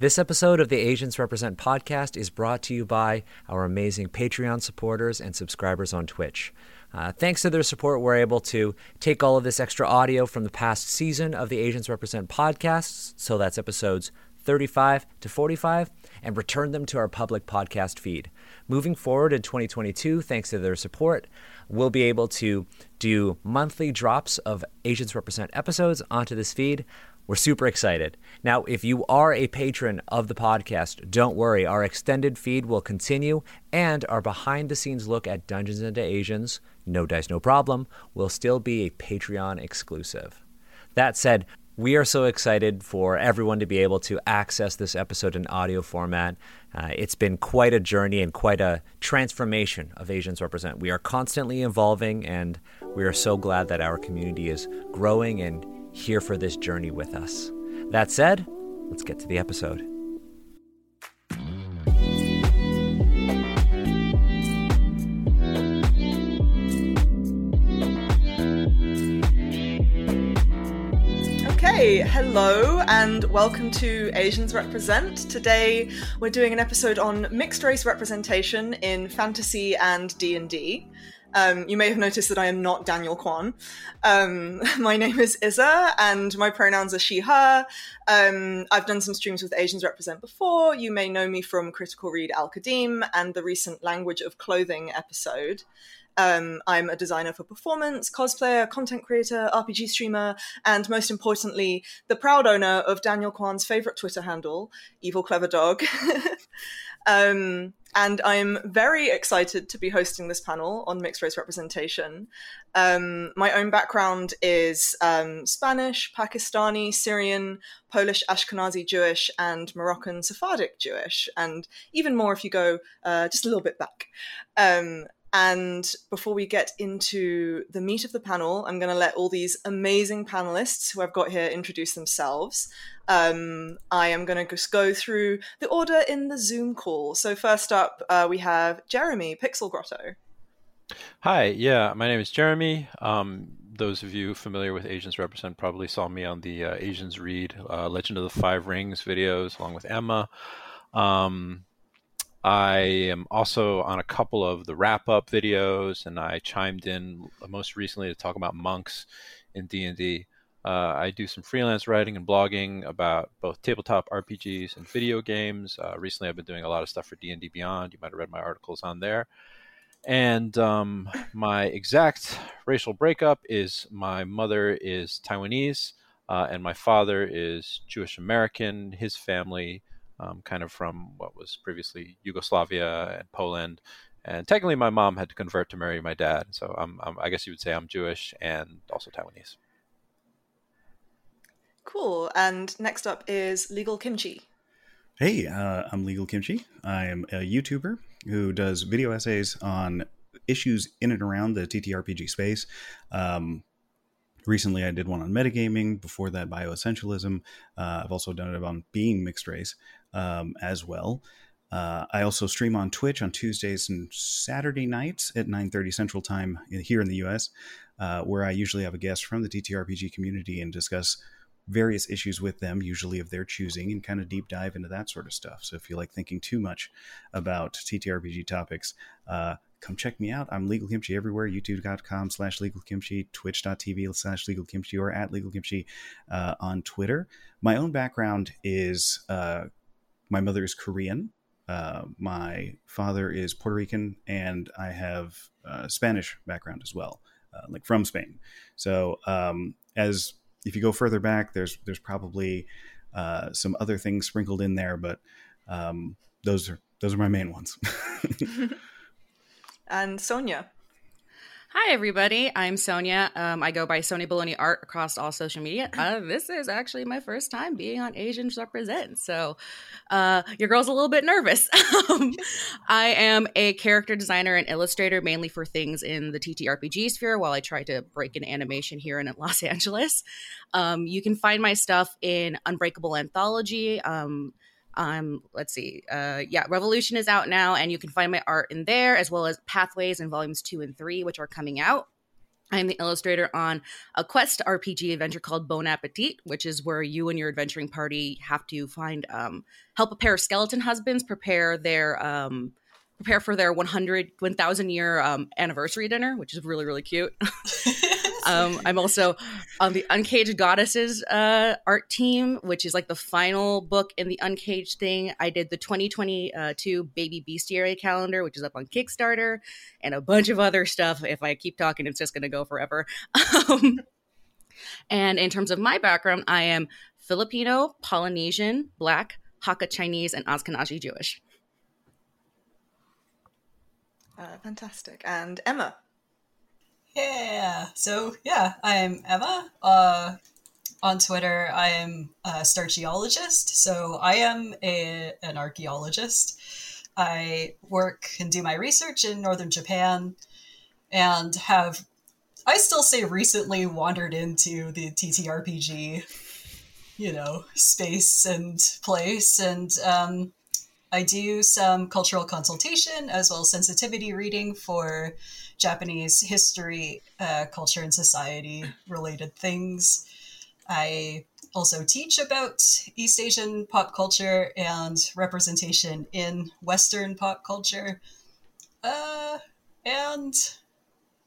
This episode of the Asians Represent podcast is brought to you by our amazing Patreon supporters and subscribers on Twitch. Uh, thanks to their support, we're able to take all of this extra audio from the past season of the Asians Represent podcasts, so that's episodes 35 to 45, and return them to our public podcast feed. Moving forward in 2022, thanks to their support, we'll be able to do monthly drops of Asians Represent episodes onto this feed. We're super excited. Now, if you are a patron of the podcast, don't worry. Our extended feed will continue, and our behind the scenes look at Dungeons and Asians, No Dice, No Problem, will still be a Patreon exclusive. That said, we are so excited for everyone to be able to access this episode in audio format. Uh, it's been quite a journey and quite a transformation of Asians Represent. We are constantly evolving, and we are so glad that our community is growing and here for this journey with us. That said, let's get to the episode. Okay, hello and welcome to Asians Represent. Today we're doing an episode on mixed race representation in fantasy and D&D. Um, you may have noticed that I am not Daniel Kwan. Um, my name is Isa, and my pronouns are she, her. Um, I've done some streams with Asians Represent before. You may know me from Critical Read Al Qadim and the recent Language of Clothing episode. Um, I'm a designer for performance, cosplayer, content creator, RPG streamer, and most importantly, the proud owner of Daniel Kwan's favorite Twitter handle, Evil Clever Dog. Um, and I'm very excited to be hosting this panel on mixed race representation. Um, my own background is um, Spanish, Pakistani, Syrian, Polish, Ashkenazi Jewish, and Moroccan Sephardic Jewish, and even more if you go uh, just a little bit back. Um, and before we get into the meat of the panel, I'm going to let all these amazing panelists who I've got here introduce themselves. Um, I am going to just go through the order in the Zoom call. So, first up, uh, we have Jeremy, Pixel Grotto. Hi, yeah, my name is Jeremy. Um, those of you familiar with Asians Represent probably saw me on the uh, Asians Read uh, Legend of the Five Rings videos along with Emma. Um, I am also on a couple of the wrap up videos, and I chimed in most recently to talk about monks in D and D. Uh, I do some freelance writing and blogging about both tabletop RPGs and video games. Uh, recently, I've been doing a lot of stuff for D and D Beyond. You might have read my articles on there. And um, my exact racial breakup is my mother is Taiwanese uh, and my father is Jewish American. His family um, kind of from what was previously Yugoslavia and Poland. And technically, my mom had to convert to marry my dad. So I'm, I'm, i guess you would say I'm Jewish and also Taiwanese. Cool. And next up is Legal Kimchi. Hey, uh, I'm Legal Kimchi. I am a YouTuber who does video essays on issues in and around the TTRPG space. Um, recently, I did one on metagaming. Before that, bioessentialism. Uh, I've also done it on being mixed race um, as well. Uh, I also stream on Twitch on Tuesdays and Saturday nights at 9:30 Central Time here in the U.S., uh, where I usually have a guest from the TTRPG community and discuss various issues with them, usually of their choosing, and kind of deep dive into that sort of stuff. So if you like thinking too much about TTRPG topics, uh, come check me out. I'm Legal Kimchi everywhere, youtube.com slash legal kimchi, twitch.tv slash legal kimchi, or at legal kimchi uh, on Twitter. My own background is uh, my mother is Korean. Uh, my father is Puerto Rican, and I have a Spanish background as well, uh, like from Spain. So, um, as if you go further back, there's there's probably uh, some other things sprinkled in there, but um, those are those are my main ones. and Sonya. Hi, everybody. I'm Sonya. Um, I go by Sony Baloney Art across all social media. Uh, this is actually my first time being on Asians Represent. So, uh, your girl's a little bit nervous. um, I am a character designer and illustrator, mainly for things in the TTRPG sphere, while I try to break in animation here in Los Angeles. Um, you can find my stuff in Unbreakable Anthology. Um, let's see uh yeah revolution is out now and you can find my art in there as well as pathways and volumes two and three which are coming out. I'm the illustrator on a quest RPG adventure called Bon Appetit, which is where you and your adventuring party have to find um, help a pair of skeleton husbands prepare their um, prepare for their 100 1000 year um, anniversary dinner, which is really really cute. um, I'm also on the Uncaged Goddesses uh, art team, which is like the final book in the Uncaged thing. I did the 2022 Baby Bestiary calendar, which is up on Kickstarter, and a bunch of other stuff. If I keep talking, it's just going to go forever. Um, and in terms of my background, I am Filipino, Polynesian, Black, Hakka Chinese, and Ashkenazi Jewish. Uh, fantastic. And Emma. Yeah. So yeah, I'm Emma. Uh, on Twitter, I am a starchaeologist. So I am a, an archaeologist. I work and do my research in northern Japan, and have I still say recently wandered into the TTRPG, you know, space and place, and um, I do some cultural consultation as well as sensitivity reading for Japanese history, uh, culture, and society related things. I also teach about East Asian pop culture and representation in Western pop culture. Uh, and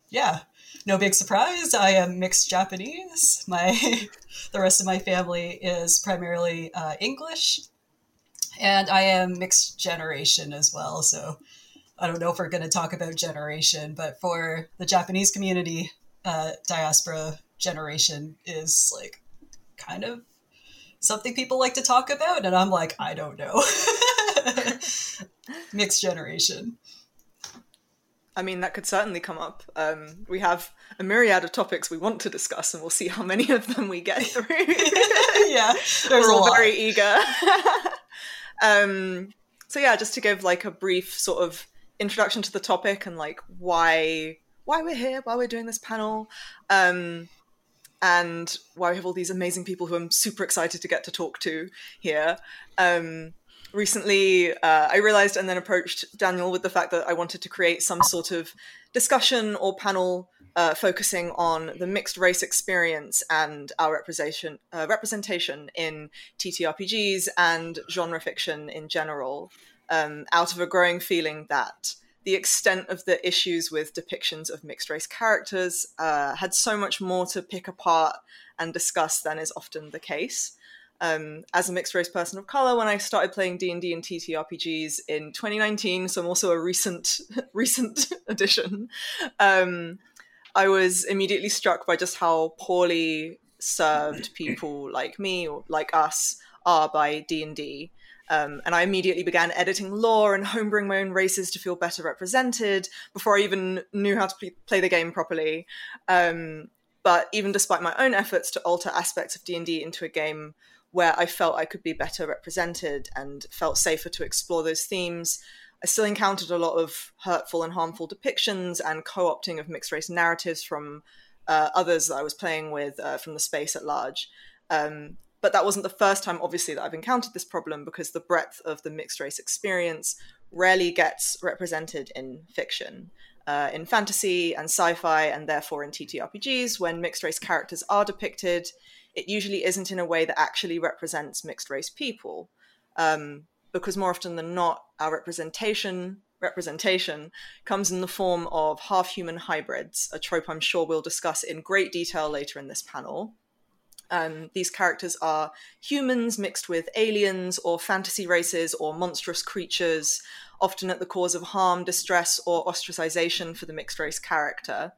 yeah, no big surprise. I am mixed Japanese. My the rest of my family is primarily uh, English, and I am mixed generation as well. So I don't know if we're going to talk about generation, but for the Japanese community, uh, diaspora generation is like kind of something people like to talk about, and I'm like, I don't know. Mixed generation. I mean, that could certainly come up. Um, we have a myriad of topics we want to discuss, and we'll see how many of them we get through. yeah, we're all very eager. um, so yeah, just to give like a brief sort of introduction to the topic and like why why we're here, why we're doing this panel, um, and why we have all these amazing people who I'm super excited to get to talk to here. Um, recently, uh, I realized and then approached Daniel with the fact that I wanted to create some sort of discussion or panel uh, focusing on the mixed race experience and our representation uh, representation in TTRPGs and genre fiction in general um, out of a growing feeling that the extent of the issues with depictions of mixed race characters uh, had so much more to pick apart and discuss than is often the case. Um, as a mixed race person of color, when I started playing D and D and TTRPGs in 2019, so I'm also a recent recent addition. Um, I was immediately struck by just how poorly served people like me or like us are by D and D. Um, and I immediately began editing lore and homebrewing my own races to feel better represented before I even knew how to play, play the game properly. Um, but even despite my own efforts to alter aspects of D&D into a game where I felt I could be better represented and felt safer to explore those themes, I still encountered a lot of hurtful and harmful depictions and co-opting of mixed race narratives from uh, others that I was playing with uh, from the space at large. Um, but that wasn't the first time, obviously, that I've encountered this problem because the breadth of the mixed race experience rarely gets represented in fiction. Uh, in fantasy and sci fi, and therefore in TTRPGs, when mixed race characters are depicted, it usually isn't in a way that actually represents mixed race people. Um, because more often than not, our representation representation comes in the form of half human hybrids, a trope I'm sure we'll discuss in great detail later in this panel. Um, these characters are humans mixed with aliens or fantasy races or monstrous creatures, often at the cause of harm, distress, or ostracization for the mixed race character.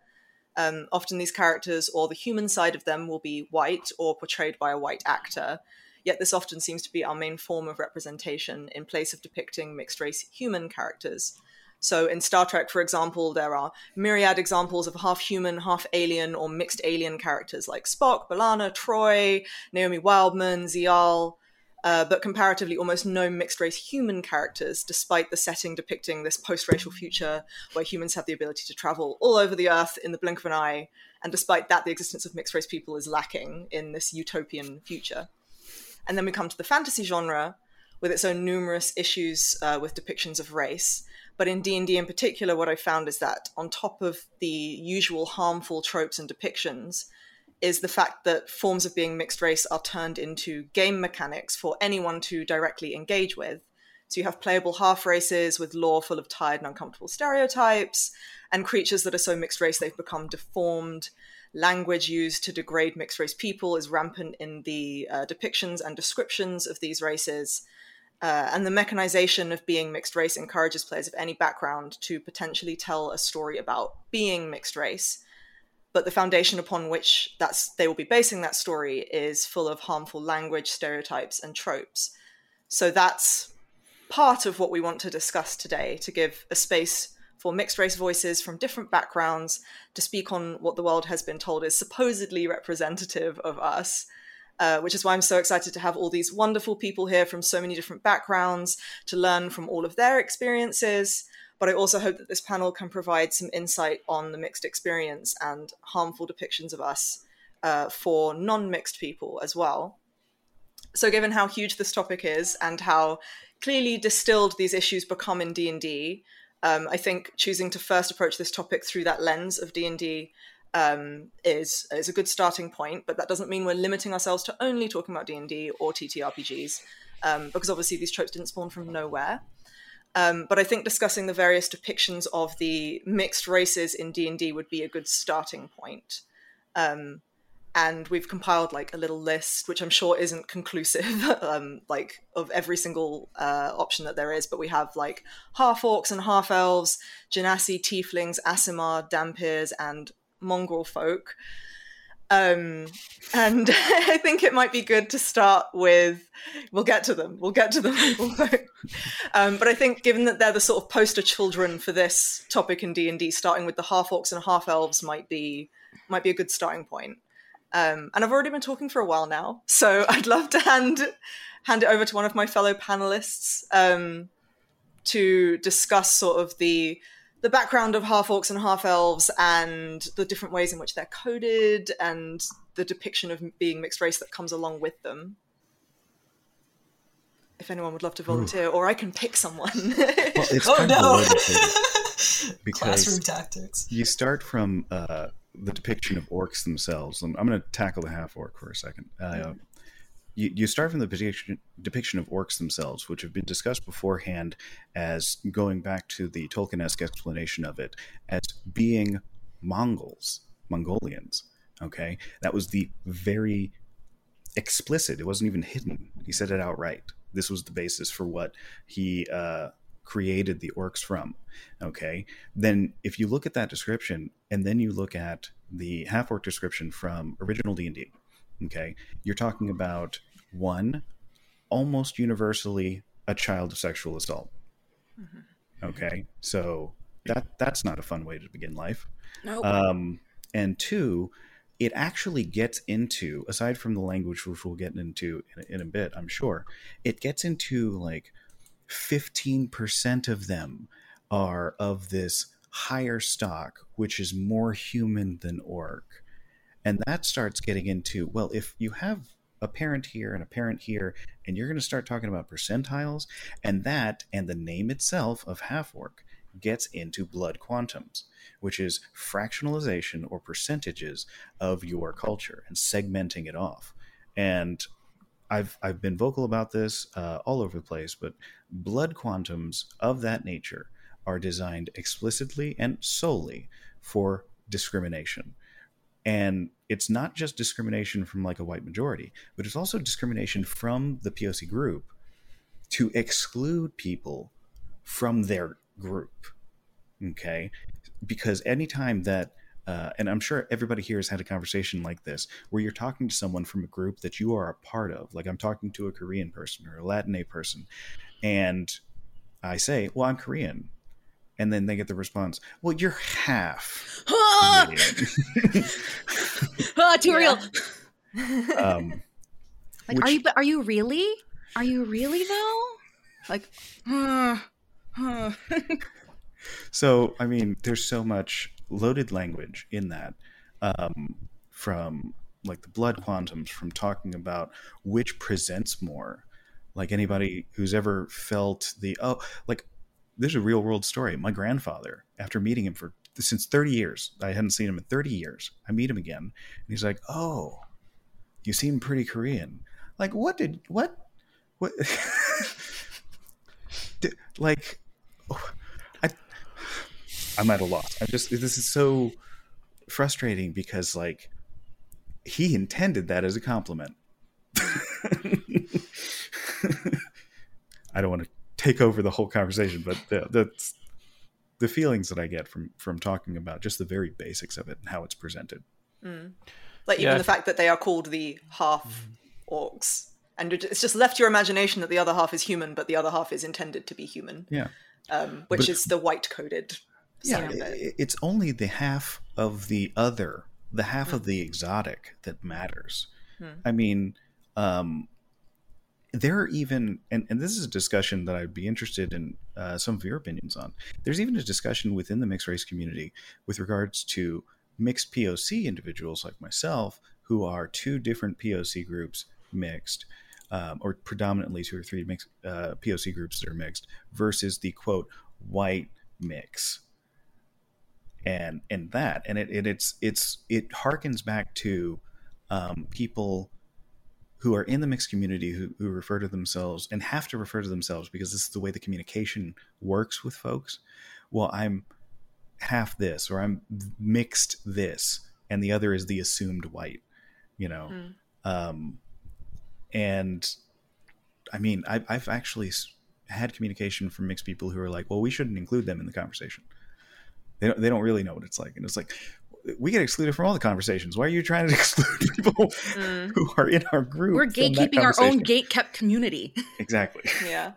Um, often these characters or the human side of them will be white or portrayed by a white actor. Yet this often seems to be our main form of representation in place of depicting mixed race human characters. So in Star Trek, for example, there are myriad examples of half human, half alien, or mixed alien characters like Spock, B'Elanna, Troi, Naomi Wildman, Ziyal, uh, but comparatively almost no mixed race human characters, despite the setting depicting this post racial future where humans have the ability to travel all over the earth in the blink of an eye. And despite that, the existence of mixed race people is lacking in this utopian future. And then we come to the fantasy genre with its own numerous issues uh, with depictions of race But in D&D in particular, what I found is that on top of the usual harmful tropes and depictions, is the fact that forms of being mixed race are turned into game mechanics for anyone to directly engage with. So you have playable half races with lore full of tired and uncomfortable stereotypes, and creatures that are so mixed race they've become deformed. Language used to degrade mixed race people is rampant in the uh, depictions and descriptions of these races. Uh, and the mechanization of being mixed race encourages players of any background to potentially tell a story about being mixed race. But the foundation upon which that's they will be basing that story is full of harmful language, stereotypes, and tropes. So that's part of what we want to discuss today to give a space for mixed race voices from different backgrounds to speak on what the world has been told is supposedly representative of us. Uh, which is why I'm so excited to have all these wonderful people here from so many different backgrounds to learn from all of their experiences. But I also hope that this panel can provide some insight on the mixed experience and harmful depictions of us uh, for non mixed people as well. So, given how huge this topic is and how clearly distilled these issues become in D&D, um, I think choosing to first approach this topic through that lens of D&D um, is is a good starting point. But that doesn't mean we're limiting ourselves to only talking about D and D or TTRPGs, um, because obviously these tropes didn't spawn from nowhere. Um, but I think discussing the various depictions of the mixed races in D and D would be a good starting point. Um, and we've compiled like a little list, which I'm sure isn't conclusive, um, like of every single uh, option that there is. But we have like half orcs and half elves, genasi, tieflings, Aasimar, Dhampirs, and mongrel folk. Um, and I think it might be good to start with. We'll get to them. We'll get to them. um, but I think, given that they're the sort of poster children for this topic in D and D, starting with the half orcs and half elves might be might be a good starting point. Um, and I've already been talking for a while now, so I'd love to hand hand it over to one of my fellow panelists um, to discuss sort of the the background of half orcs and half elves and the different ways in which they're coded and the depiction of being mixed race that comes along with them. If anyone would love to volunteer, Ooh. or I can pick someone. well, it's oh no! because Classroom tactics. You start from uh, the depiction of orcs themselves. I'm, I'm going to tackle the half orc for a second. Uh, mm-hmm you, you start from the depiction, depiction of orcs themselves, which have been discussed beforehand as going back to the Tolkien-esque explanation of it as being Mongols, Mongolians. Okay, that was the very explicit. It wasn't even hidden. He said it outright. This was the basis for what he uh, created the orcs from. Okay, then if you look at that description and then you look at the half orc description from original D and D, Okay. You're talking about one, almost universally a child of sexual assault. Mm-hmm. Okay. So that that's not a fun way to begin life. Nope. Um, and two, it actually gets into, aside from the language, which we'll get into in, in a bit, I'm sure, it gets into like 15% of them are of this higher stock, which is more human than orc. And that starts getting into, well, if you have a parent here and a parent here, and you're going to start talking about percentiles, and that and the name itself of half orc gets into blood quantums, which is fractionalization or percentages of your culture and segmenting it off. And I've I've been vocal about this uh, all over the place, but blood quantums of that nature are designed explicitly and solely for discrimination. And it's not just discrimination from like a white majority, but it's also discrimination from the POC group to exclude people from their group. Okay. Because anytime that, uh, and I'm sure everybody here has had a conversation like this where you're talking to someone from a group that you are a part of. Like I'm talking to a Korean person or a Latin A person, and I say, Well, I'm Korean and then they get the response, "Well, you're half." ah, too real. Um, like, which, are you? Are you really? Are you really though? Like, uh, uh. so I mean, there's so much loaded language in that, um, from like the blood quantums, from talking about which presents more. Like anybody who's ever felt the oh, like this is a real world story. My grandfather, after meeting him for since 30 years, I hadn't seen him in 30 years. I meet him again, and he's like, "Oh, you seem pretty Korean." Like, what did what what? did, like, I I'm at a loss. I just this is so frustrating because like he intended that as a compliment. I don't want to take over the whole conversation, but the, that's the feelings that I get from from talking about just the very basics of it and how it's presented. Mm. Like even yeah. the fact that they are called the half orcs, and it's just left to your imagination that the other half is human, but the other half is intended to be human. Yeah, um, which but, is the white coded. Yeah, it. it's only the half of the other, the half mm. of the exotic that matters. Mm. I mean, um, there are even and, and this is a discussion that i'd be interested in uh, some of your opinions on. There's even a discussion within the mixed race community with regards to mixed poc individuals like myself who are two different poc groups mixed um, or predominantly two or three mixed uh, poc groups that are mixed versus the quote white mix. And and that and it, it it's it's it harkens back to um, people who are in the mixed community who, who refer to themselves and have to refer to themselves because this is the way the communication works with folks. Well, I'm half this or I'm mixed this, and the other is the assumed white, you know. Mm. Um, and I mean, I've, I've actually had communication from mixed people who are like, well, we shouldn't include them in the conversation. They don't, they don't really know what it's like. And it's like, we get excluded from all the conversations. Why are you trying to exclude people mm. who are in our group? We're gatekeeping our own gate kept community. Exactly. yeah.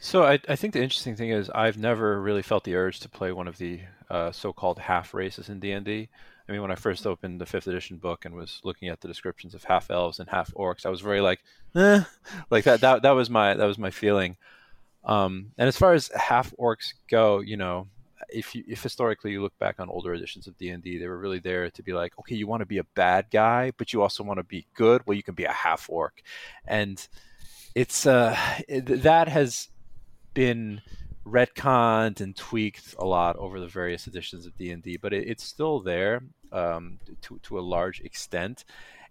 So I, I, think the interesting thing is I've never really felt the urge to play one of the uh, so-called half races in D and I mean, when I first opened the fifth edition book and was looking at the descriptions of half elves and half orcs, I was very like, eh. like that. That that was my that was my feeling. Um, and as far as half orcs go, you know, if you if historically you look back on older editions of D&D, they were really there to be like, okay, you want to be a bad guy, but you also want to be good. Well, you can be a half orc, and it's uh that has been retconned and tweaked a lot over the various editions of D&D, but it, it's still there um, to to a large extent,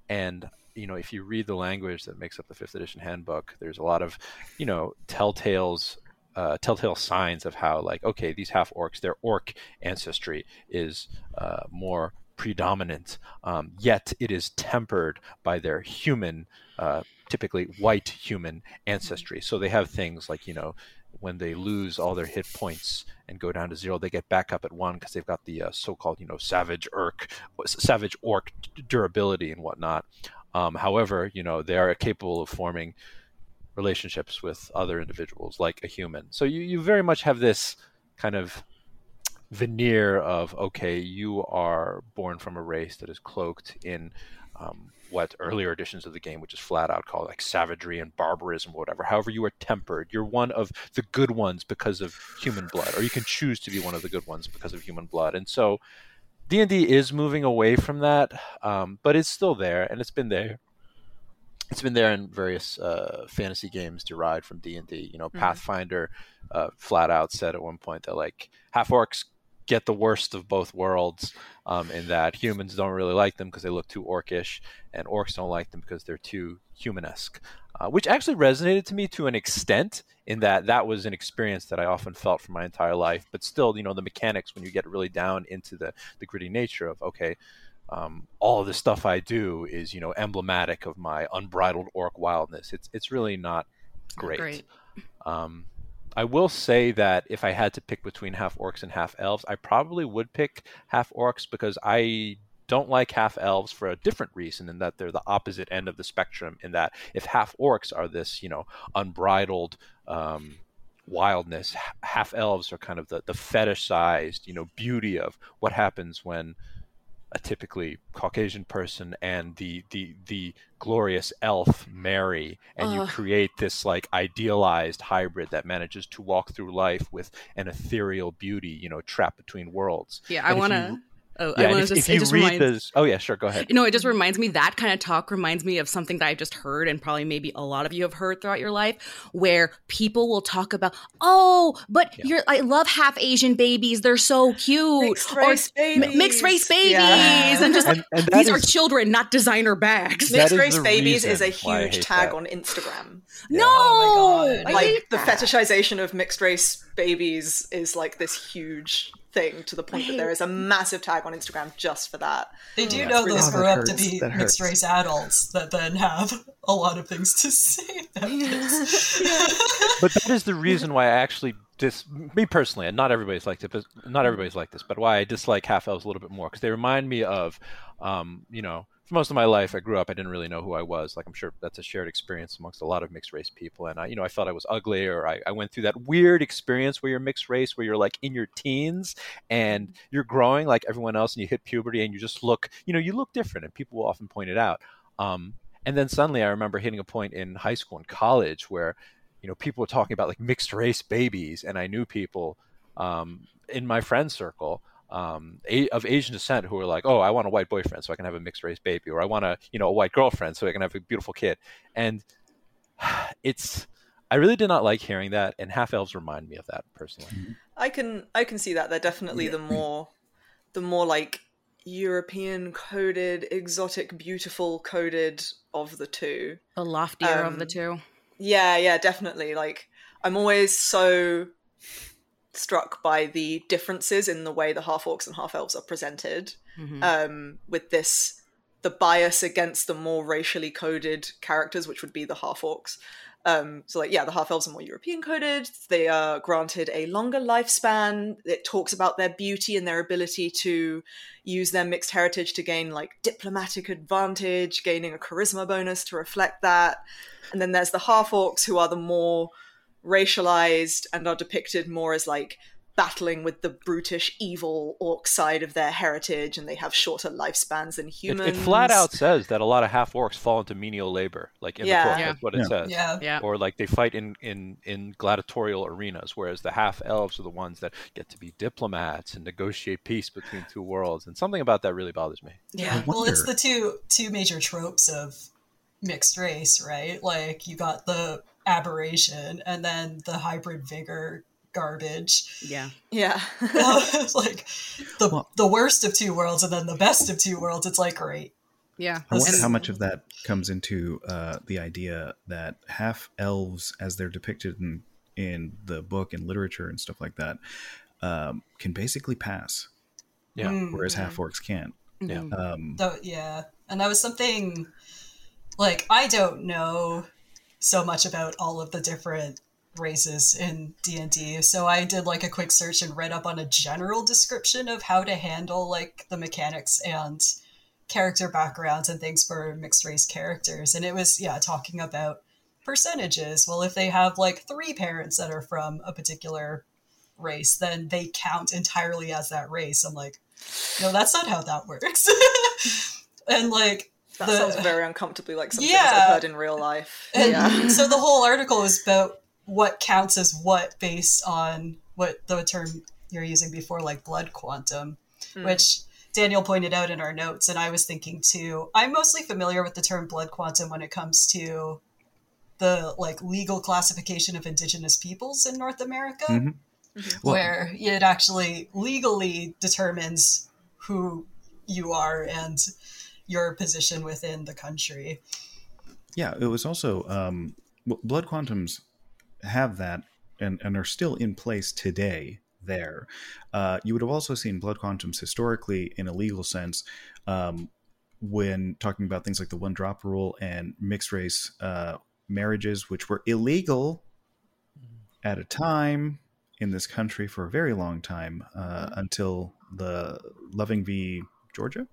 and you know, if you read the language that makes up the fifth edition handbook, there's a lot of, you know, telltales uh, telltale signs of how like okay these half orcs their orc ancestry is uh, more predominant. Um, yet it is tempered by their human uh, typically white human ancestry. So they have things like you know when they lose all their hit points and go down to zero they get back up at one because they've got the uh, so-called you know savage orc savage orc durability and whatnot. Um, however you know they are capable of forming relationships with other individuals like a human. So you, you very much have this kind of veneer of okay, you are born from a race that is cloaked in um, what earlier editions of the game, which is flat out called like savagery and barbarism, or whatever. However, you are tempered. You're one of the good ones because of human blood, or you can choose to be one of the good ones because of human blood. And so, D and D is moving away from that, um, but it's still there, and it's been there it's been there in various uh, fantasy games derived from D and D. You know, mm-hmm. Pathfinder uh, flat out said at one point that like half orcs get the worst of both worlds um, in that humans don't really like them because they look too orcish, and orcs don't like them because they're too humanesque. Uh, which actually resonated to me to an extent in that that was an experience that I often felt for my entire life. But still, you know, the mechanics when you get really down into the the gritty nature of okay, um, all of the stuff I do is you know emblematic of my unbridled orc wildness. It's it's really not great. great. Um, I will say that if I had to pick between half orcs and half elves, I probably would pick half orcs because I don't like half elves for a different reason in that they're the opposite end of the spectrum in that if half orcs are this you know unbridled um, wildness half elves are kind of the, the fetishized you know beauty of what happens when a typically Caucasian person and the the the glorious elf Mary, and you create this like idealized hybrid that manages to walk through life with an ethereal beauty, you know, trapped between worlds. Yeah, I want to. Oh, Yeah, I if, just, if you just read reminds, this, oh yeah, sure, go ahead. You know, it just reminds me that kind of talk reminds me of something that I've just heard, and probably maybe a lot of you have heard throughout your life, where people will talk about, oh, but Yeah. you're I love half Asian babies, they're so cute, Mixed or race mi- babies. mixed race babies, Yeah. and just And, and that these are children, not designer bags. Mixed race babies is a reason why I huge tag that. on Instagram. No, Oh my God. Like the that. fetishization of mixed race babies is like this huge thing to the point that there is a massive tag on Instagram just for that. They do Yeah, know really- those that grow up to be mixed race adults that then have a lot of things to say about this. but that is the reason why I actually dis me personally, and not everybody's like this, but not everybody's like this, but why I dislike half elves a little bit more because they remind me of, um, you know, for most of my life I grew up, I didn't really know who I was. Like I'm sure that's a shared experience amongst a lot of mixed race people, and I, you know, I felt I was ugly, or I, I went through that weird experience where you're mixed race, where you're like in your teens and you're growing like everyone else, and you hit puberty, and you just look, you know, you look different, and people will often point it out. Um, and then suddenly I remember hitting a point in high school and college where you know people were talking about like mixed race babies and i knew people um, in my friend circle um, a- of asian descent who are like oh i want a white boyfriend so i can have a mixed race baby or i want a you know a white girlfriend so i can have a beautiful kid and it's i really did not like hearing that and half elves remind me of that personally I can I can see that they're definitely the more the more like European coded, exotic, beautiful coded of the two. the loftier of Um, the two. Yeah, yeah, definitely. Like I'm always so struck by the differences in the way the half orcs and half elves are presented. Mhm. Um, with this, the bias against the more racially coded characters, which would be the half orcs. Um, so, like, yeah, the half elves are more European coded. They are granted a longer lifespan. It talks about their beauty and their ability to use their mixed heritage to gain like diplomatic advantage, gaining a charisma bonus to reflect that. And then there's the half orcs who are the more racialized and are depicted more as like battling with the brutish evil orc side of their heritage and they have shorter lifespans than humans it flat out says that a lot of half orcs fall into menial labor like in Yeah. the book Yeah. that's what it Yeah. says yeah. Yeah. or like they fight in in in gladiatorial arenas whereas the half elves are the ones that get to be diplomats and negotiate peace between two worlds and something about that really bothers me Yeah. Well, it's the two two major tropes of mixed race, right? Like you got the aberration and then the hybrid vigor garbage. Yeah. yeah like the Well- the worst of two worlds and then the best of two worlds. It's like great. Yeah. I wonder And- how much of that comes into uh, the idea that half elves, as they're depicted in, in the book and literature and stuff like that, um, can basically pass, yeah Mm. whereas half orcs can't. Yeah. Mhm. Um, Though, yeah, and that was something like I don't know so much about all of the different races in D&D. So I did like a quick search and read up on a general description of how to handle like the mechanics and character backgrounds and things for mixed race characters and it was yeah talking about percentages. Well, if they have like three parents that are from a particular race, then they count entirely as that race. I'm like, no, that's not how that works. and like that the- sounds very uncomfortably like something Yeah. i've heard in real life and yeah so the whole article is about what counts as what based on what the term you're using before, like blood quantum, Hmm. which Daniel pointed out in our notes, and I was thinking too. I'm mostly familiar with the term blood quantum when it comes to the like legal classification of indigenous peoples in North America, Mhm. Well- where it actually legally determines who you are and your position within the country. Yeah, it was also um, blood quantums have that and, and are still in place today. There, uh, you would have also seen blood quantums historically in a legal sense um, when talking about things like the one drop rule and mixed race uh, marriages, which were illegal at a time in this country for a very long time uh, until the Loving v. Georgia.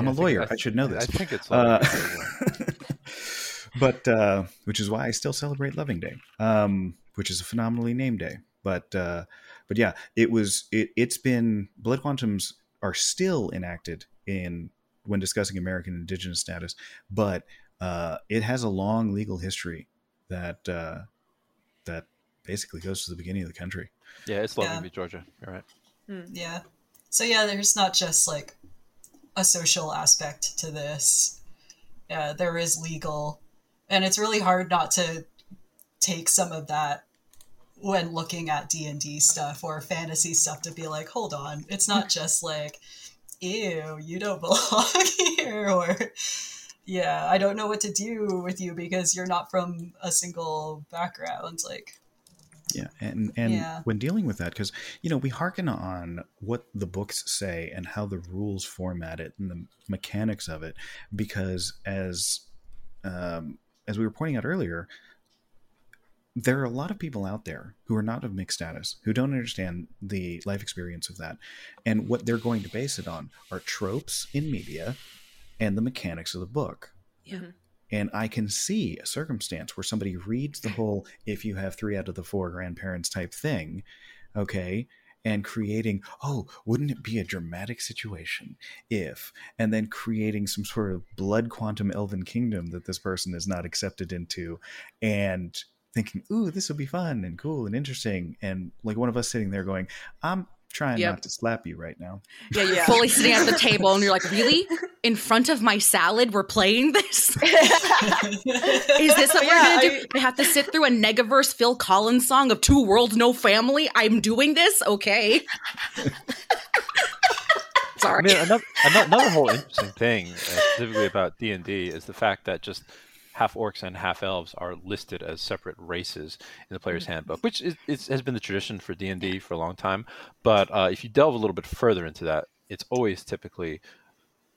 I'm Yeah, a I lawyer. I, th- should know this. I think it's Uh, but uh, which is why I still celebrate Loving Day, um, which is a phenomenally named day. But uh, but yeah, it was it, it's been blood quantums are still enacted in when discussing American indigenous status, but uh, it has a long legal history that uh, that basically goes to the beginning of the country. yeah, it's loving Yeah. me, Georgia. You're right. Yeah. so yeah, there's not just like a social aspect to this. Yeah, there is legal, and it's really hard not to take some of that when looking at d&d stuff or fantasy stuff to be like hold on it's not just like ew you don't belong here or yeah i don't know what to do with you because you're not from a single background like yeah and and Yeah. when dealing with that because you know we hearken on what the books say and how the rules format it and the mechanics of it because as um, as we were pointing out earlier there are a lot of people out there who are not of mixed status who don't understand the life experience of that and what they're going to base it on are tropes in media and the mechanics of the book Yeah. And I can see a circumstance where somebody reads the whole if you have three out of the four grandparents type thing, okay, and creating, oh, wouldn't it be a dramatic situation if, and then creating some sort of blood quantum elven kingdom that this person is not accepted into, and thinking, ooh, this will be fun and cool and interesting. And like one of us sitting there going, I'm trying Yep. not to slap you right now. Yeah, you're Yeah. fully sitting at the table and you're like, really? In front of my salad, we're playing this? Is this what Yeah, we're gonna do? I have to sit through a Negaverse Phil Collins song of Two Worlds, No Family. I'm doing this? Okay. I Sorry. mean, another, another another whole interesting thing, uh, specifically about D and D, is the fact that just half orcs and half elves are listed as separate races in the player's handbook, which is, is, has been the tradition for D and D for a long time. But uh, if you delve a little bit further into that, it's always typically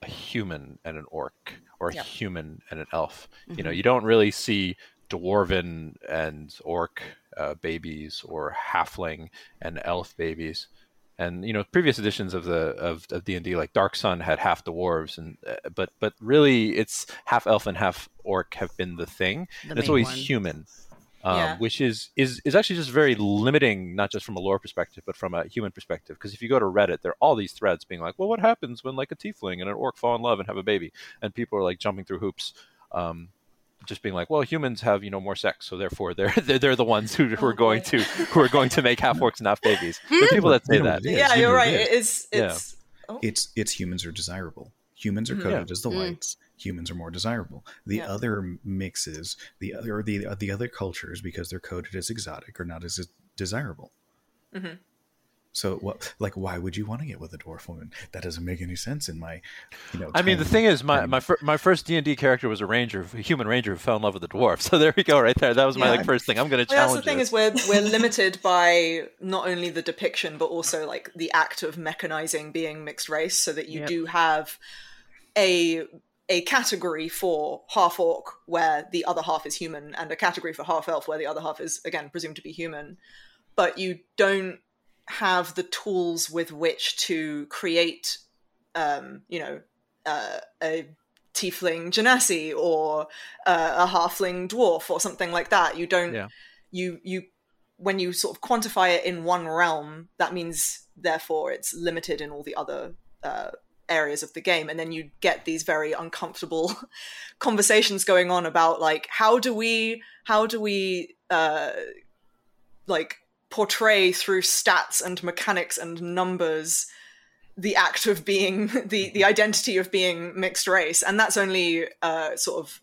a human and an orc, or a Yep. human and an elf. You know, you don't really see dwarven and orc uh, babies or halfling and elf babies and you know previous editions of the of, of d&d like dark sun had half dwarves and uh, but but really it's half elf and half orc have been the thing The and it's always one. human um, Yeah. which is, is is actually just very limiting not just from a lore perspective but from a human perspective because if you go to reddit there are all these threads being like well what happens when like a tiefling and an orc fall in love and have a baby and people are like jumping through hoops um, just being like, well, humans have you know more sex, so therefore they're they're, they're the ones who, who are Oh, going to who are going to make half orcs and half babies. The people that say that. what yeah, you you're right. it It is. Yeah. It's. Oh. it's it's humans are desirable. Humans are Mhm. coded as the Mm. whites. Humans are more desirable. The Yeah. other mixes, the other the the other cultures, because they're coded as exotic, are not as desirable. Mhm. So, what like why would you want to get with a dwarf woman? That doesn't make any sense in my, you know. I mean, the thing is, my my, fir- my first D and D character was a ranger, a human ranger who fell in love with a dwarf. So there we go, right there. That was my Yeah. like first thing. I'm going to Well, that's the thing this. is we're we're limited by not only the depiction but also like the act of mechanizing being mixed race, so that you Yep. do have a a category for half orc where the other half is human, and a category for half elf where the other half is again presumed to be human, but you don't have the tools with which to create, um, you know, uh, a tiefling genasi or uh, a halfling dwarf or something like that. You don't. Yeah. You you when you sort of quantify it in one realm, that means therefore it's limited in all the other uh, areas of the game, and then you get these very uncomfortable conversations going on about like how do we how do we uh, like portray through stats and mechanics and numbers the act of being the the identity of being mixed race. And that's only uh, sort of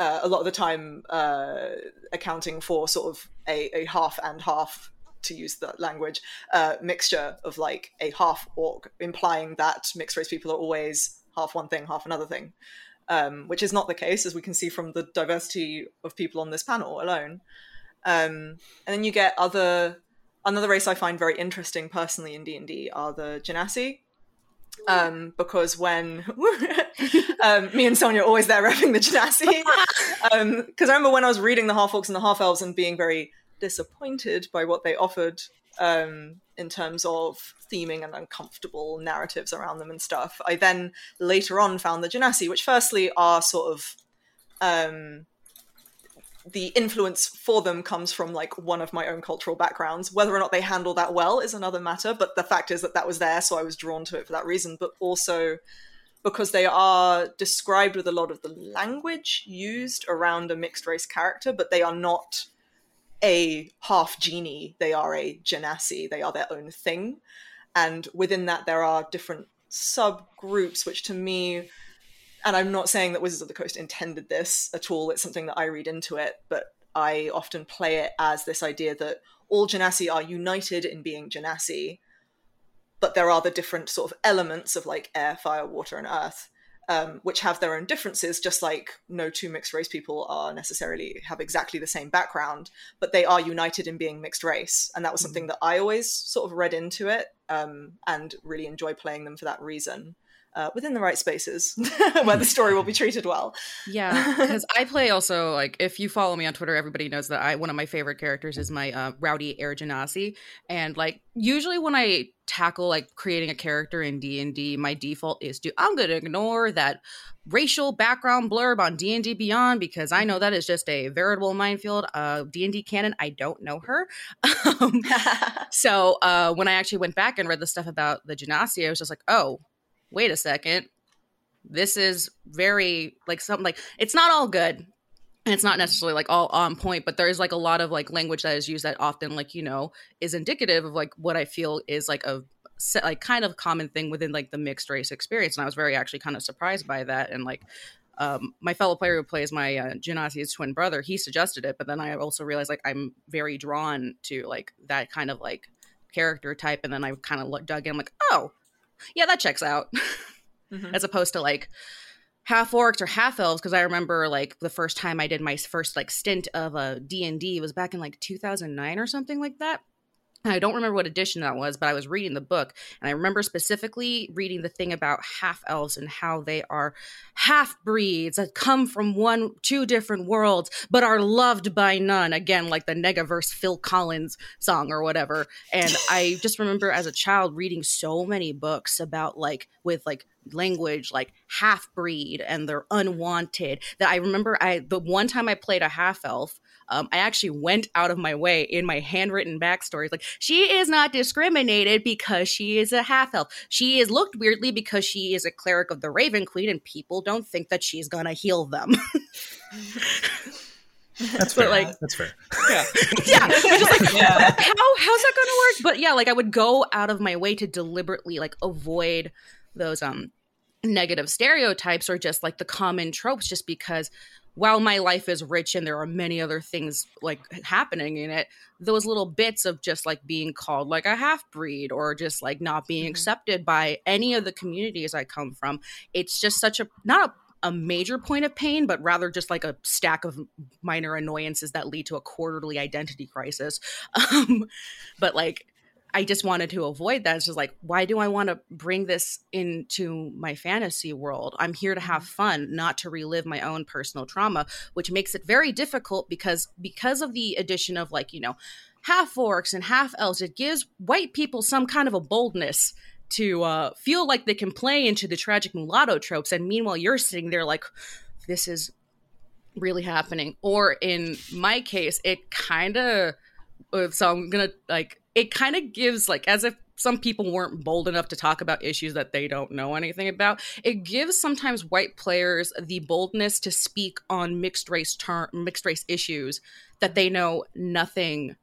uh, a lot of the time uh, accounting for sort of a, a half and half to use that language uh, mixture of like a half orc implying that mixed race people are always half one thing half another thing. Um, which is not the case as we can see from the diversity of people on this panel alone um, and then you get other another race I find very interesting personally in D and D are the Genasi, um, because when um, me and Sonya are always there repping the Genasi, because I remember when I was reading the half orcs and the half elves and being very disappointed by what they offered um, in terms of theming and uncomfortable narratives around them and stuff. I then later on found the Genasi, which firstly are sort of um, the influence for them comes from like one of my own cultural backgrounds. Whether or not they handle that well is another matter, but the fact is that that was there, so I was drawn to it for that reason. But also because they are described with a lot of the language used around a mixed race character, but they are not a half genie. They are a genasi. They are their own thing. and within that there are different subgroups, which to me, and I'm not saying that Wizards of the Coast intended this at all. It's something that I read into it, but I often play it as this idea that all Genasi are united in being Genasi, but there are the different sort of elements of like air, fire, water, and earth, um, which have their own differences. Just like no two mixed race people are necessarily have exactly the same background, but they are united in being mixed race, and that was something mm. that I always sort of read into it um, and really enjoy playing them for that reason uh, within the right spaces where the story will be treated well. Yeah, because I play also like if you follow me on Twitter, everybody knows that I one of my favorite characters is my uh, rowdy Air Genasi, and like usually when I tackle like creating a character in D&D, my default is to I'm going to ignore that racial background blurb on D&D Beyond because I know that is just a veritable minefield. Uh D&D canon, I don't know her. um, so, uh when I actually went back and read the stuff about the Genasi, I was just like, "Oh, wait a second. This is very like something like it's not all good. And it's not necessarily like all on point but there's like a lot of like language that is used that often like you know is indicative of like what i feel is like a like kind of common thing within like the mixed race experience. And i was very actually kind of surprised by that. And like um, my fellow player who plays my uh, Genasi's twin brother, he suggested it, but then I also realized like I'm very drawn to like that kind of like character type, and then I kind of dug in, like, oh, yeah, that checks out. mm-hmm. As opposed to like half orcs or half elves because i remember like the first time i did my first like stint of a d&d was back in like 2009 or something like that I don't remember what edition that was, but I was reading the book and I remember specifically reading the thing about half elves and how they are half breeds that come from one, two different worlds, but are loved by none. Again, like the Negaverse Phil Collins song or whatever. And I just remember as a child reading so many books about like, with like language like half breed and they're unwanted that I remember I, the one time I played a half elf, um, I actually went out of my way in my handwritten backstories. Like, she is not discriminated because she is a half elf. She is looked weirdly because she is a cleric of the Raven Queen, and people don't think that she's gonna heal them. That's fair. like, That's fair. Yeah. yeah. Like, yeah. How how's that gonna work? But yeah, like I would go out of my way to deliberately like avoid those um negative stereotypes or just like the common tropes just because while my life is rich and there are many other things like happening in it those little bits of just like being called like a half breed or just like not being mm-hmm. accepted by any of the communities i come from it's just such a not a a major point of pain, but rather just like a stack of minor annoyances that lead to a quarterly identity crisis. Um, but like I just wanted to avoid that. It's just like, why do I want to bring this into my fantasy world? I'm here to have mm-hmm. fun, not to relive my own personal trauma, which makes it very difficult because because of the addition of like, you know, half orcs and half elves, it gives white people some kind of a boldness to uh, feel like they can play into the tragic mulatto tropes. And meanwhile, you're sitting there like, this is really happening. Or in my case, it kind of so I'm gonna like it kind of gives like as if some people weren't bold enough to talk about issues that they don't know anything about. It gives sometimes white players the boldness to speak on mixed race term mixed race issues that they know nothing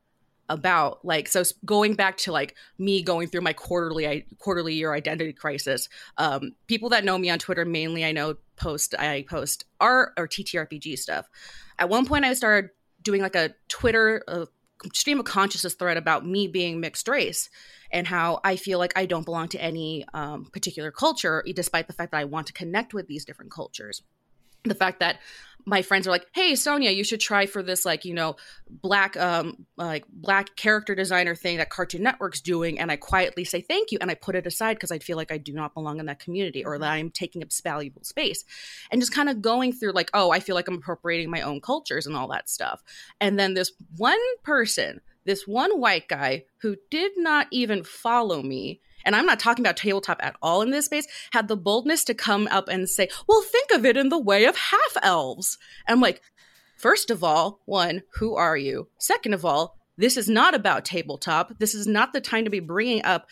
about like so going back to like me going through my quarterly quarterly year identity crisis um people that know me on twitter mainly i know post i post art or ttrpg stuff at one point i started doing like a twitter uh, stream of consciousness thread about me being mixed race and how I feel like I don't belong to any um, particular culture, despite the fact that I want to connect with these different cultures. The fact that my friends are like, "Hey, Sonya, you should try for this like you know black um like black character designer thing that Cartoon Network's doing," and I quietly say thank you and I put it aside because I feel like I do not belong in that community or that I'm taking up valuable space, and just kind of going through like, "Oh, I feel like I'm appropriating my own cultures and all that stuff," and then this one person, this one white guy who did not even follow me and I'm not talking about tabletop at all in this space, had the boldness to come up and say, well, think of it in the way of half elves. I'm like, first of all, one, who are you? Second of all, this is not about tabletop. This is not the time to be bringing up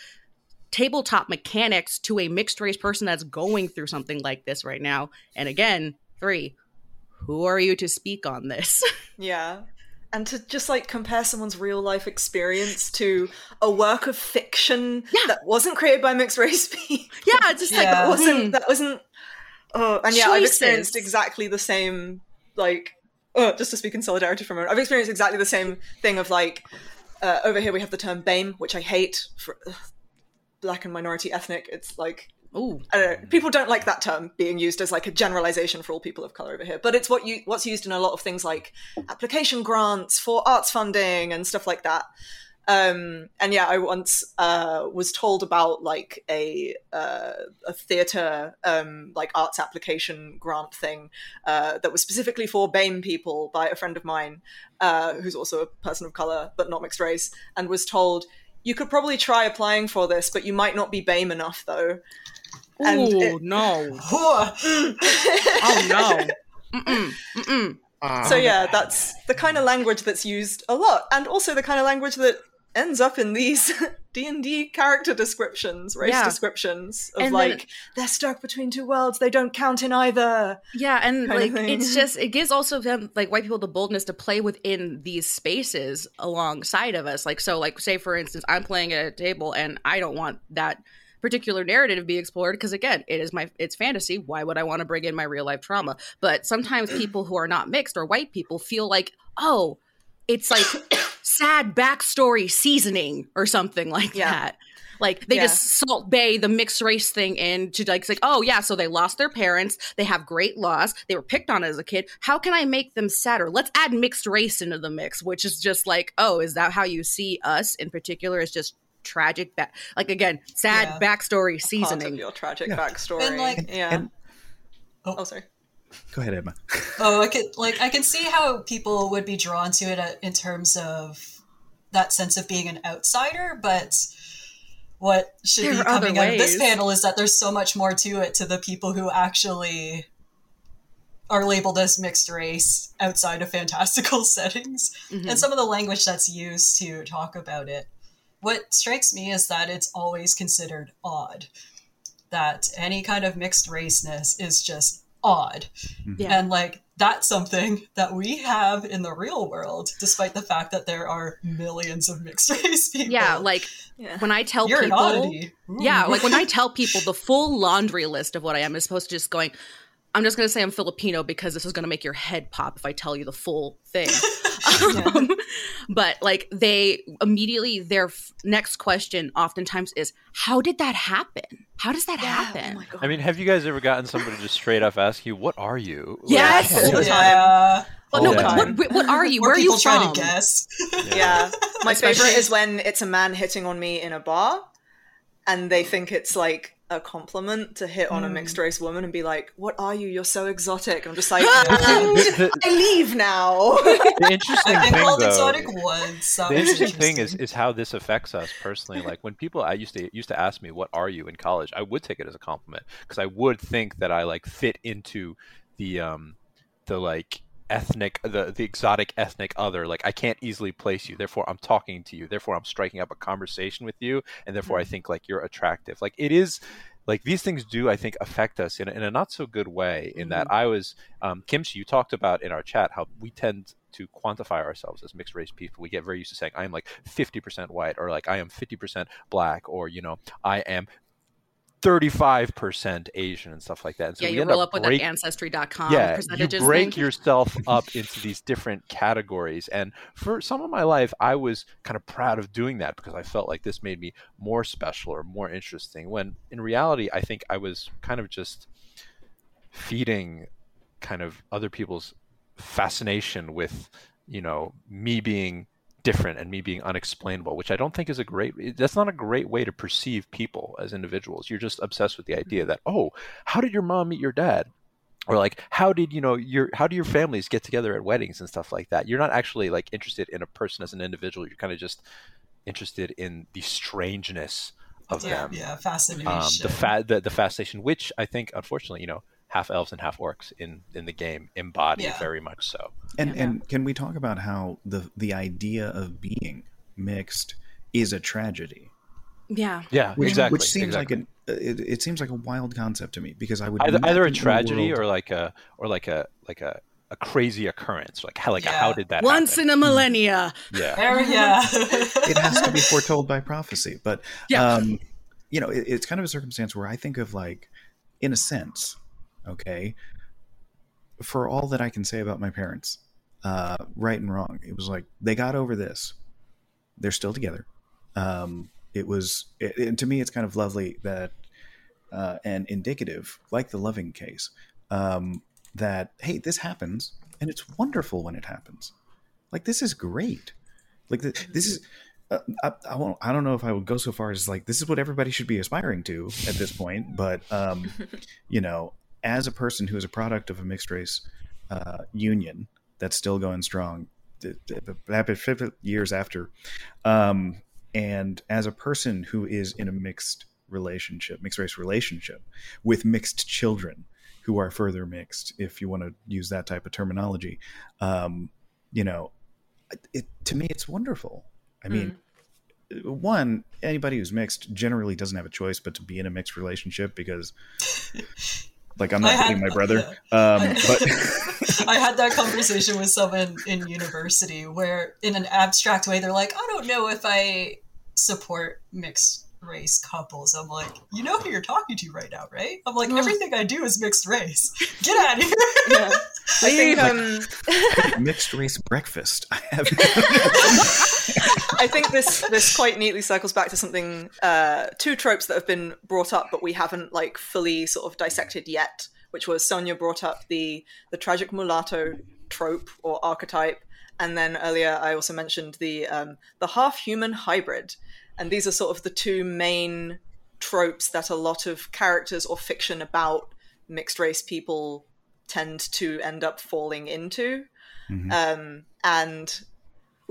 tabletop mechanics to a mixed race person that's going through something like this right now. And again, three, who are you to speak on this? Yeah. And to just like compare someone's real life experience to a work of fiction Yeah. that wasn't created by mixed race people. Yeah, just like Yeah. that wasn't hmm. that wasn't oh and yeah i've experienced exactly the same like uh, just to speak in solidarity for a moment i've experienced exactly the same thing of like uh, over here we have the term bame which i hate for ugh, black and minority ethnic it's like Ooh. Know, people don't like that term being used as like a generalization for all people of color over here, but it's what you what's used in a lot of things like application grants for arts funding and stuff like that. Um, and yeah, I once uh, was told about like a uh, a theater um, like arts application grant thing uh, that was specifically for BAME people by a friend of mine uh, who's also a person of color but not mixed race, and was told you could probably try applying for this, but you might not be BAME enough though. Ooh, it- no. Oh no. Mm-mm. Mm-mm. So yeah, that's the kind of language that's used a lot, and also the kind of language that ends up in these D and D character descriptions, race Yeah. descriptions of And then- like they're stuck between two worlds, they don't count in either. Yeah, and like it's just it gives also them like white people the boldness to play within these spaces alongside of us. Like so, like say for instance, I'm playing at a table and I don't want that particular narrative to be explored because again, it is my it's fantasy. Why would I want to bring in my real life trauma? But sometimes people who are not mixed or white people feel like, oh, it's like sad backstory seasoning or something like Yeah. that. Like they Yeah. just Salt Bae the mixed race thing in to like it's like oh yeah so they lost their parents they have great loss they were picked on as a kid how can I make them sadder let's add mixed race into the mix which is just like oh is that how you see us in particular is just tragic back like again sad Yeah. backstory Part of seasoning your tragic Yeah. backstory. And, like- yeah. and- oh. oh, sorry. Go ahead, Emma. Oh, I could like I can see how people would be drawn to it uh, in terms of that sense of being an outsider, but what should There be coming out of this panel is that there's so much more to it to the people who actually are labeled as mixed race outside of fantastical settings Mhm. and some of the language that's used to talk about it. What strikes me is that it's always considered odd. That any kind of mixed raceness is just odd. Mm-hmm. yeah And like that's something that we have in the real world, despite the fact that there are millions of mixed race people. yeah like Yeah. when I tell you're an people oddity. Yeah, like when I tell people the full laundry list of what I am, as opposed to just going. I'm just gonna say I'm Filipino because this is gonna make your head pop if I tell you the full thing. um, but like they immediately their f- next question oftentimes is, "How did that happen? How does that Oh happen?" my god. I mean, have you guys ever gotten somebody just straight up ask you, "What are you?" Like, Yes! all the time. yeah. Oh, no, All but time. what, what are you? Where Where are you people try from? to guess. Yeah. My Especially- favorite is when it's a man hitting on me in a bar and they think it's like a compliment to hit on a mixed race woman and be like, What are you? You're so exotic. I'm just like, I leave now. the- interesting I've been thing, called exotic once. That the was interesting thing is is how this affects us personally. Like when people I used to used to ask me, "What are you?" in college, I would take it as a compliment because I would think that I like fit into the um the like ethnic the the exotic ethnic other. Like i can't easily place you. Therefore i'm talking to you. Therefore i'm striking up a conversation with you. And therefore i think like you're attractive. Like it is like these things do i think affect us in a, in a not so good way in that i was um, kimchi you talked about in our chat how we tend to quantify ourselves as mixed race people. We get very used to saying i'm like 50% white or like i am 50% black or you know i am 35% asian and stuff like that and so yeah, you roll up with break- that ancestry.com yeah, you break thing. yourself up into these different categories. And for some of my life, I was kind of proud of doing that because I felt like this made me more special or more interesting. When in reality, I think I was kind of just feeding kind of other people's fascination with, you know, me being different and me being unexplainable, which I don't think is a great. That's not a great way to perceive people as individuals. You're just obsessed with the idea that, oh, how did your mom meet your dad? or like how did you know your how do your families get together at weddings and stuff like that you're not actually like interested in a person as an individual you're kind of just interested in the strangeness of yeah, them yeah, fascination. um, the, fa- the the fascination which i think unfortunately you know half elves and half orcs in in the game embody Yeah. very much so And Yeah. and can we talk about how the the idea of being mixed is a tragedy? yeah. yeah Which, exactly which seems exactly. like an it, it seems like a wild concept to me because I would either, either a tragedy world- or like a or like a like a a crazy occurrence. Like how like Yeah. how did that Once happen? in a millennia. yeah. There, yeah. it has to be foretold by prophecy. But Yeah. um, you know, it, it's kind of a circumstance where I think of like, in a sense, okay, for all that I can say about my parents, uh, right and wrong, it was like they got over this. They're still together. Um, it was, it, and to me, it's kind of lovely that uh, and indicative, like the loving case, um, that hey, this happens, and it's wonderful when it happens. Like this is great. Like the, this is. Uh, I, I won't. I don't know if I would go so far as like this is what everybody should be aspiring to at this point. But um, you know, as a person who is a product of a mixed race uh, union that's still going strong, th- 50 years after, um, and as a person who is in a mixed relationship, mixed race relationship with mixed children who are further mixed, if you want to use that type of terminology, um, you know, it, to me, it's wonderful. I mean, one, anybody who's mixed generally doesn't have a choice but to be in a mixed relationship because, like, I'm not had- hitting my brother, um, but I had that conversation with someone in university where, in an abstract way, they're like, I don't know if I support mixed race couples. I'm like, you know who you're talking to right now, right? I'm like, everything I do is mixed race. Get out of here. Yeah. I think um, mixed race breakfast. I have. I think this this quite neatly circles back to something uh, two tropes that have been brought up, but we haven't like fully sort of dissected yet. Which was Sonya brought up the the tragic mulatto trope or archetype, and then earlier I also mentioned the um, the half human hybrid, and these are sort of the two main tropes that a lot of characters or fiction about mixed race people tend to end up falling into. Um, and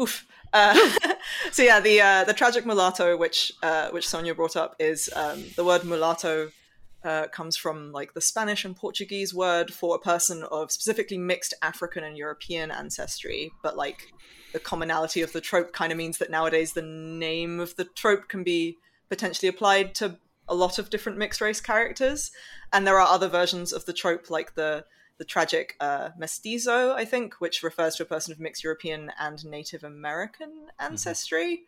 oof. Uh, so yeah, the uh, the tragic mulatto, which uh, which Sonya brought up, is um, the word mulatto uh, comes from like the Spanish and Portuguese word for a person of specifically mixed African and European ancestry, but like the commonality of the trope kind of means that nowadays the name of the trope can be potentially applied to a lot of different mixed race characters, and there are other versions of the trope like the the tragic uh, mestizo, I think, which refers to a person of mixed European and Native American ancestry.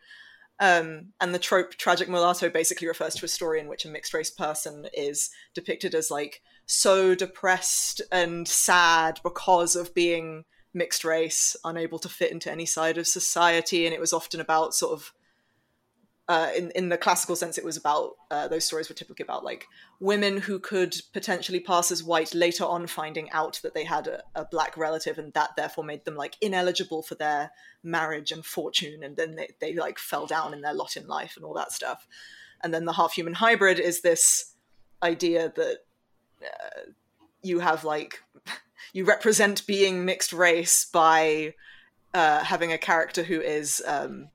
Um, and the trope tragic mulatto basically refers to a story in which a mixed race person is depicted as like so depressed and sad because of being mixed race, unable to fit into any side of society. And it was often about sort of uh, in in the classical sense, it was about uh, those stories were typically about like women who could potentially pass as white later on, finding out that they had a, a black relative, and that therefore made them like ineligible for their marriage and fortune, and then they, they like fell down in their lot in life and all that stuff. And then the half human hybrid is this idea that uh, you have like you represent being mixed race by uh, having a character who is um,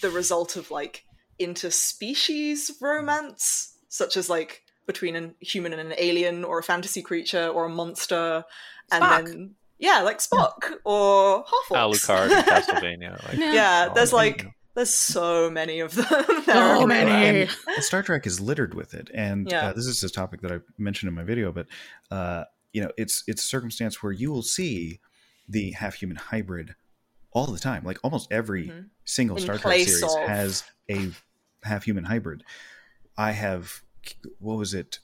the result of like interspecies romance, such as like between a human and an alien, or a fantasy creature, or a monster, and then yeah, like Spock or Half-Orcs. Alucard in Castlevania. Like, Yeah. Yeah, there's like there's so many of them. There So are- many. Star Trek is littered with it, and Yeah. uh, this is a topic that I mentioned in my video. But uh, you know, it's it's a circumstance where you will see the half human hybrid all the time. Like almost every Mhm. single In Star Trek series of- has a half human hybrid. I have what was it?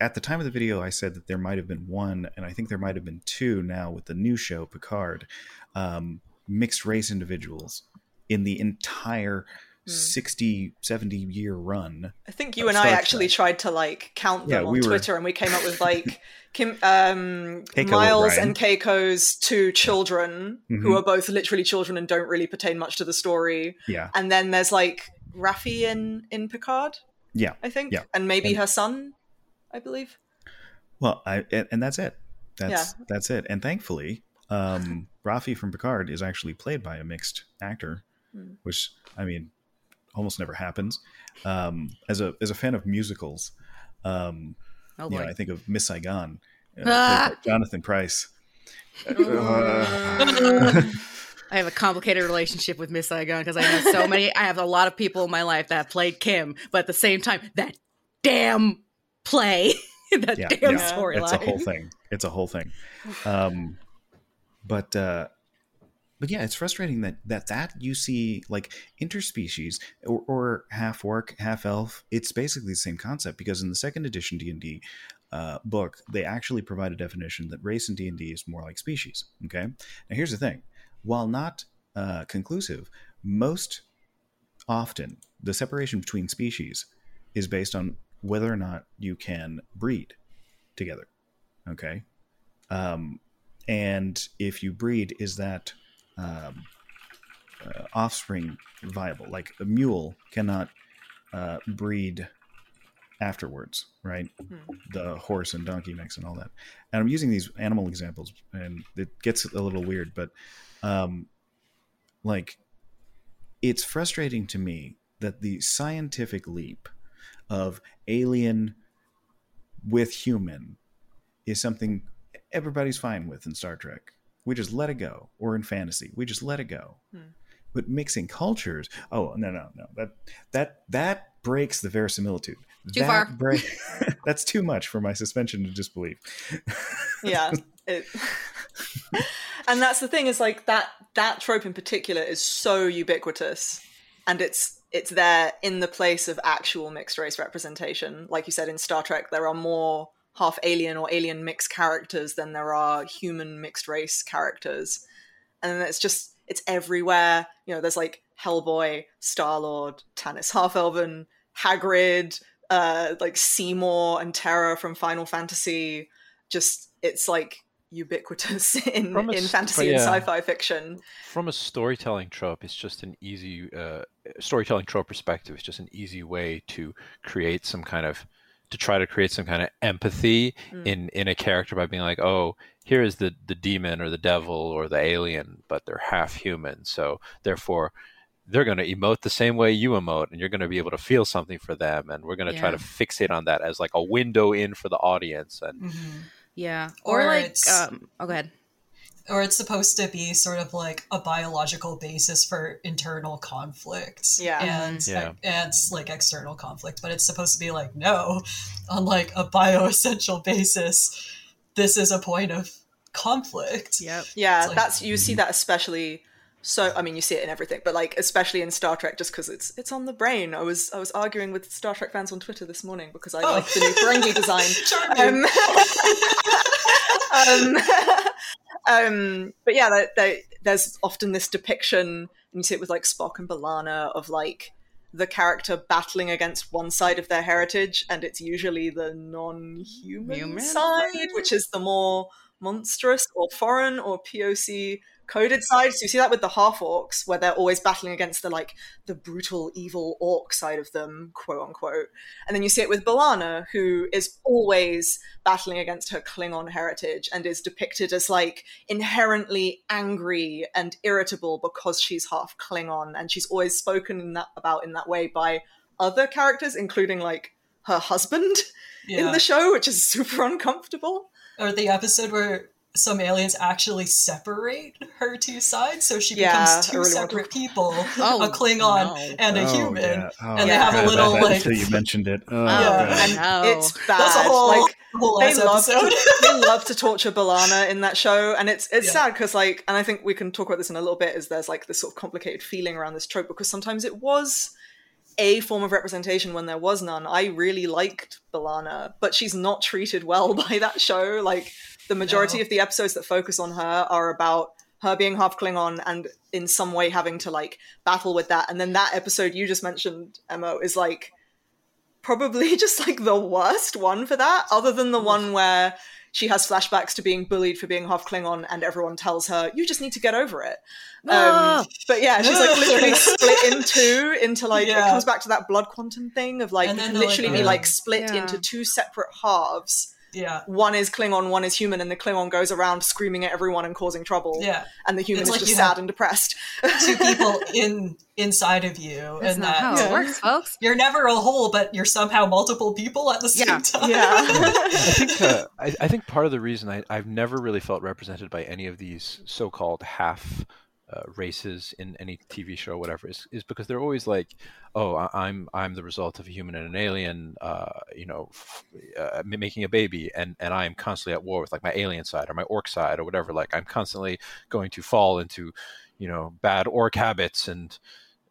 At the time of the video, I said that there might have been one, and I think there might have been two now with the new show Picard, um, mixed race individuals in the entire Hmm. 60, 70 year run. I think you and I actually Trek. tried to like count them Yeah, on we were- Twitter, and we came up with like Kim, um, Miles O'Brien. and Keiko's two children, who Mhm. are both literally children and don't really pertain much to the story. Yeah. And then there's like Raffi in in Picard, Yeah. I think, Yeah. and maybe And- her son, I believe. Well, I and, and that's it. That's that's it. And thankfully, um, Raffi from Picard is actually played by a mixed actor, Hmm. which I mean, almost never happens. Um, as a as a fan of musicals, um, Oh you know, I think of Miss Saigon, uh, Ah. Jonathan Pryce. I have a complicated relationship with Miss Saigon because I know so many. I have a lot of people in my life that have played Kim, but at the same time, that damn play, that Yeah, damn yeah. storyline. it's a whole thing. It's a whole thing. Um, but uh, but yeah, it's frustrating that that that you see like interspecies or, or half orc, half elf. It's basically the same concept because in the second edition D and D uh, book, they actually provide a definition that race in D and D is more like species. Okay, now here's the thing: while not uh, conclusive, most often the separation between species is based on whether or not you can breed together. Okay, um, and if you breed, is that um, uh, offspring viable? Like a mule cannot uh, breed afterwards, right? Hmm. The horse and donkey mix and all that. And I'm using these animal examples, and it gets a little weird, but um, like it's frustrating to me that the scientific leap of alien with human is something everybody's fine with in Star Trek. We just let it go, or in fantasy, we just let it go. Hmm. But mixing cultures, oh no no no that that that breaks the verisimilitude. Too far. break- that's too much for my suspension of disbelief. yeah it, and that's the thing is like that that trope in particular is so ubiquitous and it's it's there in the place of actual mixed race representation like you said in star trek there are more half alien or alien mixed characters than there are human mixed race characters and it's just it's everywhere you know there's like hellboy star lord Tanis half elven hagrid uh like seymour and terra from final fantasy just it's like ubiquitous in a in fantasy but and sci-fi fiction. From a storytelling trope, it's just an easy uh, storytelling trope perspective. It's just an easy way to create some kind of to try to create some kind of empathy Mm. in in a character by being like, oh, here is the the demon or the devil or the alien, but they're half human, so therefore they're going to emote the same way you emote and you're going to be able to feel something for them and we're going to try Yeah. to fixate on that as like a window in for the audience and Mhm. Yeah. Or, Or like, um, oh, go ahead. Or it's supposed to be sort of like a biological basis for internal conflicts. Yeah. And, Yeah. and like external conflict. But it's supposed to be like, no, on like a bioessential basis, this is a point of conflict. Yep. Yeah, It's like- that's you see that especially. So I mean, you see it in everything, but like especially in Star Trek, just because it's it's on the brain. I was I was arguing with Star Trek fans on Twitter this morning because I Oh. like the new Ferengi design. Um, um, um, but yeah, there, there, there's often this depiction, and you see it with like Spock and B'Elanna, of like the character battling against one side of their heritage, and it's usually the non-human Human? side, which is the more monstrous or foreign or POC coded side. So you see that with the half orcs, where they're always battling against the like the brutal, evil orc side of them, quote unquote. And then you see it with B'Elanna, who is always battling against her Klingon heritage and is depicted as like inherently angry and irritable because she's half Klingon, and she's always spoken in that about in that way by other characters, including like her husband in the show, which is super uncomfortable. or the episode where some aliens actually separate her two sides, so she Yeah, becomes two really want to- separate people, Oh, a Klingon no. and a Oh, human. yeah. Oh, and they I have a little about that like until you mentioned it. Oh, Yeah. And it's bad. that's a whole, like whole they love episode. they love to torture B'Elanna in that show, and it's it's Yeah. sad because like, and I think we can talk about this in a little bit. Is there's like this sort of complicated feeling around this trope because sometimes it was a form of representation when there was none. I really liked B'Elanna, but she's not treated well by that show. Like the majority No. of the episodes that focus on her are about her being half Klingon and in some way having to like battle with that. And then that episode you just mentioned, Emma, is like probably just like the worst one for that, other than the one where she has flashbacks to being bullied for being half Klingon and everyone tells her, you just need to get over it. No. Um, but yeah, she's like literally split in two into like, it comes back to that blood quantum thing of like, you can literally like, be like split Yeah. into two separate halves. Yeah, One is Klingon, one is human, and the Klingon goes around screaming at everyone and causing trouble. yeah. And the human It's is like just sad and depressed. Two people in inside of you, That's and not that how it works, folks. you're never a whole, but you're somehow multiple people at the same Yeah. time. yeah. I think uh, I, I think part of the reason I, I've never really felt represented by any of these so-called half uh, races in any TV show, or whatever, is, is because they're always like, "Oh, I, am I'm the result of a human and an alien, uh, you know, f- uh, making a baby, and and I am constantly at war with like my alien side or my orc side or whatever. Like I'm constantly going to fall into, you know, bad orc habits and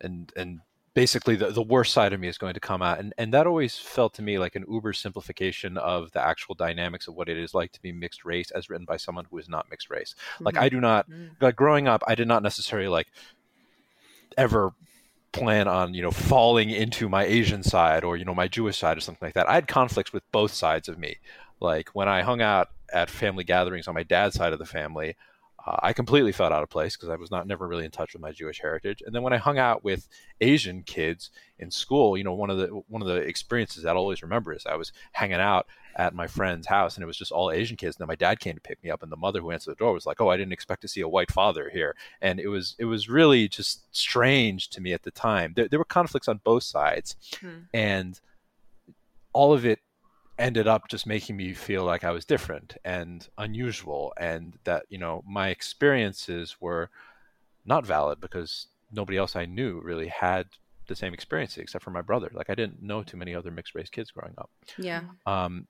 and and basically the, the worst side of me is going to come out and, and that always felt to me like an uber simplification of the actual dynamics of what it is like to be mixed race as written by someone who is not mixed race mm-hmm. like i do not mm-hmm. like growing up i did not necessarily like ever plan on you know falling into my asian side or you know my jewish side or something like that i had conflicts with both sides of me like when i hung out at family gatherings on my dad's side of the family uh, I completely felt out of place because I was not never really in touch with my Jewish heritage. And then when I hung out with Asian kids in school, you know, one of the one of the experiences that I'll always remember is I was hanging out at my friend's house and it was just all Asian kids. And then my dad came to pick me up, and the mother who answered the door was like, "Oh, I didn't expect to see a white father here." And it was it was really just strange to me at the time. There, there were conflicts on both sides, hmm. and all of it ended up just making me feel like I was different and unusual, and that you know my experiences were not valid because nobody else I knew really had the same experience except for my brother. Like I didn't know too many other mixed race kids growing up. Yeah. Um,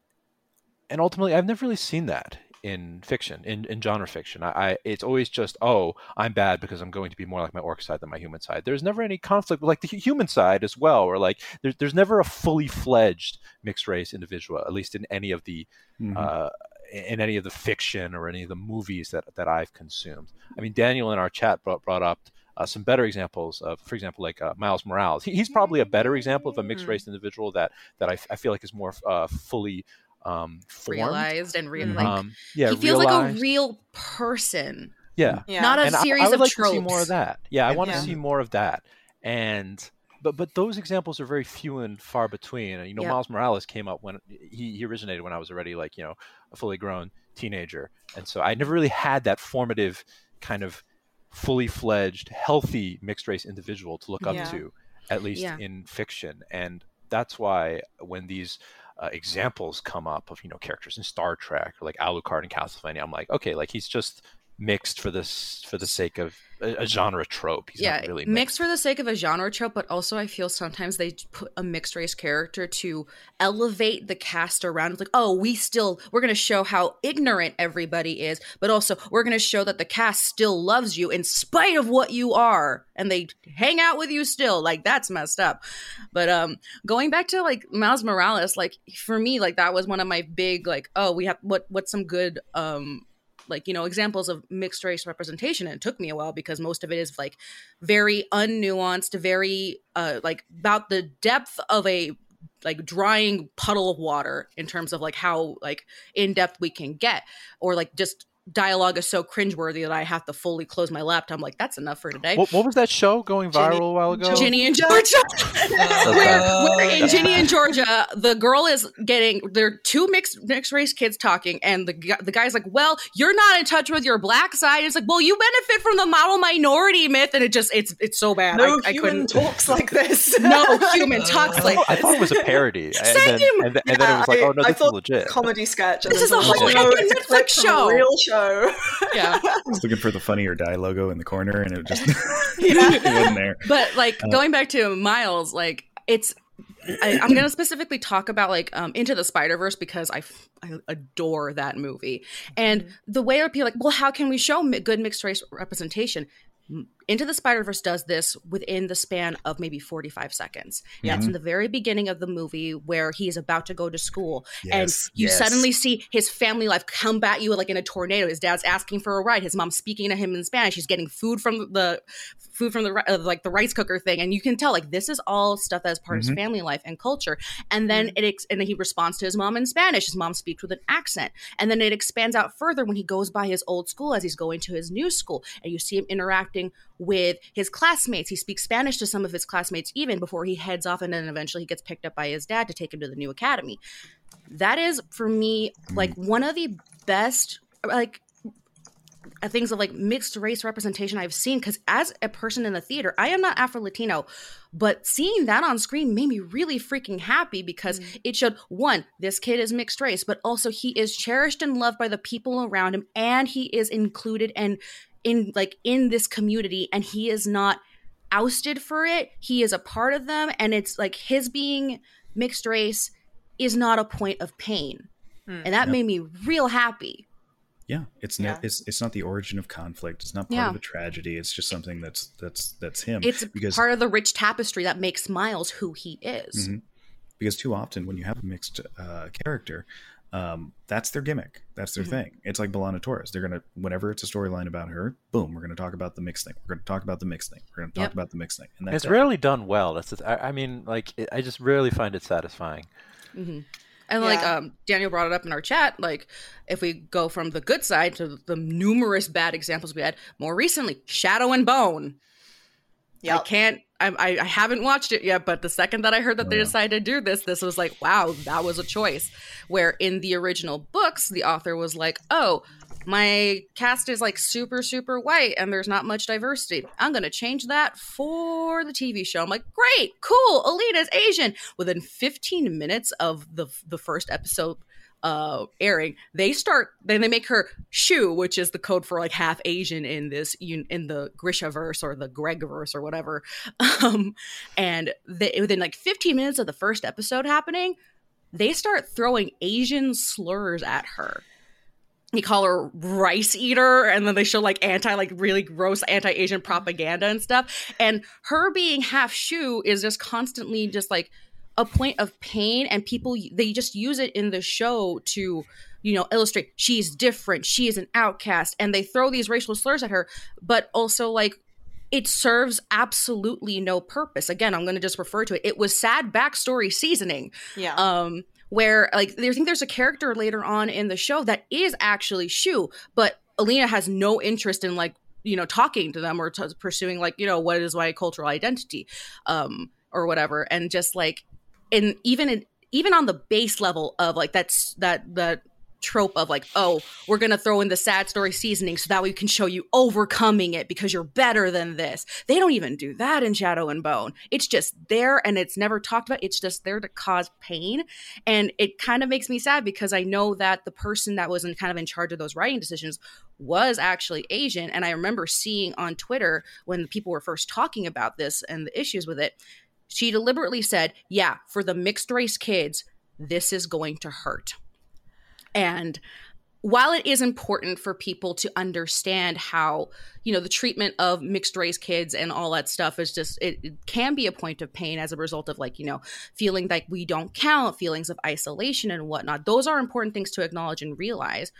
and ultimately, I've never really seen that in fiction, in, in genre fiction. I, I, it's always just, oh, I'm bad because I'm going to be more like my orc side than my human side. There's never any conflict with like the human side as well, or like there's there's never a fully fledged mixed race individual, at least in any of the mm-hmm. uh, in any of the fiction or any of the movies that that I've consumed. I mean, Daniel in our chat brought brought up. Uh, some better examples of, for example, like uh, Miles Morales. He, he's probably a better example of a mixed mm. race individual that that I, I feel like is more uh, fully um, formed. realized and real mm-hmm. like um, yeah, he feels realized. like a real person. Yeah, yeah. not a and series I, I would of like tropes. To see more of that. Yeah, I want yeah. to see more of that. And but but those examples are very few and far between. And you know, yep. Miles Morales came up when he, he originated when I was already like you know a fully grown teenager, and so I never really had that formative kind of fully fledged, healthy mixed race individual to look up yeah. to, at least in fiction. And that's why when these uh, examples come up of you know characters in Star Trek or like Alucard in Castlevania. I'm like, okay, like he's just mixed for this for the sake of a, a genre trope. He's yeah, really mixed. mixed. for the sake of a genre trope, but also I feel sometimes they put a mixed race character to elevate the cast around. It's like, oh, we still we're going to show how ignorant everybody is, but also we're going to show that the cast still loves you in spite of what you are, and they hang out with you still. Like that's messed up. But um, going back to like Miles Morales, like for me, like that was one of my big like, oh, we have what what's some good um like you know examples of mixed race representation and it took me a while because most of it is like very unnuanced very uh like about the depth of a like drying puddle of water in terms of like how like in depth we can get or like just dialogue is so cringeworthy that I have to fully close my laptop. I'm like, that's enough for today. What, what was that show going viral Ginny, a while ago? Ginny and Georgia. Oh, where, where in Ginny and Georgia, the girl is getting there are two mixed mixed race kids talking, and the the guy's like, "Well, you're not in touch with your black side." It's like, "Well, you benefit from the model minority myth," and it just it's it's so bad. No I, human I talks like this. no human talks like. I thought it was a parody, and then, and, then, and then, it was like, "Oh no, this is legit." Comedy sketch. This is a whole like, no, Netflix show. Real show show. Yeah. I was looking for the funny or die logo in the corner and it just it wasn't there. But like uh, going back to Miles, like it's I, am going to specifically talk about like um, Into the Spider Verse because I, I adore that movie, and mm-hmm. the way that people like, well, how can we show good mixed race representation? Into the Spider Verse does this within the span of maybe 45 seconds. Yeah. That's in the very beginning of the movie where he's about to go to school. Yes, and you yes. suddenly see his family life come at you like in a tornado. His dad's asking for a ride. His mom's speaking to him in Spanish. He's getting food from the food from the uh, like the rice cooker thing. And you can tell like this is all stuff that is part mm-hmm. of his family life and culture. And then mm-hmm. it ex- and then he responds to his mom in Spanish. His mom speaks with an accent. And then it expands out further when he goes by his old school as he's going to his new school. And you see him interacting with his classmates. He speaks Spanish to some of his classmates even before he heads off, and then eventually he gets picked up by his dad to take him to the new academy. That is for me like one of the best like things of like mixed race representation I've seen because as a person in the theater, I am not Afro Latino, but seeing that on screen made me really freaking happy because mm. it showed one, this kid is mixed race, but also he is cherished and loved by the people around him, and he is included and in like in this community and he is not ousted for it. He is a part of them and it's like his being mixed race is not a point of pain. Mm. And that Yep. made me real happy. Yeah, it's Yeah. not it's it's not the origin of conflict. It's not part Yeah. of a tragedy. It's just something that's that's that's him. It's because part of the rich tapestry that makes Miles who he is. Mhm. because too often when you have a mixed uh, character, um, that's their gimmick. That's their Mhm. thing. It's like B'Elanna Torres. They're gonna whenever it's a storyline about her, boom, we're gonna talk about the mix thing. We're gonna talk about the mix thing. We're gonna talk Yep. about the mixed thing. And that's It's it. rarely done well. That's the, I, I mean, like it, I just rarely find it satisfying. hmm And like um, Daniel brought it up in our chat, like if we go from the good side to the numerous bad examples we had more recently, Shadow and Bone. I can't. I, I I haven't watched it yet, but the second that I heard that they Yeah. decided to do this, this was like, wow, that was a choice. Where in the original books, the author was like, oh, my cast is like super super white and there's not much diversity. I'm gonna change that for the TV show. I'm like, great, cool. Alina's Asian. Within 15 minutes of the the first episode uh airing they start then they make her shu which is the code for like half asian in this in the grisha verse or the greg verse or whatever. Um and they, within like 15 minutes of the first episode happening they start throwing asian slurs at her. They call her rice eater and then they show like anti like really gross anti-asian propaganda and stuff. And her being half shu is just constantly just like a point of pain and people they just use it in the show to you know illustrate she's different she is an outcast and they throw these racial slurs at her but also like it serves absolutely no purpose. Again i'm going to just refer to it. It was sad backstory seasoning. Yeah. um where like I think there's a character later on in the show that is actually Shu, but Alina has no interest in like you know talking to them or t- pursuing like you know what is my cultural identity, um or whatever, and just like and even in, even on the base level of like that's that that trope of like oh we're gonna throw in the sad story seasoning so that we can show you overcoming it because you're better than this. They don't even do that in shadow and bone. It's just there and it's never talked about. It's just there to cause pain. And it kind of makes me sad because i know that the person that was in kind of in charge of those writing decisions was actually asian. And i remember seeing on twitter when people were first talking about this and the issues with it she deliberately said yeah for the mixed race kids this is going to hurt. And while it is important for people to understand how you know the treatment of mixed race kids and all that stuff is just it, it can be a point of pain as a result of like you know feeling like we don't count feelings of isolation and whatnot those are important things to acknowledge and realize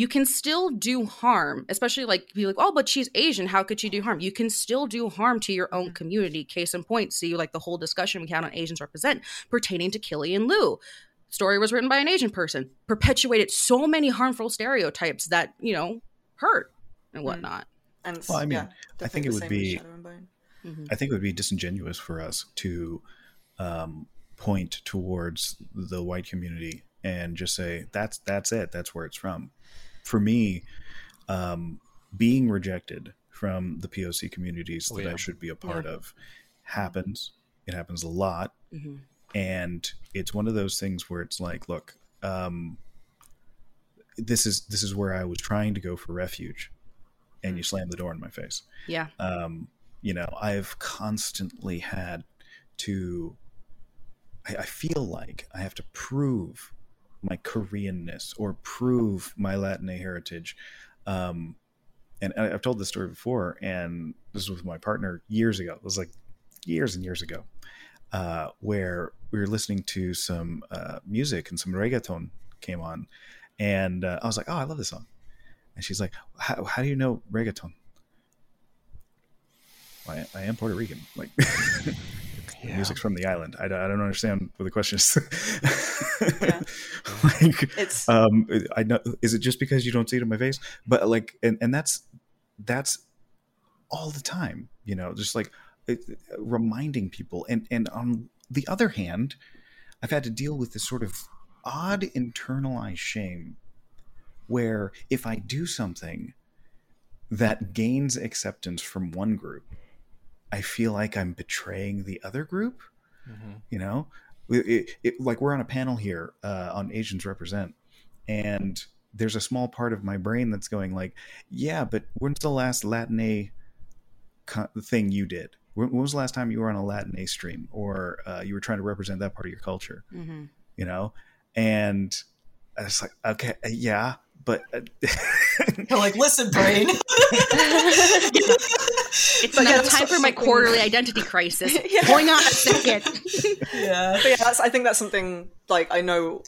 you can still do harm especially like be like oh but she's asian how could she do harm you can still do harm to your own community case in point see like the whole discussion we had on asians represent pertaining to killian liu story was written by an asian person perpetuated so many harmful stereotypes that you know hurt and whatnot and it's- Well, I mean, yeah, I think it would be- Shadow and Bone. Mhm. I think it would be disingenuous for us to um, point towards the white community and just say that's that's it. That's where it's from. For me, um, being rejected from the POC communities Oh, that yeah. I should be a part of happens. It happens a lot, Mhm. and it's one of those things where it's like, look, um, this is this is where I was trying to go for refuge, and you slam the door in my face yeah um, you know i've constantly had to I, I feel like i have to prove my koreanness or prove my latina heritage. Um, and I- i've told this story before and this was with my partner years ago. It was like years and years ago uh, where we were listening to some uh, music and some reggaeton came on. And uh, i was like oh i love this song. And she's like how, how do you know reggaeton? I, I am Puerto Rican. Like, Yeah. music's from the island. I, don't- I don't understand what the question is. Yeah. like, It's um, I know. Is it just because you don't see it in my face? But like, and, and that's that's all the time. You know, just like it, reminding people. And and on the other hand, I've had to deal with this sort of odd internalized shame, where if I do something that gains acceptance from one group, I feel like I'm betraying the other group. Mhm. You know, it, it, it- like we're on a panel here uh, on Asians Represent, and there's a small part of my brain that's going like, yeah, but when's the last Latin A thing you did? When, was the last time you were on a Latin A stream or uh, you were trying to represent that part of your culture? Mm-hmm. You know, and I was like, okay, uh, yeah, but uh, like, listen, brain. it's but not yeah, time for my quarterly identity crisis. yeah. Going on a second. yeah, but yeah, that's, I think that's something like I know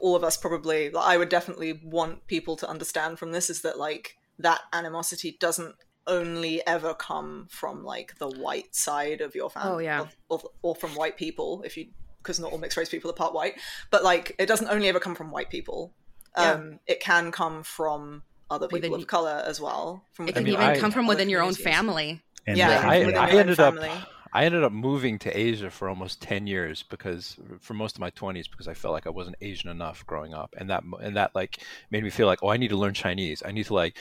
all of us probably. Like, I would definitely want people to understand from this is that like that animosity doesn't only ever come from like the white side of your family. Oh yeah, or, or from white people if you because not all mixed race people are part white. But like it doesn't only ever come from white people. Um, yeah. It can come from other people within, of color as well. From it can I mean, even I, come from within your own family. And yeah, I, I ended up. I ended up moving to Asia for almost 10 years because for most of my 20s because I felt like I wasn't Asian enough growing up and that and that like made me feel like oh I need to learn Chinese. I need to like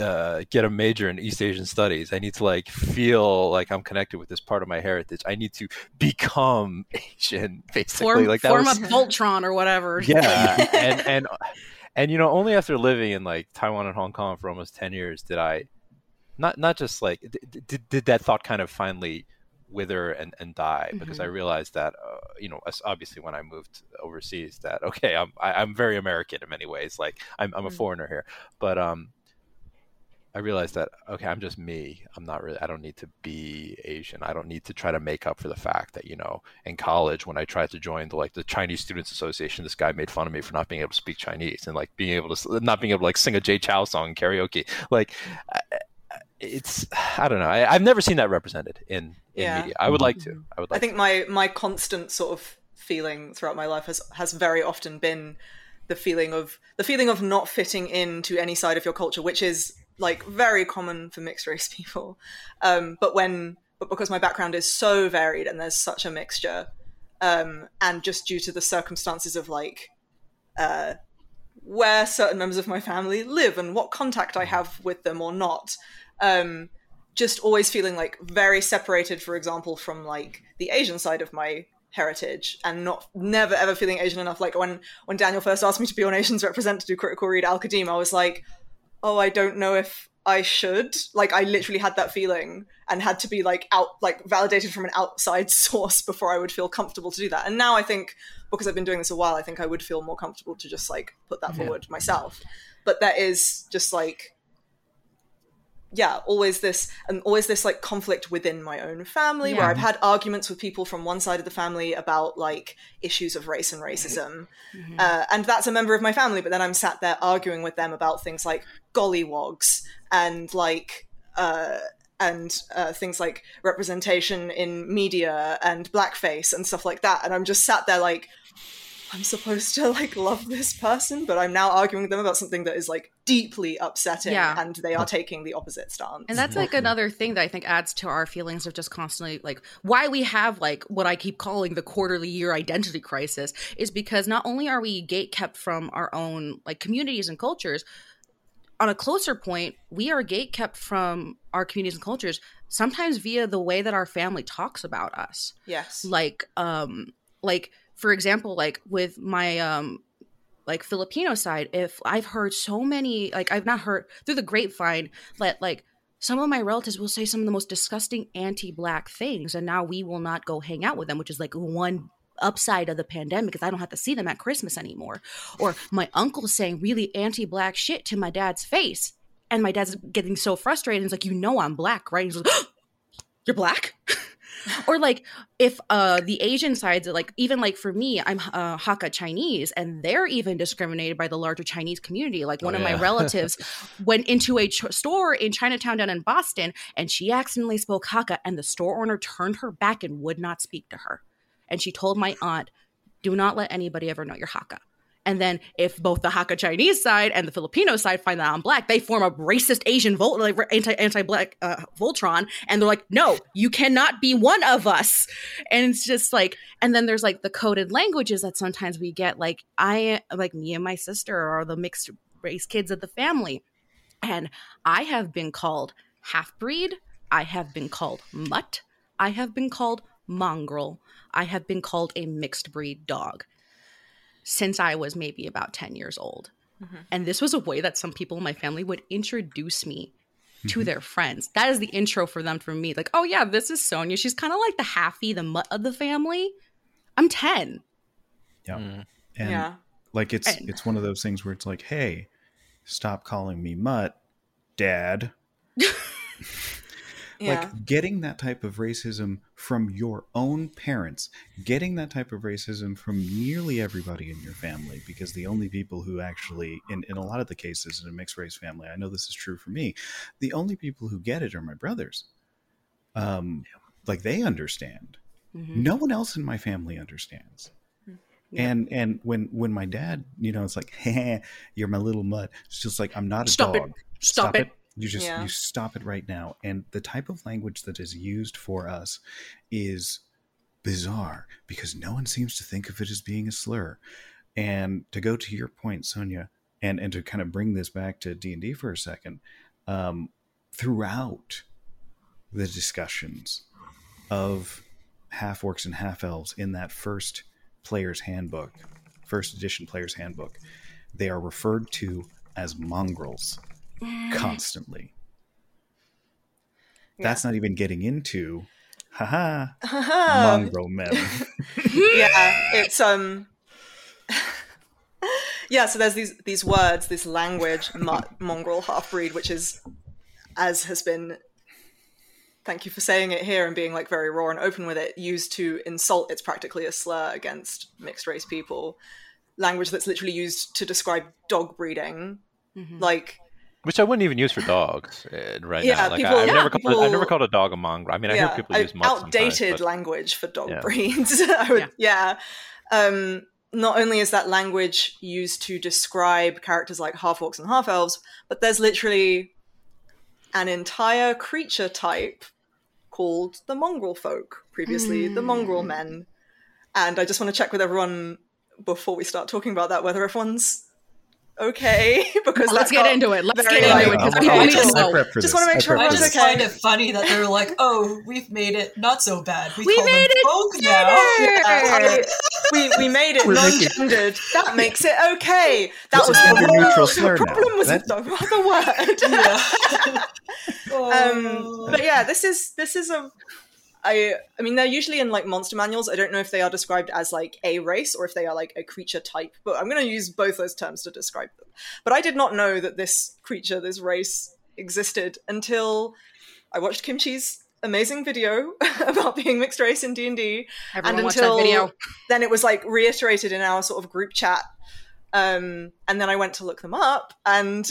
uh, get a major in East Asian studies. I need to like feel like I'm connected with this part of my heritage. I need to become Asian, basically. Form, like that form was, a Voltron or whatever. Yeah, and and and you know, only after living in like Taiwan and Hong Kong for almost ten years did I, not not just like did did, that thought kind of finally wither and, and die because mm-hmm. I realized that uh, you know obviously when I moved overseas that okay I'm I, am i am very American in many ways like I'm I'm a mm-hmm. foreigner here but um I realized that okay, I'm just me. I'm not really. I don't need to be Asian. I don't need to try to make up for the fact that you know, in college when I tried to join the like the Chinese Students Association, this guy made fun of me for not being able to speak Chinese and like being able to not being able to like sing a Jay Chou song in karaoke. Like, it's I don't know. I, have never seen that represented in in yeah. media. I would like to. Mm-hmm. I would. Like I think to. my my constant sort of feeling throughout my life has has very often been the feeling of the feeling of not fitting into any side of your culture, which is like very common for mixed race people. Um, but when but because my background is so varied and there's such a mixture, um, and just due to the circumstances of like uh, where certain members of my family live and what contact I have with them or not, um, just always feeling like very separated, for example, from like the Asian side of my heritage and not never ever feeling Asian enough. Like when when Daniel first asked me to be on Asians Represent to do critical read Al-Qadim, I was like, oh, I don't know if I should. Like, I literally had that feeling and had to be like out, like validated from an outside source before I would feel comfortable to do that. And now I think, because I've been doing this a while, I think I would feel more comfortable to just like put that forward myself. But that is just like yeah, always this and always this like conflict within my own family yeah. where I've had arguments with people from one side of the family about like issues of race and racism, mm-hmm. uh, and that's a member of my family. But then I'm sat there arguing with them about things like gollywogs and like uh, and uh, things like representation in media and blackface and stuff like that, and I'm just sat there like I'm supposed to like love this person, but I'm now arguing with them about something that is like deeply upsetting yeah. and they are taking the opposite stance. And that's like another thing that I think adds to our feelings of just constantly like why we have like what I keep calling the quarterly year identity crisis is because not only are we gate kept from our own like communities and cultures, on a closer point, we are gate kept from our communities and cultures sometimes via the way that our family talks about us. Yes. Like um like for example, like with my um like Filipino side, if I've heard so many like I've not heard through the grapevine that like some of my relatives will say some of the most disgusting anti-black things and now we will not go hang out with them, which is like one upside of the pandemic because I don't have to see them at Christmas anymore. Or my uncle saying really anti-black shit to my dad's face. And my dad's getting so frustrated. He's like, you know I'm black, right? He's like, You're black? or like if uh the asian sides like even like for me i'm uh hakka chinese and they're even discriminated by the larger chinese community. Like one oh, of yeah. my relatives went into a ch- store in chinatown down in boston and she accidentally spoke hakka and the store owner turned her back and would not speak to her. And she told my aunt do not let anybody ever know you're hakka and then if both the Hakka Chinese side and the Filipino side find that I'm black, they form a racist Asian Volt like anti anti black uh, Voltron, and they're like, no, you cannot be one of us. And it's just like, and then there's like the coded languages that sometimes we get. Like I, like me and my sister are the mixed race kids of the family, and I have been called half breed. I have been called mutt. I have been called mongrel. I have been called a mixed breed dog since I was maybe about 10 years old. And this was a way that some people in my family would introduce me to Mhm. their friends. That is the intro for them for me. Like, oh yeah, this is Sonya. She's kind of like the halfie, the mutt of the family. I'm 10. Yeah. Mm. And yeah. like it's And- it's one of those things where it's like, hey, stop calling me mutt, dad. Yeah. Like getting that type of racism from your own parents, getting that type of racism from nearly everybody in your family, because the only people who actually, in, in a lot of the cases in a mixed race family, I know this is true for me, the only people who get it are my brothers. Um, like they understand. Mhm. No one else in my family understands. Yeah. And and when when my dad, you know, it's like, hey, you're my little mutt. It's just like I'm not a Stop it. dog. Stop it. You just Yeah. you stop it right now. And the type of language that is used for us is bizarre because no one seems to think of it as being a slur. And to go to your point, Sonya, and and to kind of bring this back to D and D for a second, um, throughout the discussions of half orcs and half elves in that first player's handbook, first edition player's handbook, they are referred to as mongrels constantly. That's not even getting into, haha, mongrel men. yeah, it's um Yeah, so there's these these words, this language, mutt, mongrel, half breed, which is as has been thank you for saying it here and being like very raw and open with it, used to insult it's practically a slur against mixed race people. Language that's literally used to describe dog breeding. Mhm. Like Which I wouldn't even use for dogs uh, right Yeah, now. Like people- I, have yeah, never called, I've never called a dog a mongrel. I mean, I hear people use mutts outdated but- language for dog Yeah. breeds. I would, yeah. Um, not only is that language used to describe characters like half orcs and half elves, but there's literally an entire creature type called the mongrel folk, previously the mongrel Mm. men. And I just want to check with everyone before we start talking about that whether everyone's okay because Let's get into it. Let's get into it because people need to just- know. Just wanna make I sure I just this. okay. find it funny that they're like, "Oh, we've made it not so bad. We, We made it folk now." Yeah, we we made it We're making- non-gendered. That makes it okay. That It's was the gender-neutral slur The now. problem was That- the other word. Yeah. um, but yeah, this is this is a. I I mean, they're usually in like monster manuals. I don't know if they are described as like a race or if they are like a creature type. But I'm going to use both those terms to describe them. But I did not know that this creature, this race, existed until I watched Kimchi's amazing video about being mixed race in D and D Everyone and until that video. then it was like reiterated in our sort of group chat um, and then i went to look them up and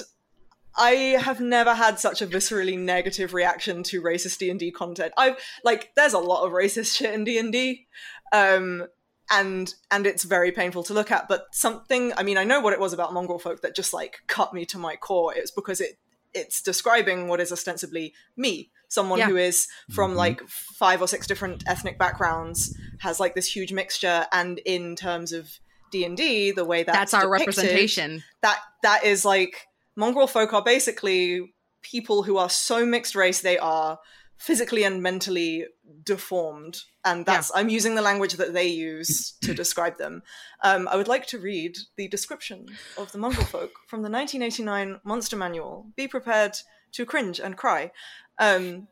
i have never had such a viscerally negative reaction to racist d&d content i've like there's a lot of racist shit in d&d um, and and it's very painful to look at but something i mean i know what it was about mongrel folk that just like cut me to my core it's because it it's describing what is ostensibly me someone Yeah. who is from Mhm. like five or six different ethnic backgrounds has like this huge mixture and in terms of d&d the way that's, That's our depicted, representation. that that is like mongrel folk are basically people who are so mixed race they are physically and mentally deformed. And that's i'm using the language that they use to describe them. Um, i would like to read the description of the mongrel folk from the 1989 monster manual. Be prepared to cringe and cry. Um,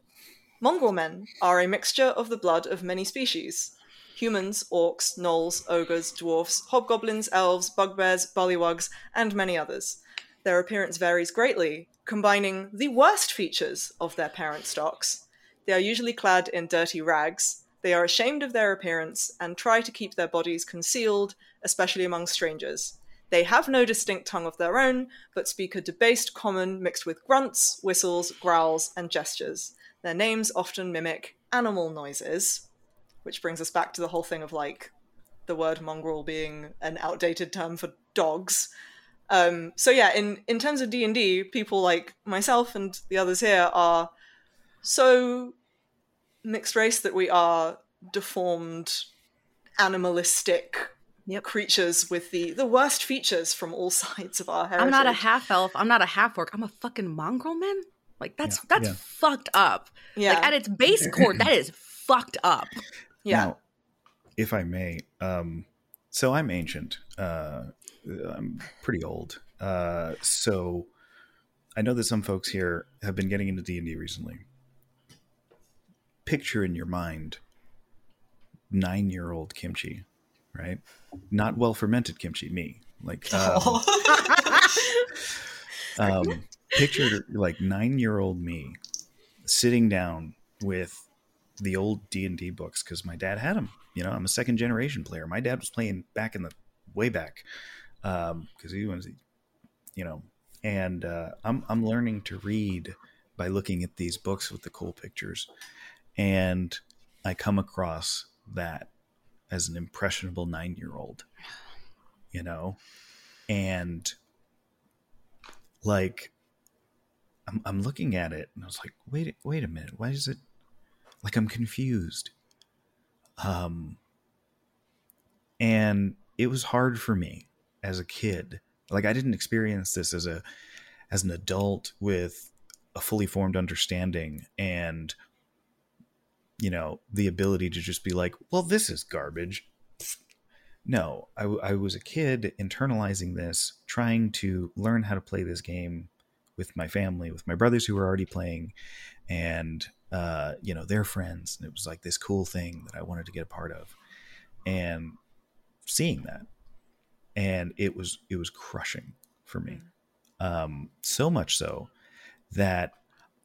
mongrel men are a mixture of the blood of many species. Humans, orcs, gnolls, ogres, dwarfs, hobgoblins, elves, bugbears, bullywugs, and many others. Their appearance varies greatly, combining the worst features of their parent stocks. They are usually clad in dirty rags. They are ashamed of their appearance and try to keep their bodies concealed, especially among strangers. They have no distinct tongue of their own, but speak a debased common mixed with grunts, whistles, growls, and gestures. Their names often mimic animal noises, which brings us back to the whole thing of like the word mongrel being an outdated term for dogs. Um, so yeah, in in terms of D and D, people like myself and the others here are so mixed race that we are deformed, animalistic Yep. creatures with the the worst features from all sides of our heritage. I'm not a half elf. I'm not a half orc. I'm a fucking mongrel man. Like that's Yeah, that's yeah. fucked up. yeah, Like at its base core, that is fucked up. yeah. Now, if I may, um, so I'm ancient. Uh, I'm pretty old. Uh, so I know that some folks here have been getting into D and D recently. Picture in your mind nine-year-old kimchi, right? Not well fermented kimchi. Me, like um, um, picture like nine-year-old me sitting down with the old D and D books because my dad had them. You know, I'm a second generation player. My dad was playing back in the way back because um, he was, you know, and uh, I'm I'm learning to read by looking at these books with the cool pictures, and I come across that as an impressionable nine year old, you know, and like I'm I'm looking at it and I was like, wait wait a minute, why is it like I'm confused? Um, and it was hard for me as a kid. Like I didn't experience this as a as an adult with a fully formed understanding and you know the ability to just be like, well, this is garbage. No, I, I was a kid internalizing this, trying to learn how to play this game with my family, with my brothers who were already playing, and uh, you know their friends. And it was like this cool thing that I wanted to get a part of, and seeing that, and it was it was crushing for me, mm. um, so much so that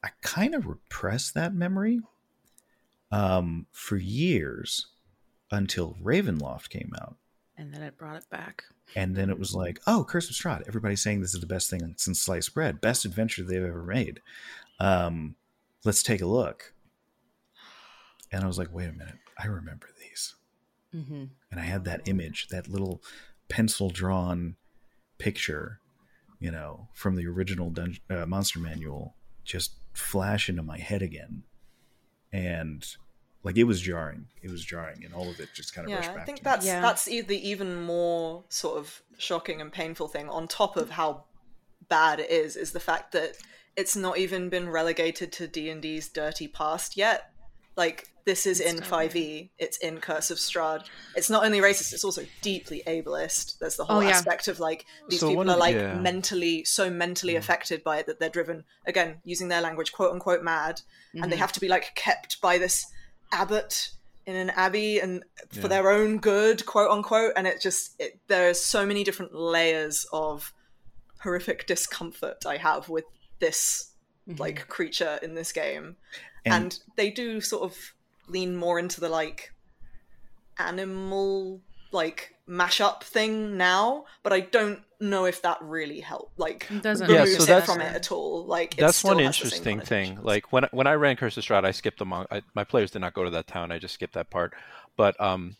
I kind of repressed that memory um, for years until Ravenloft came out. And then it brought it back. And then it was like, oh, Curse of Strahd. Everybody's saying this is the best thing since sliced bread, best adventure they've ever made. Um, let's take a look. And I was like, wait a minute, I remember these. Mm-hmm. And I had that image, that little pencil drawn picture, you know, from the original Dun- uh, Monster Manual just flash into my head again. And like it was jarring. It was jarring, and all of it just kind of yeah, rushed back. I think that's yeah. that's the even more sort of shocking and painful thing. On top of how bad it is, is the fact that it's not even been relegated to D and D's dirty past yet. Like this is it's in five E. It's in Curse of Strahd. It's not only racist; it's also deeply ableist. There's the whole oh, yeah. aspect of like these so people are like yeah. mentally so mentally mm. affected by it that they're driven again using their language, quote unquote, mad, mm-hmm. and they mm-hmm. have to be like kept by this abbot in an abbey and for yeah. their own good, quote unquote. And it just it, there's so many different layers of horrific discomfort I have with this mm-hmm. like creature in this game, and, and they do sort of lean more into the like animal like mashup thing now, but I don't know if that really helped. Like doesn't yeah, so that's, from it at all. Like that's one interesting thing. Like when when I ran Curse of Strahd, I skipped among I, my players did not go to that town. I just skipped that part. But um,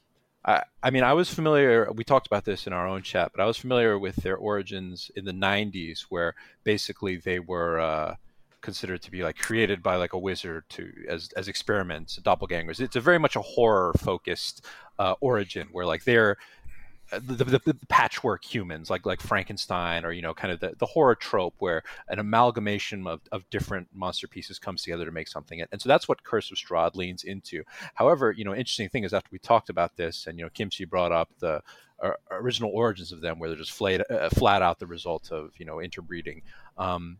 I I mean I was familiar. We talked about this in our own chat, but I was familiar with their origins in the '90s, where basically they were. Uh, considered to be like created by like a wizard to as as experiments doppelgangers. It's a very much a horror focused uh, origin where like they're the, the, the, patchwork humans like like Frankenstein or you know kind of the, the horror trope where an amalgamation of, of different monster pieces comes together to make something. And so that's what Curse of Strahd leans into. However you know interesting thing is after we talked about this and you know Kimchi brought up the uh, original origins of them where they're just flat, uh, flat out the result of you know interbreeding um,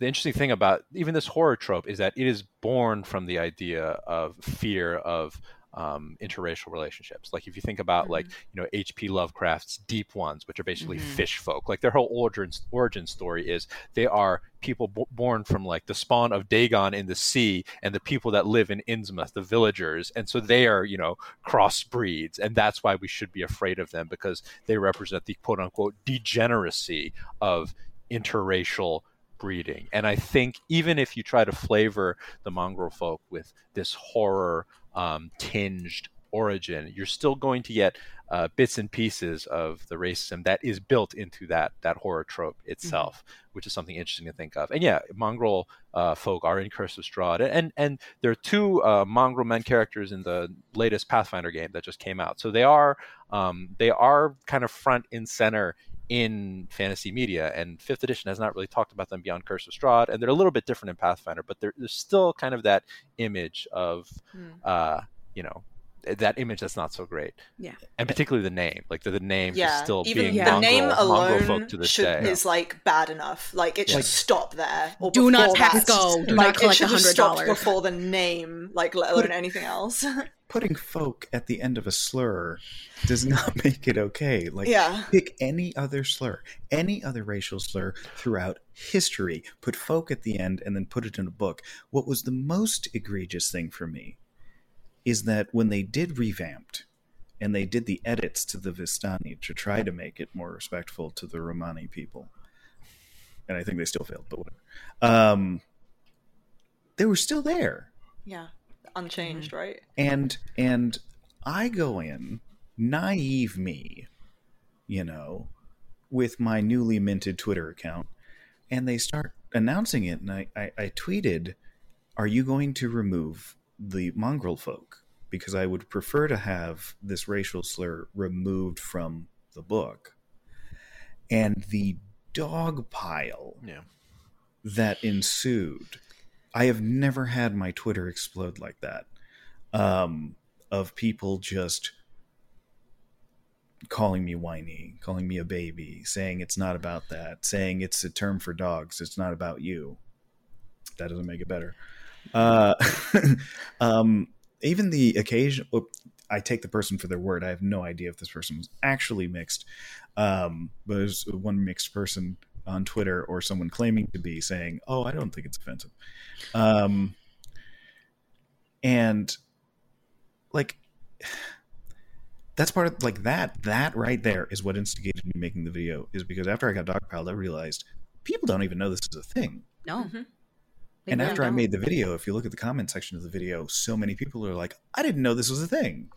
the interesting thing about even this horror trope is that it is born from the idea of fear of um, interracial relationships. Like if you think about mm-hmm. like you know H.P. Lovecraft's Deep Ones, which are basically mm-hmm. fish folk. Like their whole origin origin story is they are people b- born from like the spawn of Dagon in the sea and the people that live in Innsmouth, the villagers, and so they are you know crossbreeds, and that's why we should be afraid of them because they represent the quote unquote degeneracy of interracial breeding. And I think even if you try to flavor the mongrel folk with this horror um, tinged origin, you're still going to get uh, bits and pieces of the racism that is built into that that horror trope itself, mm-hmm. which is something interesting to think of. And yeah, mongrel uh, folk are in Curse of Strahd, and and there are two uh, mongrel men characters in the latest Pathfinder game that just came out. So they are um, they are kind of front and center in fantasy media, and Fifth Edition has not really talked about them beyond Curse of Strahd, and they're a little bit different in Pathfinder, but there's still kind of that image of, mm. uh, you know, that image that's not so great. Yeah. And particularly the name, like the, the name Yeah, is still even being the mongrel, name alone folk to this should, day. is like bad enough. Like it should Like- stop there. Or Do not before tax that. go. Do like, not collect it should have stopped $100. before the name, like let alone anything else. Putting folk at the end of a slur does not make it okay. Like, yeah, pick any other slur, any other racial slur throughout history. Put folk at the end and then put it in a book. What was the most egregious thing for me is that when they did revamped and they did the edits to the Vistani to try to make it more respectful to the Romani people, and I think they still failed, but whatever. Um, they were still there yeah, unchanged, mm-hmm. right? and and I go in naive me, you know, with my newly minted Twitter account, and they start announcing it, and I, I, I tweeted, "Are you going to remove the mongrel folk? Because I would prefer to have this racial slur removed from the book." And the dog pile yeah. that ensued. I have never had my Twitter explode like that. Um, of people just calling me whiny, calling me a baby, saying it's not about that, saying it's a term for dogs, it's not about you. That doesn't make it better. Uh, um, even the occasion, oh, I take the person for their word. I have no idea if this person was actually mixed, um, but there's one mixed person on Twitter or someone claiming to be saying, "Oh, I don't think it's offensive," um, and like that's part of like that. That right there is what instigated me making the video. Is because after I got dogpiled, I realized people don't even know this is a thing. No. Mhm. They and really after I don't. made the video, if you look at the comment section of the video, so many people are like, "I didn't know this was a thing."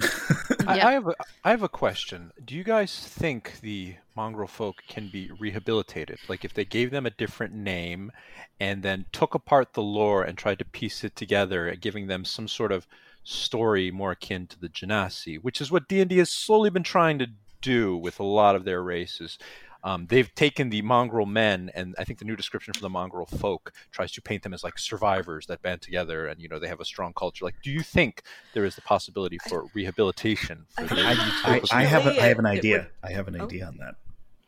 I. I have a, I have a question. Do you guys think the mongrel folk can be rehabilitated? Like if they gave them a different name and then took apart the lore and tried to piece it together, giving them some sort of story more akin to the Genasi, which is what D&D has slowly been trying to do with a lot of their races. Um, they've taken the mongrel men, and I think the new description for the mongrel folk tries to paint them as like survivors that band together, and you know they have a strong culture. Like, do you think there is the possibility for rehabilitation? For I the I, I, I have a, I have an it- it idea. would- I have an Oh. idea on that,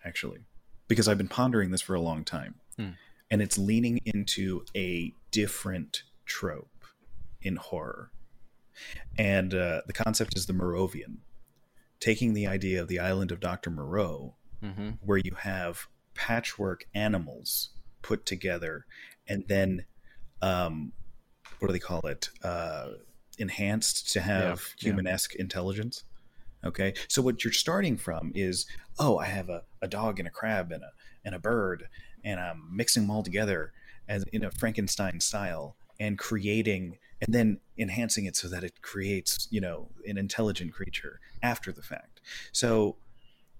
actually, because I've been pondering this for a long time, Hmm. and it's leaning into a different trope in horror, and uh, the concept is the Moravian, taking the idea of the island of Doctor Moreau, Mhm. where you have patchwork animals put together, and then, um, what do they call it? Uh, enhanced to have Yeah, yeah. human-esque intelligence. Okay, so what you're starting from is, oh, I have a, a dog and a crab and a and a bird, and I'm mixing them all together as in a Frankenstein style, and creating and then enhancing it so that it creates, you know, an intelligent creature after the fact. So,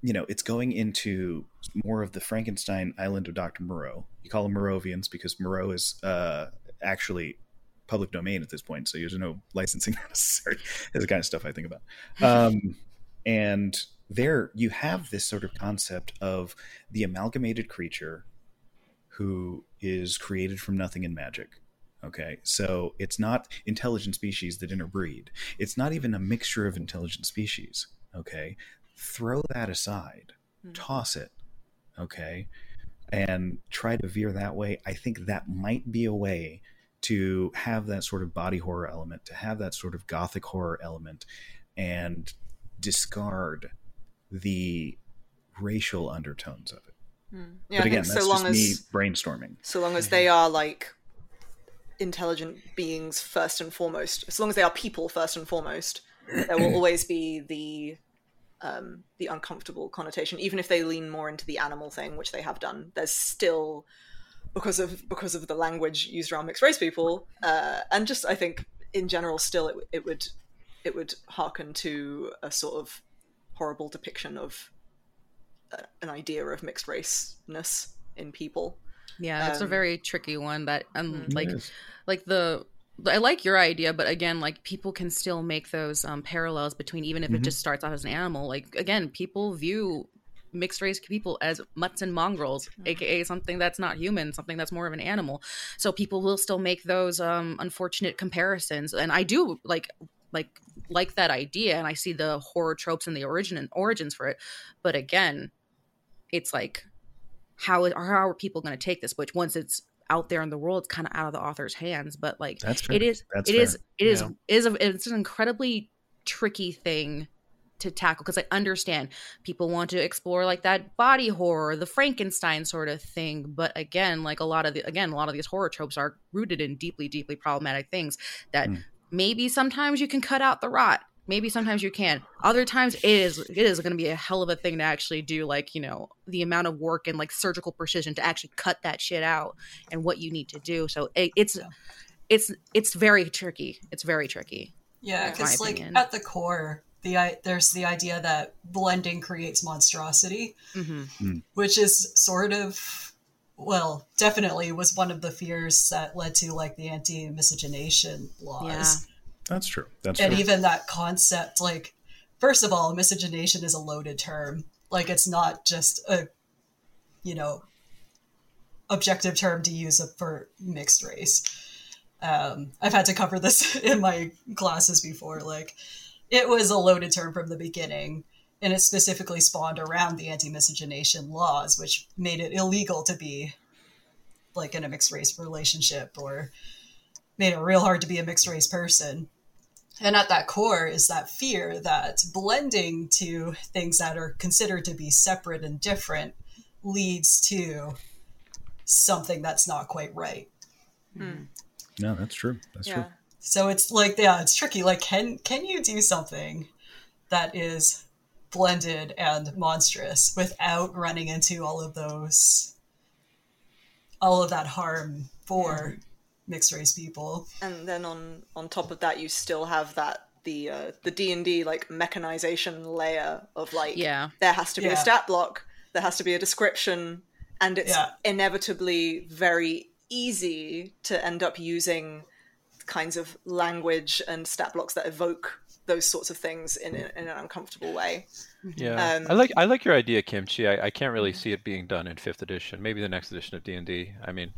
you know, it's going into more of the Frankenstein island of Dr. Moreau. You call them Moravians because Moreau is uh, actually public domain at this point, so there's no licensing necessary. That's the kind of stuff I think about. Um, and there you have this sort of concept of the amalgamated creature who is created from nothing in magic. Okay, so it's not intelligent species that interbreed. It's not even a mixture of intelligent species. Okay, throw that aside, Hmm. toss it. Okay, and try to veer that way. I think that might be a way to have that sort of body horror element, to have that sort of gothic horror element, and discard the racial undertones of it. Mm. Yeah, but again, that's so long just me brainstorming. so long as they are like intelligent beings first and foremost, as long as they are people first and foremost, there will always be the um, the uncomfortable connotation, even if they lean more into the animal thing, which they have done. There's still because of because of the language used around mixed race people, uh, and just I think in general, still it, it would it would hearken to a sort of horrible depiction of uh, an idea of mixed raceness in people. Yeah, it's a Um, very tricky one that um Mm. like Yes. like the I like your idea, but again, like people can still make those um, parallels between even if it Mhm. just starts off as an animal. Like again, people view mixed race people as mutts and mongrels, aka something that's not human, something that's more of an animal. So people will still make those um, unfortunate comparisons, and I do like like like that idea and I see the horror tropes and the origin and origins for it. But again, it's like how how are people going to take this? Which once it's out there in the world, it's kind of out of the author's hands. But like That's fair. it is, That's it is, it is, Yeah. is a, it's an incredibly tricky thing to tackle because I understand people want to explore like that body horror, the Frankenstein sort of thing. But again, like a lot of the again, a lot of these horror tropes are rooted in deeply, deeply problematic things that Mm. maybe sometimes you can cut out the rot. Maybe sometimes you can. Other times it is it is going to be a hell of a thing to actually do like, you know, the amount of work and like surgical precision to actually cut that shit out and what you need to do. So it, it's it's it's very tricky. It's very tricky. Yeah, in because like at the core, the i there's the idea that blending creates monstrosity, hmm which is sort of well, definitely was one of the fears that led to like the anti-miscegenation laws. That's true. That's and true. even that concept like first of all miscegenation is a loaded term like it's not just a you know objective term to use for mixed race um, i've had to cover this in my classes before like it was a loaded term from the beginning and it specifically spawned around the anti-miscegenation laws which made it illegal to be like in a mixed race relationship or made it real hard to be a mixed race person and at that core is that fear that blending to things that are considered to be separate and different leads to something that's not quite right. Hmm. no, that's true. That's Yeah. true. So it's like yeah, it's tricky. Like can can you do something that is blended and monstrous without running into all of those all of that harm for mixed race people? and then on on top of that you still have that the uh, the d&d like mechanization layer of like Yeah. there has to be Yeah. a stat block there has to be a description and it's Yeah. inevitably very easy to end up using kinds of language and stat blocks that evoke those sorts of things in, in, in an uncomfortable way Yeah, Um, I like I like your idea, Kimchi. I, I can't really see it being done in fifth edition. Maybe the next edition of D and D. I mean,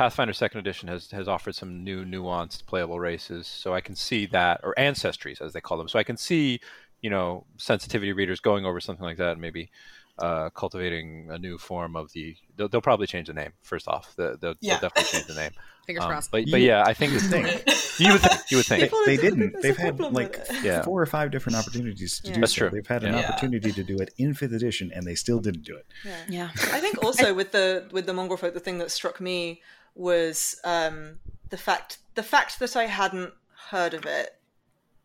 Pathfinder Second Edition has has offered some new nuanced playable races, so I can see that, or ancestries as they call them. So I can see, you know, sensitivity readers going over something like that, and maybe uh, cultivating a new form of the. They'll, they'll probably change the name first off. The, they'll, Yeah. they'll definitely change the name. Fingers Um, crossed. but but yeah, I think You think. you would think you would They, think. People- they didn't. They've had like. Yeah. four or five different opportunities to Yeah. do That's so. true. They've had an Yeah. opportunity to do it in fifth edition, and they still didn't do it. yeah. I think also with the with the mongrel folk, the thing that struck me was um, the fact the fact that I hadn't heard of it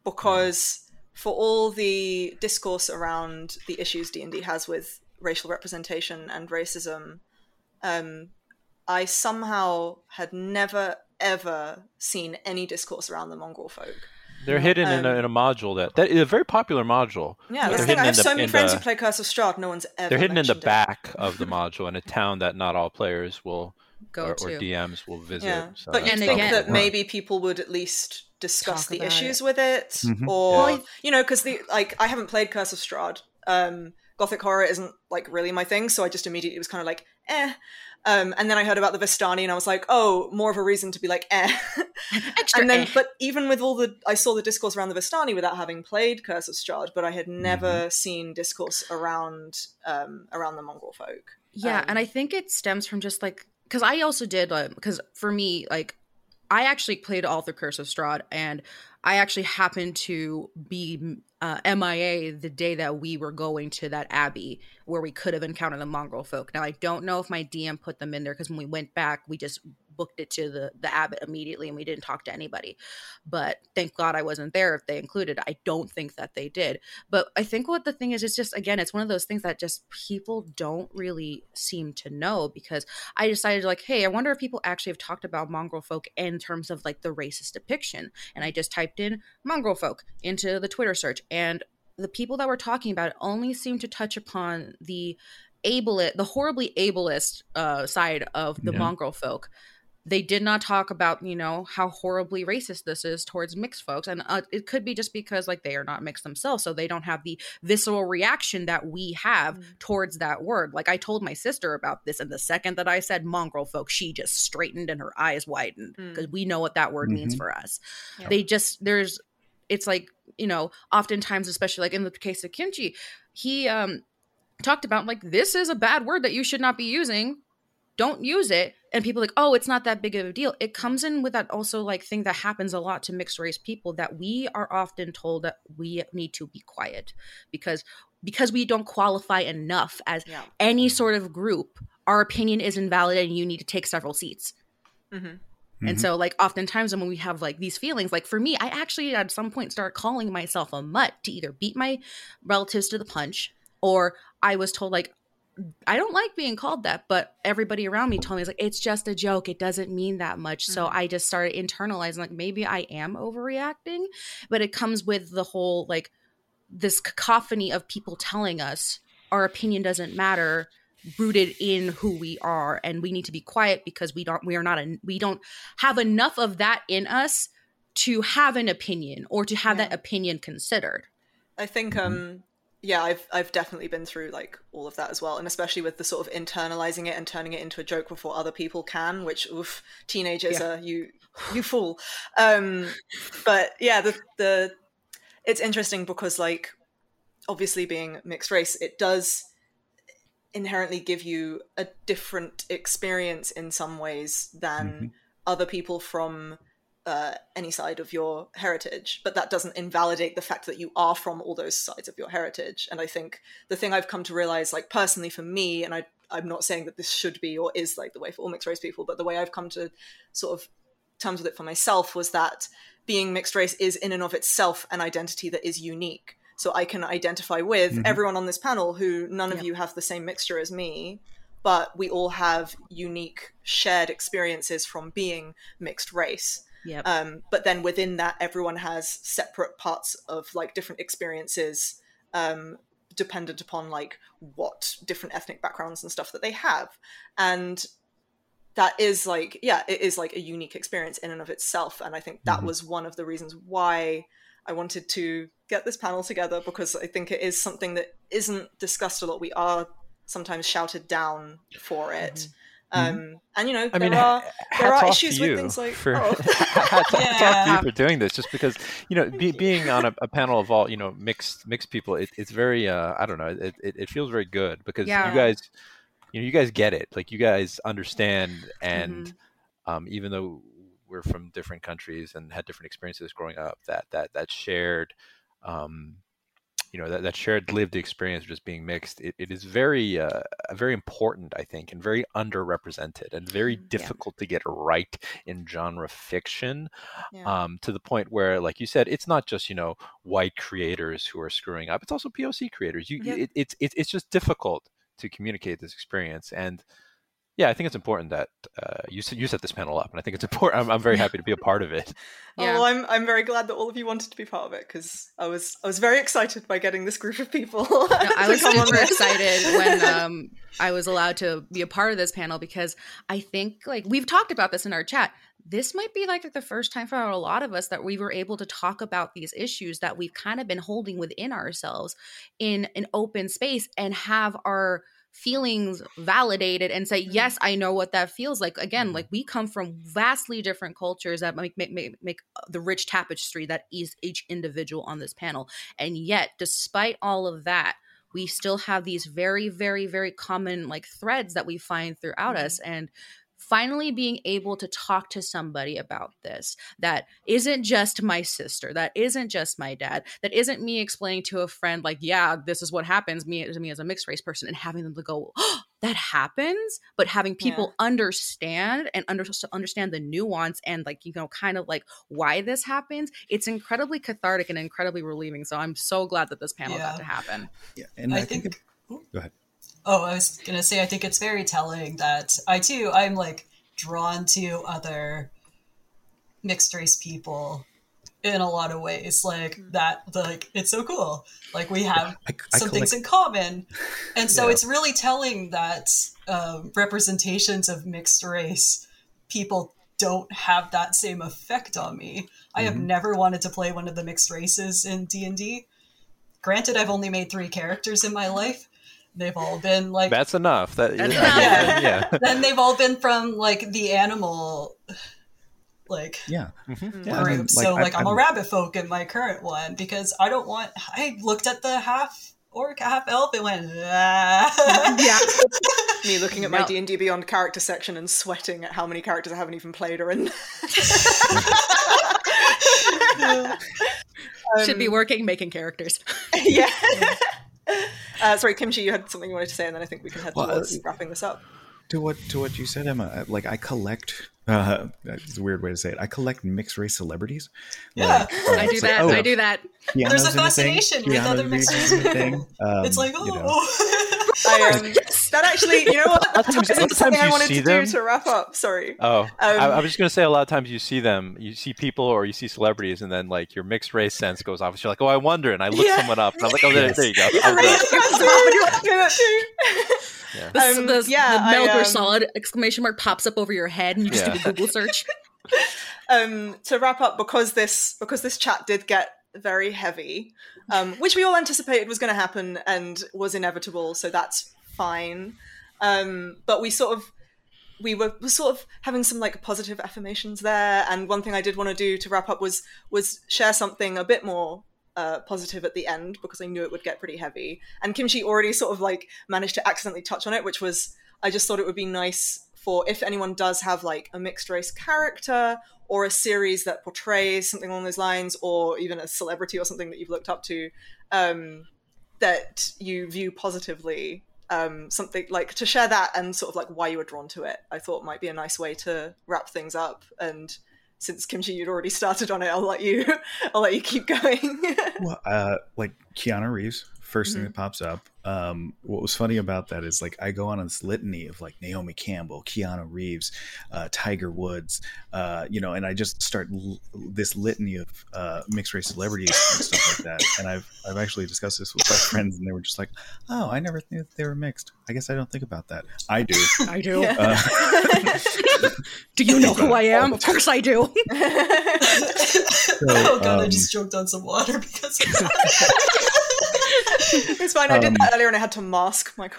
because for all the discourse around the issues D and D has with racial representation and racism, um, I somehow had never ever seen any discourse around the mongrel folk. They're hidden in, a, Um, in a module that that is a very popular module. Yeah, They're that's the thing. hidden I in have the- so many friends the- who play Curse of Strahd. No one's ever. They're hidden in the it. back of the module in a town that not all players will Go or, or. DMs will visit. Yeah, So but you think that maybe people would at least discuss Talk the issues it. with it, Mhm. or Yeah. you know, because the like I haven't played Curse of Strahd. Um, Gothic horror isn't like really my thing, so I just immediately was kind of like, eh. Um, and then I heard about the Vistani, and I was like, oh, more of a reason to be like, eh. Extra and then, eh. but even with all the, I saw the discourse around the Vistani without having played Curse of Strahd, but I had never seen discourse around um, around the mongrel folk. Yeah, Um, and I think it stems from just like because I also did because for me like I actually played all through Curse of Strahd and I actually happened to be uh, MIA the day that we were going to that abbey where we could have encountered the mongrel folk. Now I don't know if my DM put them in there because when we went back we just booked it to the the abbot immediately and we didn't talk to anybody. But thank God I wasn't there if they included. I don't think that they did. But I think what the thing is, it's just again, it's one of those things that just people don't really seem to know because I decided like, hey, I wonder if people actually have talked about mongrel folk in terms of like the racist depiction. And I just typed in mongrel folk into the Twitter search, and the people that were talking about it only seemed to touch upon the ableist, the horribly ableist uh, side of the Yeah. mongrel folk they did not talk about you know how horribly racist this is towards mixed folks and uh, it could be just because like they are not mixed themselves so they don't have the visceral reaction that we have towards that word like i told my sister about this and the second that i said mongrel folk she just straightened and her eyes widened Mm. because we know what that word means Mhm. for us Yeah. they just there's it's like you know oftentimes especially like in the case of kimchi he um talked about like this is a bad word that you should not be using don't use it and people like oh it's not that big of a deal it comes in with that also like thing that happens a lot to mixed race people that we are often told that we need to be quiet because because we don't qualify enough as Yeah. any sort of group our opinion is invalid and you need to take several seats Mhm. and Mhm. so, like, oftentimes when we have like these feelings, like for me, I actually at some point start calling myself a mutt to either beat my relatives to the punch, or I was told like I don't like being called that, but everybody around me told me it's like it's just a joke. It doesn't mean that much. So Mhm. I just started internalizing like maybe I am overreacting, but it comes with the whole like this cacophony of people telling us our opinion doesn't matter rooted in who we are and we need to be quiet because we don't we are not a, we don't have enough of that in us to have an opinion or to have Yeah. that opinion considered I think um yeah, I've I've definitely been through like all of that as well, and especially with the sort of internalizing it and turning it into a joke before other people can, which oof, teenagers Yeah. are you you fool. Um but yeah, the the it's interesting because like obviously being mixed race, it does inherently give you a different experience in some ways than Mhm. other people from uh, any side of your heritage, but that doesn't invalidate the fact that you are from all those sides of your heritage. And I think the thing I've come to realize, like personally for me, and I, I'm not saying that this should be or is like the way for all mixed race people, but the way I've come to sort of terms with it for myself was that being mixed race is in and of itself an identity that is unique. So I can identify with Mhm. everyone on this panel who none of Yep. you have the same mixture as me, but we all have unique shared experiences from being mixed race yep. Um, but then within that everyone has separate parts of like different experiences um, dependent upon like what different ethnic backgrounds and stuff that they have. And that is like yeah it is like a unique experience in and of itself. And i think that Mhm. was one of the reasons why i wanted to get this panel together because i think it is something that isn't discussed a lot. We are sometimes shouted down for it um, and you know I there mean, are there are issues with things like for oh. hats, hats off to Yeah. you for doing this, just because you know be, being on a, a panel of all you know mixed mixed people, it, it's very uh, I don't know, it, it, it feels very good because Yeah. you guys you know you guys get it, like you guys understand, and Mm-hmm. um, even though we're from different countries and had different experiences growing up, that that that shared. Um, you know that, that shared lived experience of just being mixed it, it is very uh, very important i think and very underrepresented and very Mm, difficult to get right in genre fiction Yeah. um, to the point where like you said it's not just you know white creators who are screwing up it's also poc creators you Yep. it, it's it's it's just difficult to communicate this experience and yeah i think it's important that uh, you set you set this panel up and i think it's important i'm, I'm very happy to be a part of it Oh, well, I'm I'm very glad that all of you wanted to be part of it because I was I was very excited by getting this group of people. No, I was come on super excited when um, I was allowed to be a part of this panel because I think like we've talked about this in our chat. This might be like the first time for a lot of us that we were able to talk about these issues that we've kind of been holding within ourselves in an open space and have our feelings validated and say Mhm. yes i know what that feels like again Mhm. like we come from vastly different cultures that make make, make, make the rich tapestry that is each individual on this panel and yet despite all of that we still have these very very very common like threads that we find throughout us and finally being able to talk to somebody about this that isn't just my sister that isn't just my dad that isn't me explaining to a friend like yeah this is what happens me as me as a mixed race person and having them to go oh, that happens but having people understand and under, understand the nuance and like you know kind of like why this happens it's incredibly cathartic and incredibly relieving so i'm so glad that this panel Yeah. got to happen Yeah, and I I, think, think- it- go ahead. Oh, I was gonna say, I think it's very telling that I too, I'm like drawn to other mixed race people in a lot of ways. Like that, like it's so cool. Like we have I, I some collect, things in common, and so Yeah. it's really telling that um, representations of mixed race people don't have that same effect on me. I have Mhm. never wanted to play one of the mixed races in D and D. Granted, I've only made three characters in my life. They've all been like that's enough that That's yeah, enough. yeah. then they've all been from like the animal Like Yeah. Mhm. Yeah, I mean, groups. so like, I- like I'm a I'm- rabbit folk in my current one because I don't want. I looked at the half orc, half elf, and went. Ah. Yeah. Me looking at my Yep. D and D Beyond character section and sweating at how many characters I haven't even played are in. Should be working making characters. yeah. Uh, sorry, Kimchi, you had something you wanted to say, and then I think we can head Well, towards uh, wrapping this up. To what to what you said, Emma. uh, Like I collect. Uh, it's a weird way to say it. I collect mixed race celebrities. Yeah. Like, I do it's like, that. oh, I do that. There's a Keanu's in thing, fascination with other mixed race thing. Um, it's like you know. I, um, that actually, you know what? A lot of times- a lot Isn't something I you wanted see to them- do to wrap up. Sorry. Oh, I, Um, I was just gonna say a lot of times you see them, you see people or you see celebrities, and then like your mixed race sense goes off. You're like, oh, I wonder, and I look Yeah. someone up, and I'm like, oh, there, there you go. Yeah, Oh, right, good. that's what you want to do that too. Yeah. The, Um, the, yeah, the Metal Gear um, Solid exclamation mark pops up over your head, and you just Yeah. do a Google search. um, to wrap up, because this because this chat did get very heavy, um, which we all anticipated was going to happen and was inevitable, so that's fine. Um, but we sort of we were, were sort of having some like positive affirmations there, and one thing I did want to do to wrap up was was share something a bit more uh, positive at the end because I knew it would get pretty heavy. And Kimchi already sort of like managed to accidentally touch on it, which was I just thought it would be nice for if anyone does have like a mixed race character or a series that portrays something along those lines, or even a celebrity or something that you've looked up to, um, that you view positively. Um, something like to share that and sort of like why you were drawn to it. I thought might be a nice way to wrap things up. And since Kimchi, you'd already started on it, I'll let you. I'll let you keep going. Well, uh, like Keanu Reeves, 1st thing Mhm. that pops up. Um, what was funny about that is like I go on this litany of like Naomi Campbell, Keanu Reeves, uh, Tiger Woods, uh, you know, and I just start l- this litany of uh, mixed race celebrities and stuff like that. And I've I've actually discussed this with my friends, and they were just like, "Oh, I never knew that they were mixed. I guess I don't think about that. I do." I do. Yeah. Uh, Do you know who I am? Of course I do. oh god, I um, just choked on some water because of that. it's fine. I did Um, that earlier, and I had to mask my.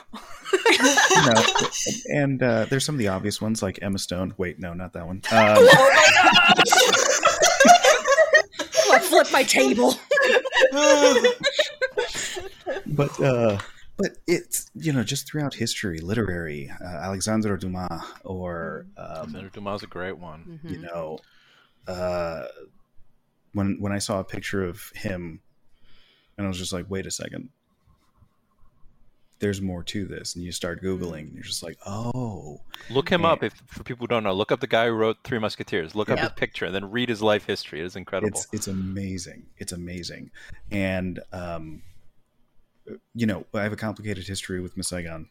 you know, and uh, there's some of the obvious ones like Emma Stone. Wait, no, not that one. Um, I flip my table. but uh but it's you know just throughout history literary uh, alexandre dumas or um, Senator Dumas is a great one. you know uh when when i saw a picture of him and i was just like wait a second there's more to this and you start googling and you're just like oh Look him Yeah. up if for people who don't know. Look up the guy who wrote Three Musketeers. Look up his picture and then read his life history. It is incredible. it's it's amazing it's amazing and um you know i have a complicated history with miss saigon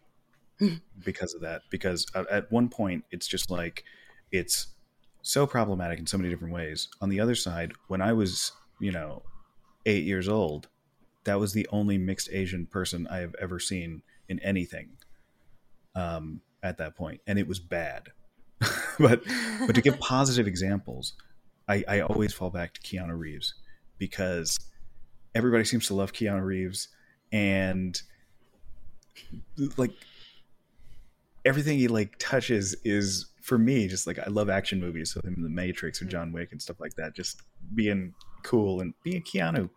because of that because at- at one point it's just like it's so problematic in so many different ways on the other side when i was you know eight years old that was the only mixed asian person i have ever seen in anything um at that point and it was bad. But but to give positive examples I, I always fall back to Keanu Reeves because everybody seems to love Keanu Reeves and like everything he like touches is for me just like I love action movies so him in the Matrix or John Wick and stuff like that just being cool and being Keanu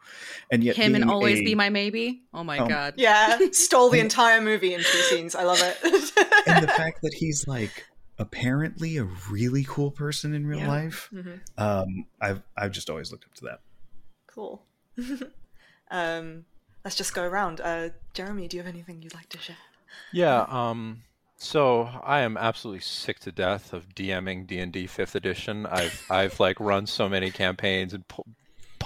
and yet Him and always a- be my maybe. Oh my Um, god. Yeah, stole the entire movie in two scenes. I love it. and the fact that he's like apparently a really cool person in real Yeah. life Mhm. um I've I've just always looked up to that Cool. um, let's just go around. Uh, Jeremy, do you have anything you'd like to share? Yeah. Um. So I am absolutely sick to death of DMing D and D Fifth Edition. I've I've like run so many campaigns and pu-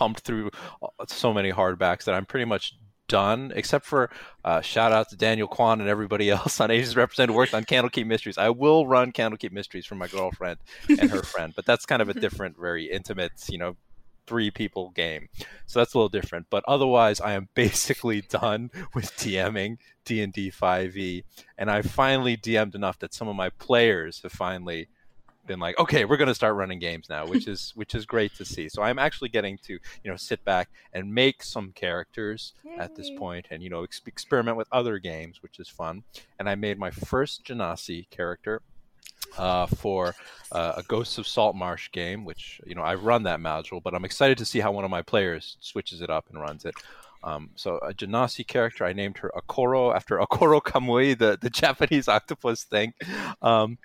pumped through uh, so many hardbacks that I'm pretty much done. Except for uh, shout out to Daniel Kwan and everybody else on Asians Represented worked on Candlekeep Mysteries. I will run Candlekeep Mysteries for my girlfriend and her friend, but that's kind of a different, very intimate, you know, three people game. So that's a little different. But otherwise, I am basically done with DMing D and D 5e, and I finally DM'd enough that some of my players have finally been like, okay, we're going to start running games now, which is which is great to see. So I'm actually getting to you know sit back and make some characters at this point, and you know ex- experiment with other games, which is fun. And I made my first Genasi character uh, for uh, a Ghosts of Saltmarsh game, which you know I've run that module, but I'm excited to see how one of my players switches it up and runs it. Um, so a Genasi character, I named her Akoro after Akoro Kamui, the, the Japanese octopus thing. Um,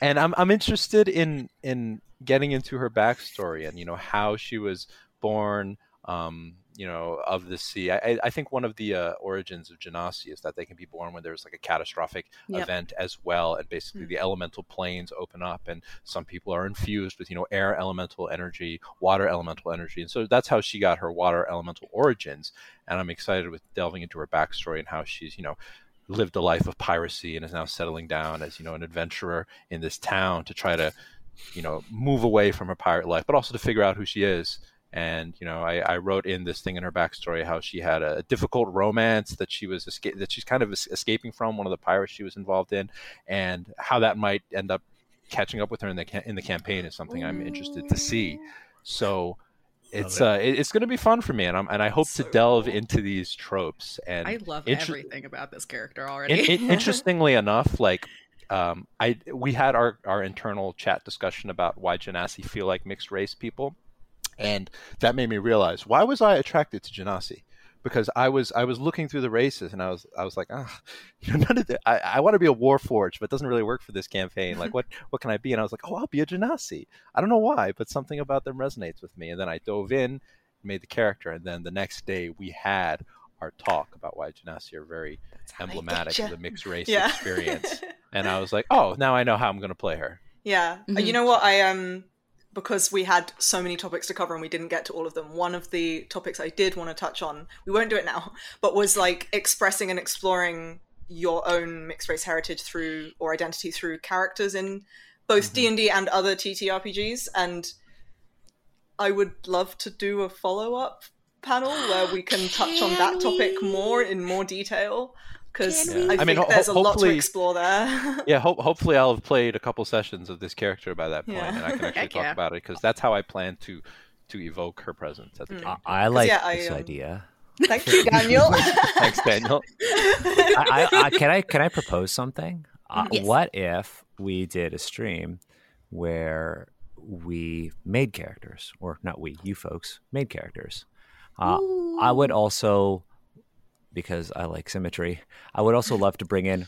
and I'm I'm interested in in getting into her backstory and you know how she was born. Um, you know of the sea. I, I think one of the uh, origins of Genasi is that they can be born when there's like a catastrophic yep. event as well, and basically mm. the elemental planes open up, and some people are infused with you know air elemental energy, water elemental energy, and so that's how she got her water elemental origins. And I'm excited with delving into her backstory and how she's you know lived a life of piracy and is now settling down as you know an adventurer in this town to try to you know move away from her pirate life, but also to figure out who she is. And you know I, I, wrote in this thing in her backstory how she had a difficult romance that she was esca- that she's kind of escaping from one of the pirates she was involved in and how that might end up catching up with her in the ca- in the campaign is something I'm interested to see. So it's uh it, it's going to be fun for me and I'm and I hope so to delve cool. into these tropes and I love inter- everything about this character already it, it, interestingly enough like um, I we had our, our internal chat discussion about why Genasi feel like mixed race people, and that made me realize why was I attracted to Genasi? Because I was I was looking through the races and I was I was like ah you know none of the, I, I want to be a warforged but it doesn't really work for this campaign. Like what what can I be? And I was like oh I'll be a Genasi. I don't know why but something about them resonates with me. And then I dove in made the character and then the next day we had our talk about why Genasi are very emblematic of the mixed race yeah. experience. And I was like oh now I know how I'm going to play her. Yeah. Mm-hmm. you know what? I um because we had so many topics to cover and we didn't get to all of them. One of the topics I did want to touch on, we won't do it now, but was like expressing and exploring your own mixed race heritage through or identity through characters in both mm-hmm. D&D and other TTRPGs and I would love to do a follow-up panel where we can touch on that topic more in more detail because yeah. I, I, mean, ho- there's a lot to explore there. yeah, ho- hopefully I'll have played a couple sessions of this character by that point, yeah. and I can actually talk yeah. about it because that's how I plan to to evoke her presence at the mm. game. I, I like I, this um, idea. Thank you, Daniel. Thanks, Daniel. I, can I can I propose something? Uh, yes. What if we did a stream where we made characters, or not we, you folks made characters? Uh, I would also because I like symmetry. I would also love to bring in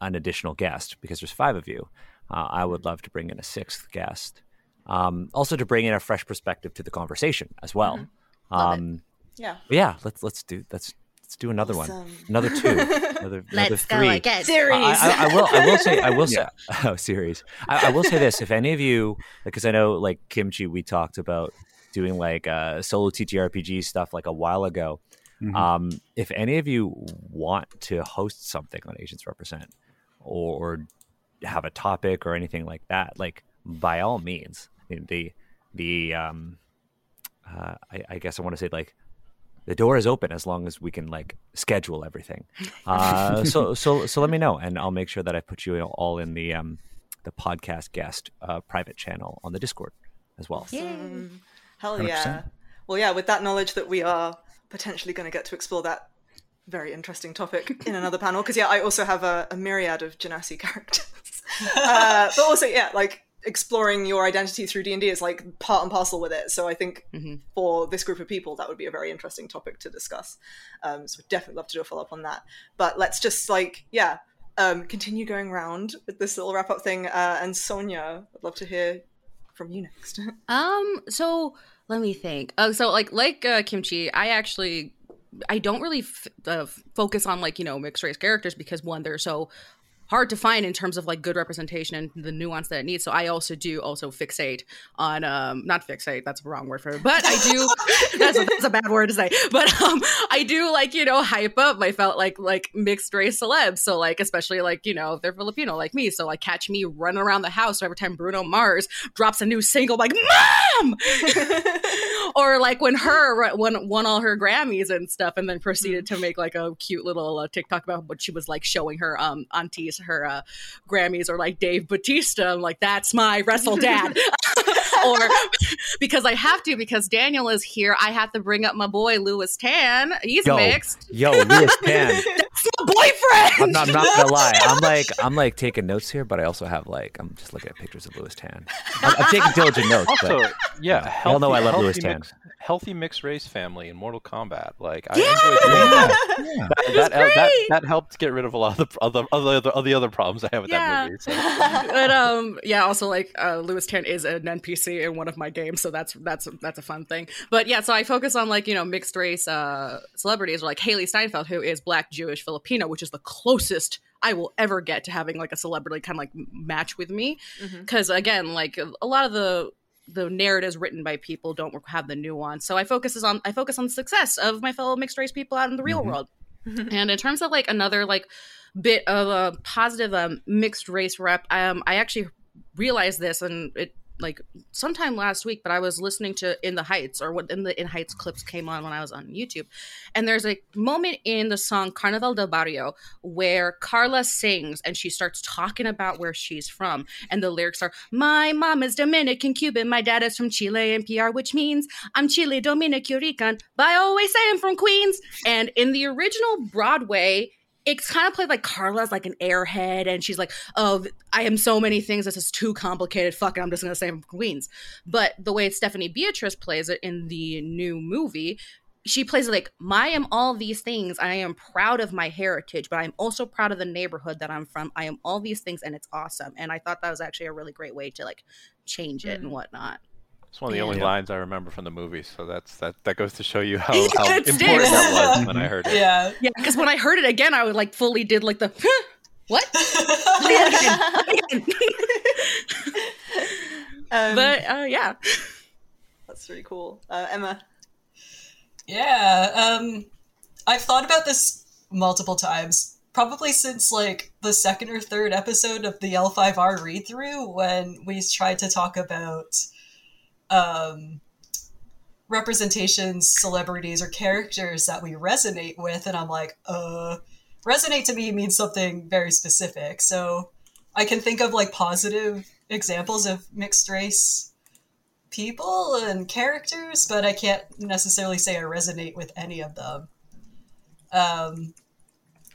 an additional guest because there's five of you. Uh, I would love to bring in a sixth guest. Um, also to bring in a fresh perspective to the conversation as well. Mm-hmm. Um, yeah. Yeah. Let's let's do let's let's do another awesome. one, another two, another, another three. again. Series. I, I, I, will. I will say. I will say. Oh, series. I, I will say this: if any of you, because I know, like Kimchi, we talked about doing like uh, solo TTRPG stuff like a while ago. Mm-hmm. Um, if any of you want to host something on Asians Represent or have a topic or anything like that, like by all means, I mean, the the um, uh, I, I, guess I want to say like the door is open as long as we can like schedule everything. Uh, so so so let me know, and I'll make sure that I put you all in the um, the podcast guest uh, private channel on the Discord as well. Awesome. Hell yeah! 100%. Well, yeah. With that knowledge that we are potentially going to get to explore that very interesting topic in another panel because yeah i also have a, a myriad of genasi characters. Uh, but also yeah like exploring your identity through d&d is like part and parcel with it. So i think mm-hmm. for this group of people that would be a very interesting topic to discuss. Um, so we'd definitely love to do a follow-up on that. But let's just like yeah um, continue going around with this little wrap-up thing. Uh, and Sonya i'd love to hear from you next. Um so let me think. Oh, so like like uh, kimchi, I actually I don't really f- uh, focus on like you know mixed race characters because one they're so hard to find in terms of like good representation and the nuance that it needs. So I also do also fixate on um not fixate, that's a wrong word for it, but I do that's, a, that's a bad word to say. But um I do like, you know, hype up I felt like like mixed race celebs. So like especially like, you know, they're Filipino like me. So like catch me running around the house every time Bruno Mars drops a new single I'm like mom or like when H.E.R. won won all her Grammys and stuff and then proceeded to make like a cute little uh, TikTok about what she was like showing her um aunties her uh, Grammys or like Dave Bautista. I'm like, that's my wrestle dad. or because I have to because Daniel is here. I have to bring up my boy Lewis Tan. He's yo, mixed. Yo, Lewis Tan. that's my boyfriend. I'm not, I'm not gonna lie. I'm like I'm like taking notes here, but I also have like I'm just looking at pictures of Lewis Tan. I'm, I'm taking diligent notes. Also, But yeah, all healthy, know I love healthy Lewis Tan. mix- healthy mixed race family in Mortal Kombat. Like I Yeah! enjoyed doing that. Yeah. That, that, that, great! that helped get rid of a lot of the other other, other, the other problems I have with Yeah. that movie. So. but um yeah also like uh Lewis Tan is an NPC in one of my games so that's that's that's a fun thing but yeah so I focus on like you know mixed race uh celebrities like Hailee Steinfeld who is black Jewish Filipino which is the closest I will ever get to having like a celebrity kind of like match with me. Because again like a lot of the the narratives written by people don't have the nuance. So I focuses on I focus on the success of my fellow mixed race people out in the real Mhm. world. And in terms of like another like bit of a positive um, mixed race rep, um, I actually realized this and it like sometime last week, but I was listening to In the Heights or what in the In Heights clips came on when I was on YouTube. And there's a moment in the song Carnaval del Barrio where Carla sings and she starts talking about where she's from. And the lyrics are My mom is Dominican Cuban, my dad is from Chile and PR, which means I'm Chile, Dominican, Rican, but I always say I'm from Queens. And in the original Broadway, it's kind of played like Carla's like an airhead, and she's like, "Oh, I am so many things. This is too complicated. Fuck it, I'm just gonna say I'm from Queens." But the way Stephanie Beatrice plays it in the new movie, she plays it like, "I am all these things. I am proud of my heritage, but I'm also proud of the neighborhood that I'm from. I am all these things, and it's awesome." And I thought that was actually a really great way to like change it and mm. whatnot. It's one of the only Yeah. lines I remember from the movie, so that's that. That goes to show you how, Yeah, how it important that was when I heard it. Yeah. Yeah, because when I heard it again, I would like fully did like the huh, what? Play it again, play it again. Um, but uh, yeah. that's really cool. Uh, Emma. Yeah, um, I've thought about this multiple times, probably since like the second or third episode of the L5R read through when we tried to talk about um, representations, celebrities, or characters that we resonate with. And I'm like, uh, resonate to me means something very specific. So I can think of like positive examples of mixed race people and characters, but I can't necessarily say I resonate with any of them. Um,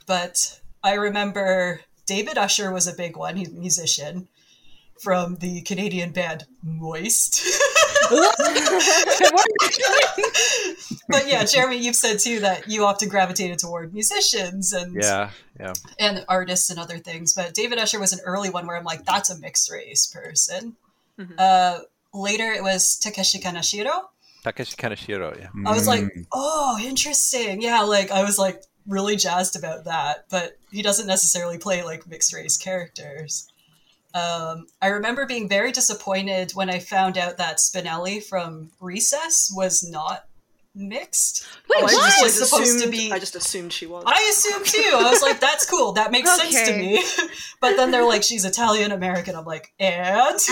but I remember David Usher was a big one. He's a musician from the Canadian band Moist. but yeah, Jeremy, you've said too that you often gravitated toward musicians and Yeah, yeah. and artists and other things. But David Usher was an early one where I'm like, that's a mixed race person. Mhm. Uh, later, it was Takeshi Kaneshiro. Takeshi Kaneshiro, yeah. I was like, Mm. oh, interesting. Yeah, like I was like really jazzed about that. But he doesn't necessarily play like mixed race characters. Um, I remember being very disappointed when I found out that Spinelli from Recess was not mixed. Wait, Oh, I She what? just, was always supposed to assumed, be- I just assumed she was. I assumed too. I was like, that's cool. That makes sense to me. but then they're like, she's Italian American. I'm like, and?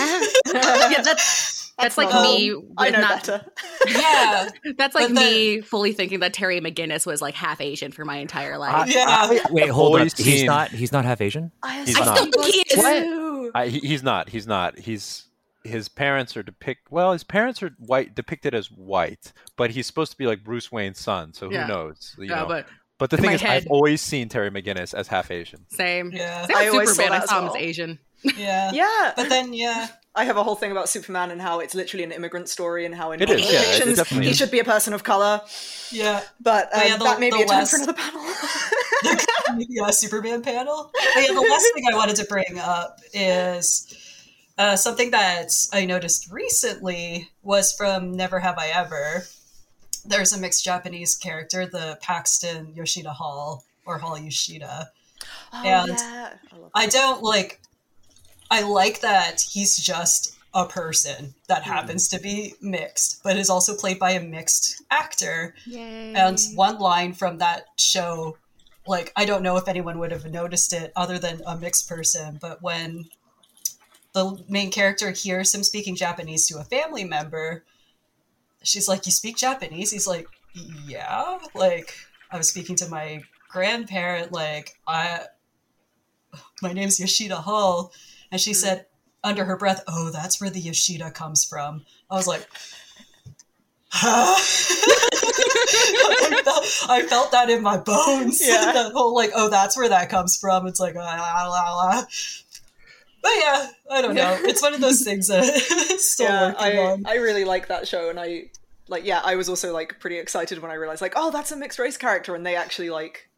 yeah, that's that's like not- me. I with know not- better. yeah. That's like then- me fully thinking that Terry McGinnis was like half Asian for my entire life. I- Yeah. I- wait, hold on. He's not. He's not half Asian. I He's assumed not. I still think he is. too. I, he's not. He's not. He's his parents are depicted. Well, his parents are white, depicted as white, but he's supposed to be like Bruce Wayne's son. So who knows? You yeah, know. but But the thing is, head- I've always seen Terry McGinnis as half Asian. same. Yeah. Same I with always saw Superman. I that as saw him well. as Asian. Yeah. Yeah. But then, yeah. I have a whole thing about Superman and how it's literally an immigrant story and how in It is, yeah, it depictions definitely he is. should be a person of color. Yeah. But, um, But yeah, the- that may be the a time less- for another panel. yeah, Superman panel. But yeah, the last thing I wanted to bring up is uh, something that I noticed recently was from Never Have I Ever. There's a mixed Japanese character, the Paxton Yoshida Hall or Hall Yoshida. oh, And yeah. I I don't like. I like that he's just a person that mm-hmm. happens to be mixed, but is also played by a mixed actor. Yay. And one line from that show, like, I don't know if anyone would have noticed it other than a mixed person, but when the main character hears him speaking Japanese to a family member, she's like, You speak Japanese? He's like, Yeah. Like, I was speaking to my grandparent, like, I. My name's Yoshida Hall. And she said, under her breath, Oh, that's where the Yoshida comes from. I was like, Huh? I, felt, I felt that in my bones. Yeah. that whole like, oh, that's where that comes from. It's like, ah, ah, ah. but yeah, I don't know. It's one of those things that still yeah, working I, on. I really like that show, and I like yeah, I was also like pretty excited when I realized like, oh, that's a mixed race character, and they actually like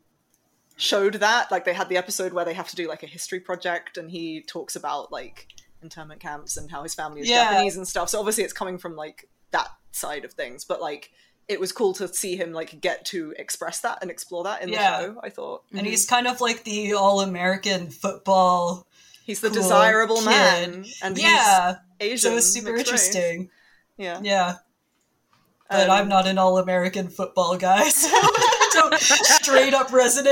showed that. Like they had the episode where they have to do like a history project, and he talks about like internment camps and how his family is Yeah. Japanese and stuff. So obviously it's coming from like that side of things, but like it was cool to see him like get to express that and explore that in Yeah. the show. I thought and he's kind of like the all-American football. he's the cool desirable kid. man, and yeah, he's Asian. so it's super mixed race. interesting. Yeah. Yeah. But Um, I'm not an all American football guy, so I don't straight up resonate.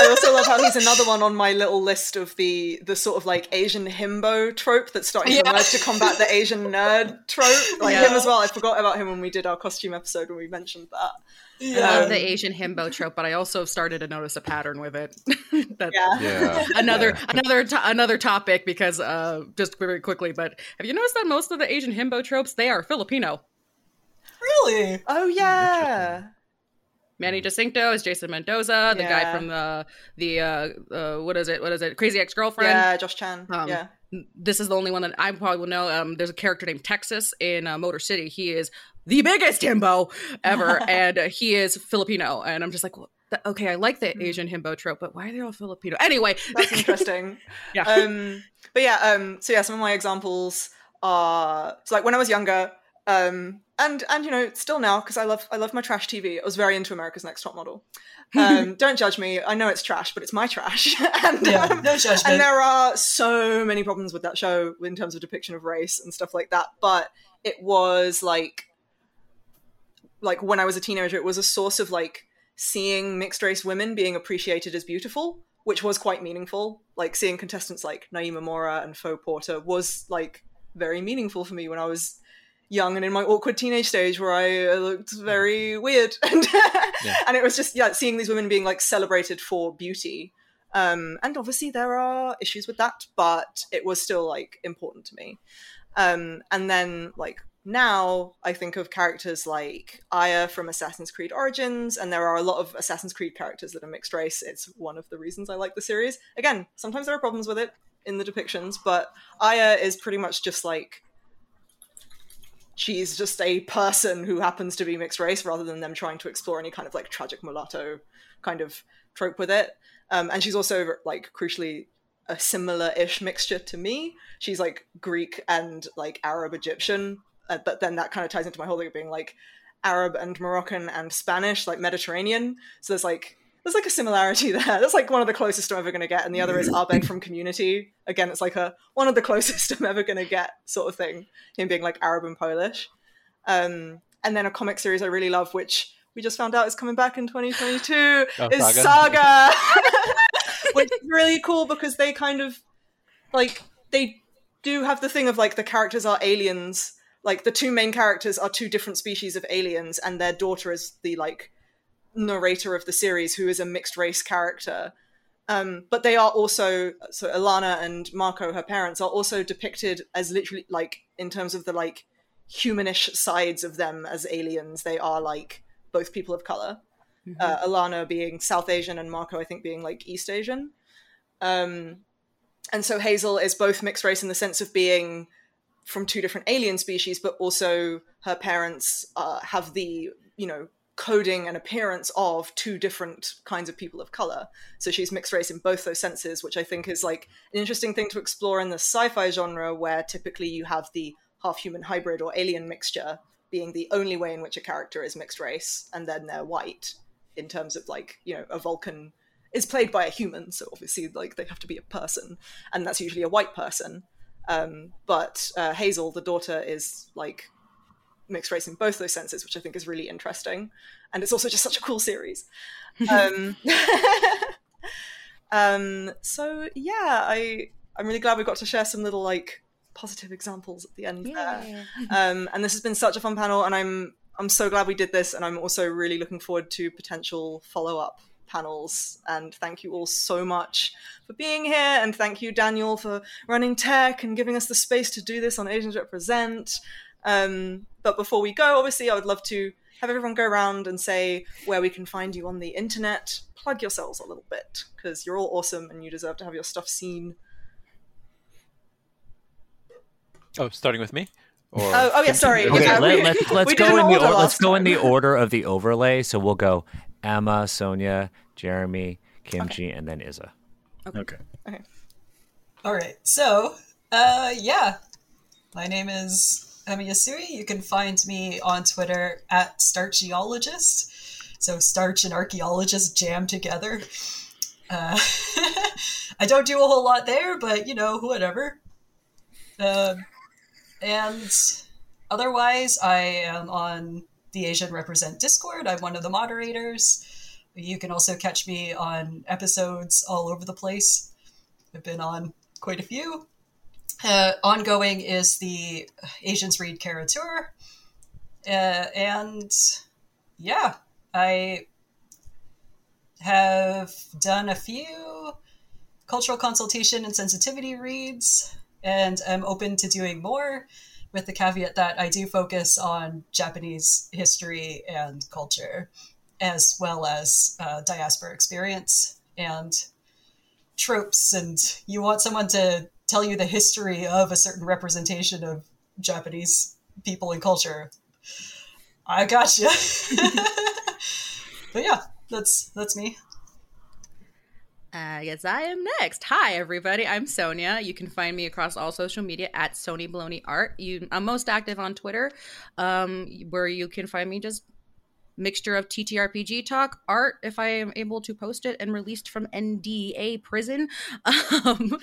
I also love how he's another one on my little list of the the sort of like Asian himbo trope that's starting to Yeah. emerge to combat the Asian nerd trope. Like Yeah. him as well. I forgot about him when we did our costume episode when we mentioned that. I yeah. love the Asian himbo trope, but I also started to notice a pattern with it. that Yeah. Yeah. another another to- another topic because uh just very quickly, but have you noticed that most of the Asian himbo tropes they are Filipino? really? Oh yeah. Manny Jacinto is Jason Mendoza, the guy from the the uh, uh what is it? What is it? Crazy Ex Girlfriend. Yeah, Josh Chan. Um, yeah. This is the only one that I probably will know. Um, there's a character named Texas in uh, Motor City. He is the biggest himbo ever, and uh, he is Filipino. And I'm just like, well, th- okay, I like the Asian himbo trope, but why are they all Filipino? Anyway, That's interesting. yeah. um but yeah, um so yeah, some of my examples are so like when I was younger, um and and you know, still now, because I love I love my trash TV. I was very into America's Next Top Model. Um, don't judge me. I know it's trash, but it's my trash. and Yeah, um, no judgment. and there are so many problems with that show in terms of depiction of race and stuff like that but it was like like when i was a teenager it was a source of like seeing mixed race women being appreciated as beautiful which was quite meaningful like seeing contestants like naima mora and faux porter was like very meaningful for me when i was young and in my awkward teenage stage where i uh, looked very weird and Yeah. and it was just yeah seeing these women being like celebrated for beauty um, and obviously there are issues with that, but it was still like important to me. Um, and then like now I think of characters like Aya from Assassin's Creed Origins, and there are a lot of Assassin's Creed characters that are mixed race. It's one of the reasons I like the series. Again, sometimes there are problems with it in the depictions, but Aya is pretty much just like she's just a person who happens to be mixed race rather than them trying to explore any kind of like tragic mulatto kind of trope with it. Um, and she's also like crucially a similar-ish mixture to me. She's like Greek and like Arab Egyptian, uh, but then that kind of ties into my whole thing of being like Arab and Moroccan and Spanish, like Mediterranean. So there's like there's like a similarity there. That's like one of the closest I'm ever going to get, and the other is Abed from Community. Again, it's like a one of the closest I'm ever going to get sort of thing. Him being like Arab and Polish. Um, and then a comic series I really love, which we just found out is coming back in 2022, Oh, is Saga. Saga, which is really cool because they kind of like they do have the thing of like the characters are aliens. Like the two main characters are two different species of aliens, and their daughter is the like narrator of the series, who is a mixed race character. Um, but they are also so Alana and Marco, her parents, are also depicted as literally like in terms of the like humanish sides of them as aliens. They are like both people of color. Uh, Alana being South Asian and Marco, I think, being like East Asian. Um, and so Hazel is both mixed race in the sense of being from two different alien species, but also her parents uh, have the you know coding and appearance of two different kinds of people of color. So she's mixed race in both those senses, which I think is like an interesting thing to explore in the sci-fi genre, where typically you have the half-human hybrid or alien mixture being the only way in which a character is mixed race, and then they're white in terms of like you know a Vulcan is played by a human, so obviously like they have to be a person, and that's usually a white person. Um, but uh, Hazel, the daughter, is like mixed race in both those senses, which I think is really interesting, and it's also just such a cool series. um, um, so yeah, I I'm really glad we got to share some little like positive examples at the end there. Um, and this has been such a fun panel, and I'm I'm so glad we did this, and I'm also really looking forward to potential follow up panels. And thank you all so much for being here, and thank you Daniel for running tech and giving us the space to do this on Asians Represent. Um, but before we go, obviously, I would love to have everyone go around and say where we can find you on the internet. Plug yourselves a little bit because you're all awesome and you deserve to have your stuff seen. Oh, starting with me. Or Oh, oh yeah, sorry. Okay, Yeah, let, we- let, let's go in the order or, let's last go in the order of the overlay. So we'll go Emma, Sonya, Jeremy, Kimchi, and then Isa. Okay. All right. So, uh, yeah, my name is Emi Yasui. You can find me on Twitter at Starchaeologist. So starch and archaeologist jam together. Uh, I don't do a whole lot there, but you know, whatever. Uh, and otherwise, I am on the Asian Represent Discord. I'm one of the moderators. You can also catch me on episodes all over the place. I've been on quite a few. Uh, ongoing is the Asians Read Kara-Tur. Uh, and yeah, I have done a few cultural consultation and sensitivity reads, and I'm open to doing more with the caveat that I do focus on Japanese history and culture, as well as uh, diaspora experience and tropes. And you want someone to tell you the history of a certain representation of Japanese people and culture. I got you. but yeah, that's that's me. I guess I am next. Hi, everybody. I'm Sonya. You can find me across all social media at Sony Baloney Art. You, I'm most active on Twitter, um, where you can find me just mixture of TTRPG talk, art, if I am able to post it, and released from NDA prison. Um,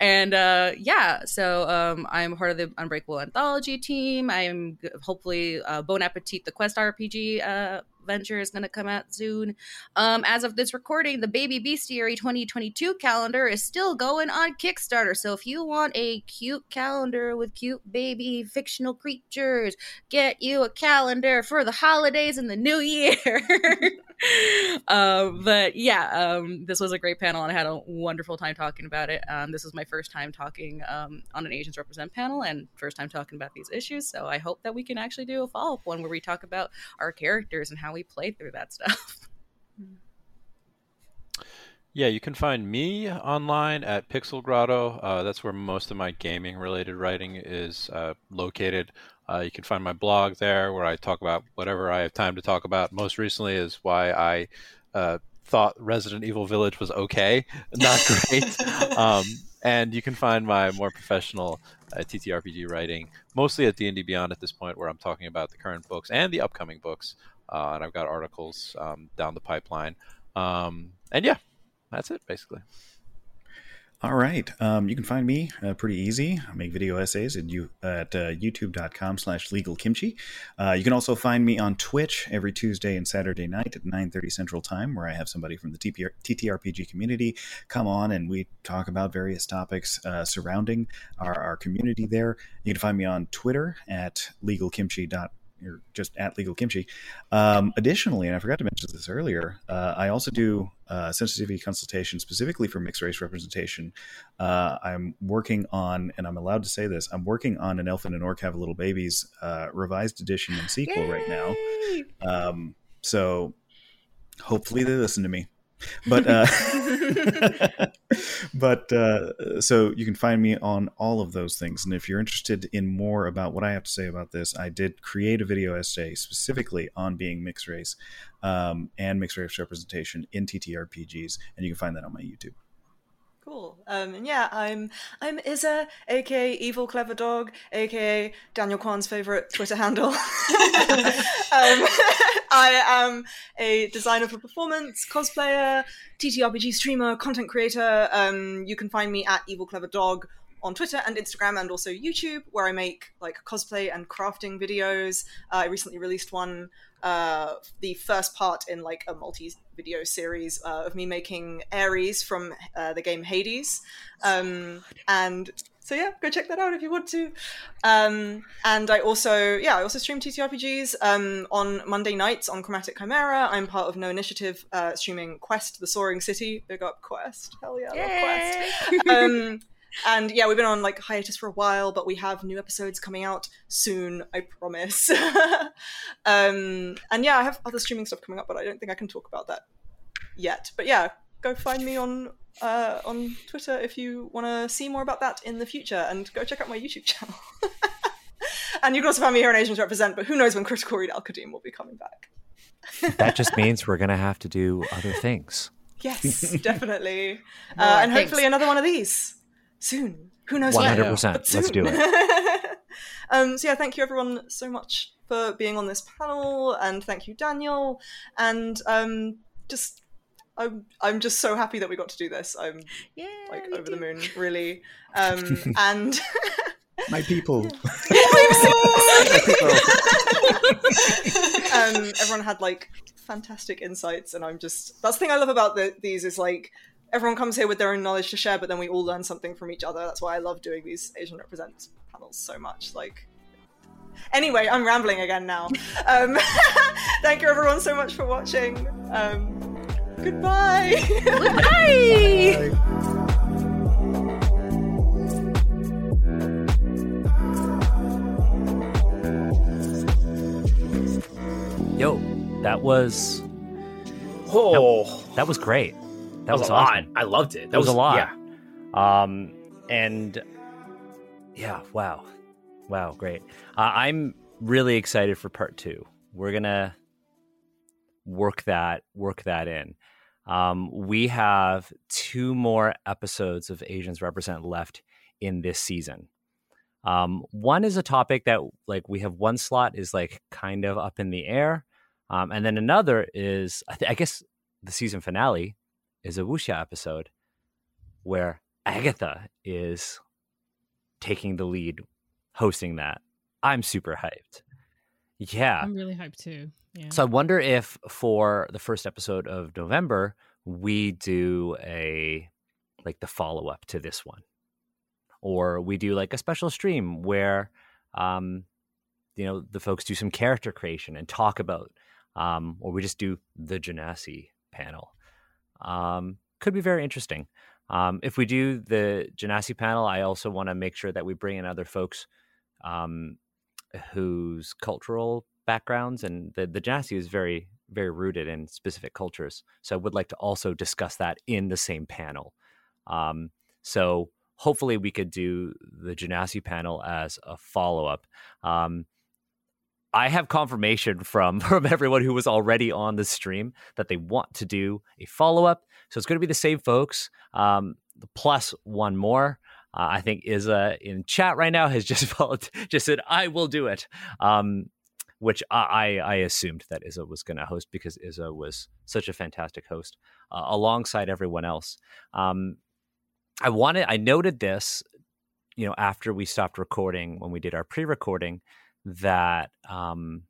and uh, yeah, so um, I'm part of the Unbreakable Anthology team. I'm hopefully uh, Bon Appetit, the Quest RPG uh, venture is going to come out soon. Um, as of this recording, the Baby Bestiary 2022 calendar is still going on Kickstarter. So if you want a cute calendar with cute baby fictional creatures, get you a calendar for the holidays and the new year. um, but yeah, um, this was a great panel and I had a wonderful time talking about it. Um, this is my first time talking um, on an Asians Represent panel and first time talking about these issues. So I hope that we can actually do a follow up one where we talk about our characters and how we play through that stuff. Yeah, you can find me online at Pixel Grotto. Uh, that's where most of my gaming related writing is uh, located. Uh, you can find my blog there where I talk about whatever I have time to talk about. Most recently is why I uh, thought Resident Evil Village was okay, not great. um, and you can find my more professional uh, TTRPG writing mostly at D&D Beyond at this point, where I'm talking about the current books and the upcoming books. Uh, and I've got articles um, down the pipeline. Um, and yeah, that's it basically. All right. Um, you can find me uh, pretty easy. I make video essays at, you, at uh, youtube.com slash legalkimchi. Uh, you can also find me on Twitch every Tuesday and Saturday night at 9.30 Central Time, where I have somebody from the TPR, TTRPG community come on and we talk about various topics uh, surrounding our, our community there. You can find me on Twitter at legalkimchi.com or just at legal kimchi. Um, additionally, and I forgot to mention this earlier, uh, I also do uh, sensitivity consultation specifically for mixed race representation. Uh, I'm working on, and I'm allowed to say this, I'm working on an Elf and an Orc Have a Little Babies uh, revised edition and sequel right now. Um, so hopefully they listen to me. But uh, but uh, so you can find me on all of those things, and if you're interested in more about what I have to say about this, I did create a video essay specifically on being mixed race um, and mixed race representation in TTRPGs, and you can find that on my YouTube. Cool. Um, and yeah, I'm I'm Isa, aka Evil Clever Dog, aka Daniel Kwan's favorite Twitter handle. um, I am a designer for performance, cosplayer, TTRPG streamer, content creator. Um, you can find me at Evil Clever Dog on Twitter and Instagram and also YouTube, where I make like cosplay and crafting videos. Uh, I recently released one, uh, the first part in like a multi-video series uh, of me making Ares from uh, the game Hades, um, and so yeah, go check that out if you want to. Um, and I also, yeah, I also stream TTRPGs um, on Monday nights on Chromatic Chimera. I'm part of No Initiative, uh, streaming Quest: The Soaring City. Big up Quest, hell yeah, I love Quest. And yeah, we've been on like hiatus for a while, but we have new episodes coming out soon. I promise. um, and yeah, I have other streaming stuff coming up, but I don't think I can talk about that yet. But yeah, go find me on uh, on Twitter if you want to see more about that in the future, and go check out my YouTube channel. and you can also find me here on Asians Represent. But who knows when Critical Read Al Qadim will be coming back? that just means we're gonna have to do other things. Yes, definitely, uh, and hopefully another one of these soon. Who knows? One hundred percent. Let's do it. um, so yeah, thank you everyone so much for being on this panel, and thank you Daniel, and um, just I'm I'm just so happy that we got to do this. I'm yeah, like over too. the moon, really. Um, and my people. um, everyone had like fantastic insights, and I'm just that's the thing I love about the, these is like everyone comes here with their own knowledge to share, but then we all learn something from each other. That's why I love doing these Asian Represent panels so much. Like, anyway, I'm rambling again now. Um, thank you everyone so much for watching. Um, goodbye. Goodbye. Yo, that was oh that, that was great. That, that was, was, a awesome. lot. I loved it. That, that was, was, a lot. Yeah. Um, and yeah, wow, wow, great. Uh, I'm really excited for part two. We're gonna work that work that in. Um, we have two more episodes of Asians Represent left in this season. Um, one is a topic that like we have one slot is like kind of up in the air, um, and then another is I, th- I, guess the season finale is a wuxia episode where Agatha is taking the lead, hosting that. I'm super hyped. Yeah, I'm really hyped too. Yeah. So I wonder if for the first episode of November we do a like the follow up to this one or we do like a special stream where um, you know the folks do some character creation and talk about um, or we just do the genasi panel um, could be very interesting um, if we do the genasi panel i also want to make sure that we bring in other folks um, whose cultural backgrounds and the, the genasi is very very rooted in specific cultures so i would like to also discuss that in the same panel um, so hopefully we could do the Genasi panel as a follow up. Um, I have confirmation from from everyone who was already on the stream that they want to do a follow up. So it's going to be the same folks, um, plus one more. Uh, I think Isa in chat right now has just followed, just said I will do it, um, which I, I assumed that Isa was going to host because Isa was such a fantastic host uh, alongside everyone else. Um, I wanted I noted this, you know, after we stopped recording when we did our pre-recording that um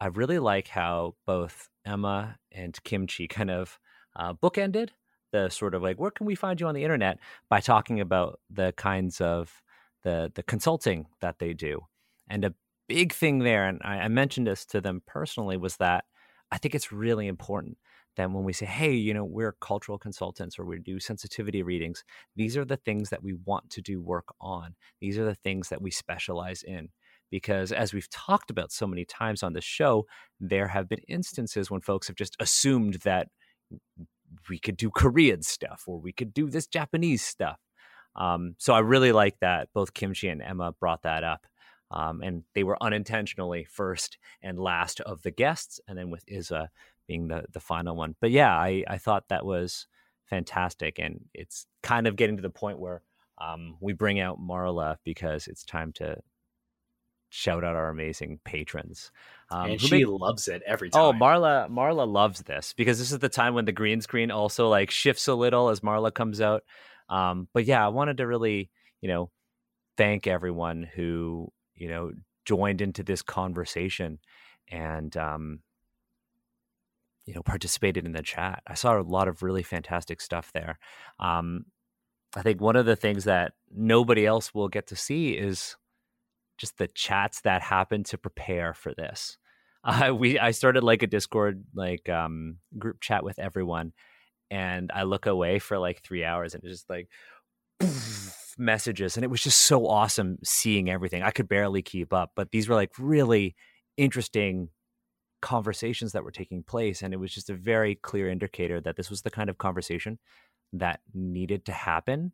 I really like how both Emma and Kimchi kind of uh, bookended the sort of like where can we find you on the internet by talking about the kinds of the the consulting that they do and a big thing there and I, I mentioned this to them personally was that I think it's really important then when we say, hey, you know, we're cultural consultants or we do sensitivity readings, these are the things that we want to do work on. These are the things that we specialize in. Because as we've talked about so many times on the show, there have been instances when folks have just assumed that we could do Korean stuff or we could do this Japanese stuff. Um, so I really like that both Kimchi and Emma brought that up. Um, and they were unintentionally first and last of the guests. And then with Isa, being the the final one. But yeah, I I thought that was fantastic, and it's kind of getting to the point where um, we bring out Marla because it's time to shout out our amazing patrons. Um, and she loves it every oh, time. Oh, Marla, Marla loves this because this is the time when the green screen also like shifts a little as Marla comes out. Um, but yeah, I wanted to really, you know, thank everyone who you know joined into this conversation and um, you know participated in the chat. I saw a lot of really fantastic stuff there. Um, I think one of the things that nobody else will get to see is just the chats that happened to prepare for this. Uh, we I started like a Discord like um, group chat with everyone, and I look away for like three hours, and it's just like messages and it was just so awesome seeing everything. I could barely keep up, but these were like really interesting conversations that were taking place and it was just a very clear indicator that this was the kind of conversation that needed to happen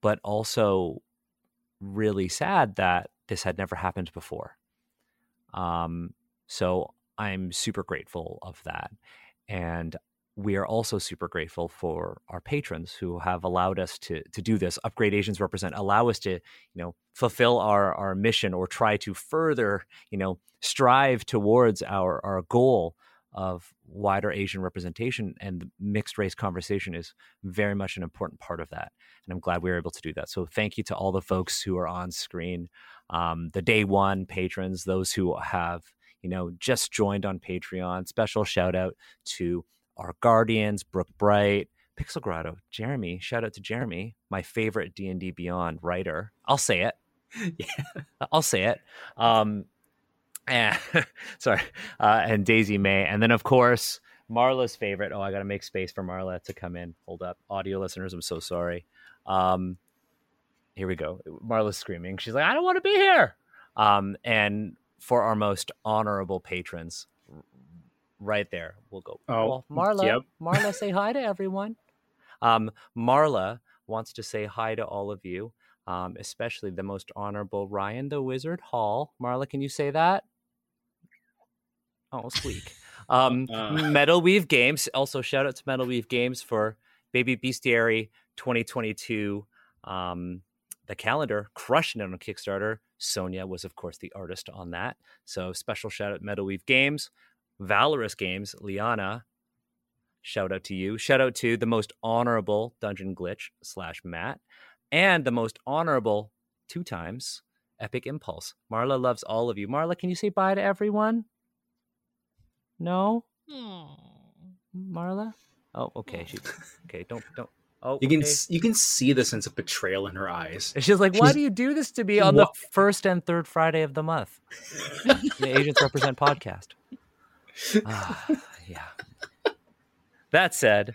but also really sad that this had never happened before. Um, so i'm super grateful of that. And we are also super grateful for our patrons who have allowed us to to do this. Upgrade Asians represent allow us to you know fulfill our our mission or try to further you know strive towards our our goal of wider Asian representation and the mixed race conversation is very much an important part of that. And I'm glad we were able to do that. So thank you to all the folks who are on screen, um, the day one patrons, those who have you know just joined on Patreon. Special shout out to our Guardians, Brooke Bright, Pixel Grotto, Jeremy. Shout out to Jeremy, my favorite D and D Beyond writer. I'll say it. yeah, I'll say it. Um, and sorry, uh, and Daisy May, and then of course Marla's favorite. Oh, I got to make space for Marla to come in. Hold up, audio listeners. I'm so sorry. Um, here we go. Marla's screaming. She's like, I don't want to be here. Um, and for our most honorable patrons, right there. We'll go. Oh, well, Marla, yep. Marla, say hi to everyone. Um, Marla wants to say hi to all of you, um, especially the most honorable Ryan the Wizard Hall. Marla, can you say that? Oh, squeak. Um, uh. Metal Weave Games. Also, shout out to Metal Weave Games for Baby Bestiary 2022. Um, the calendar, crushing it on Kickstarter. Sonya was, of course, the artist on that. So special shout out Metal Weave Games. Valorous Games, Liana, shout out to you. Shout out to the most honorable Dungeon Glitch slash Matt, and the most honorable two times Epic Impulse. Marla loves all of you. Marla, can you say bye to everyone? No. Aww. Marla. Oh, okay. She okay. Don't don't. Oh, you can okay. you can see the sense of betrayal in her eyes. And she's like, "Why she's, do you do this to me on what? the first and third Friday of the month?" the Asians Represent podcast uh, yeah. That said,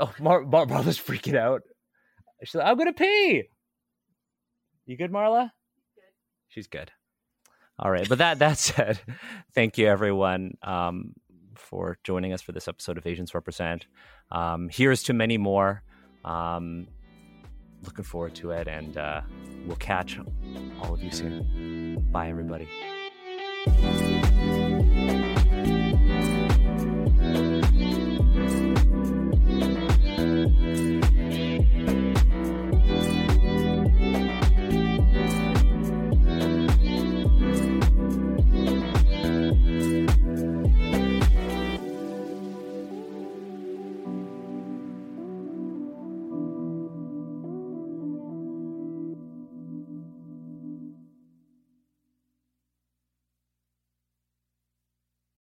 oh, Mar- Mar- Marla's freaking out. She's like, I'm gonna pee. You good, Marla? Good. She's good. All right, but that that said, thank you everyone um, for joining us for this episode of Asians Represent. Um, here's to many more. Um, looking forward to it, and uh, we'll catch all of you soon. Bye, everybody.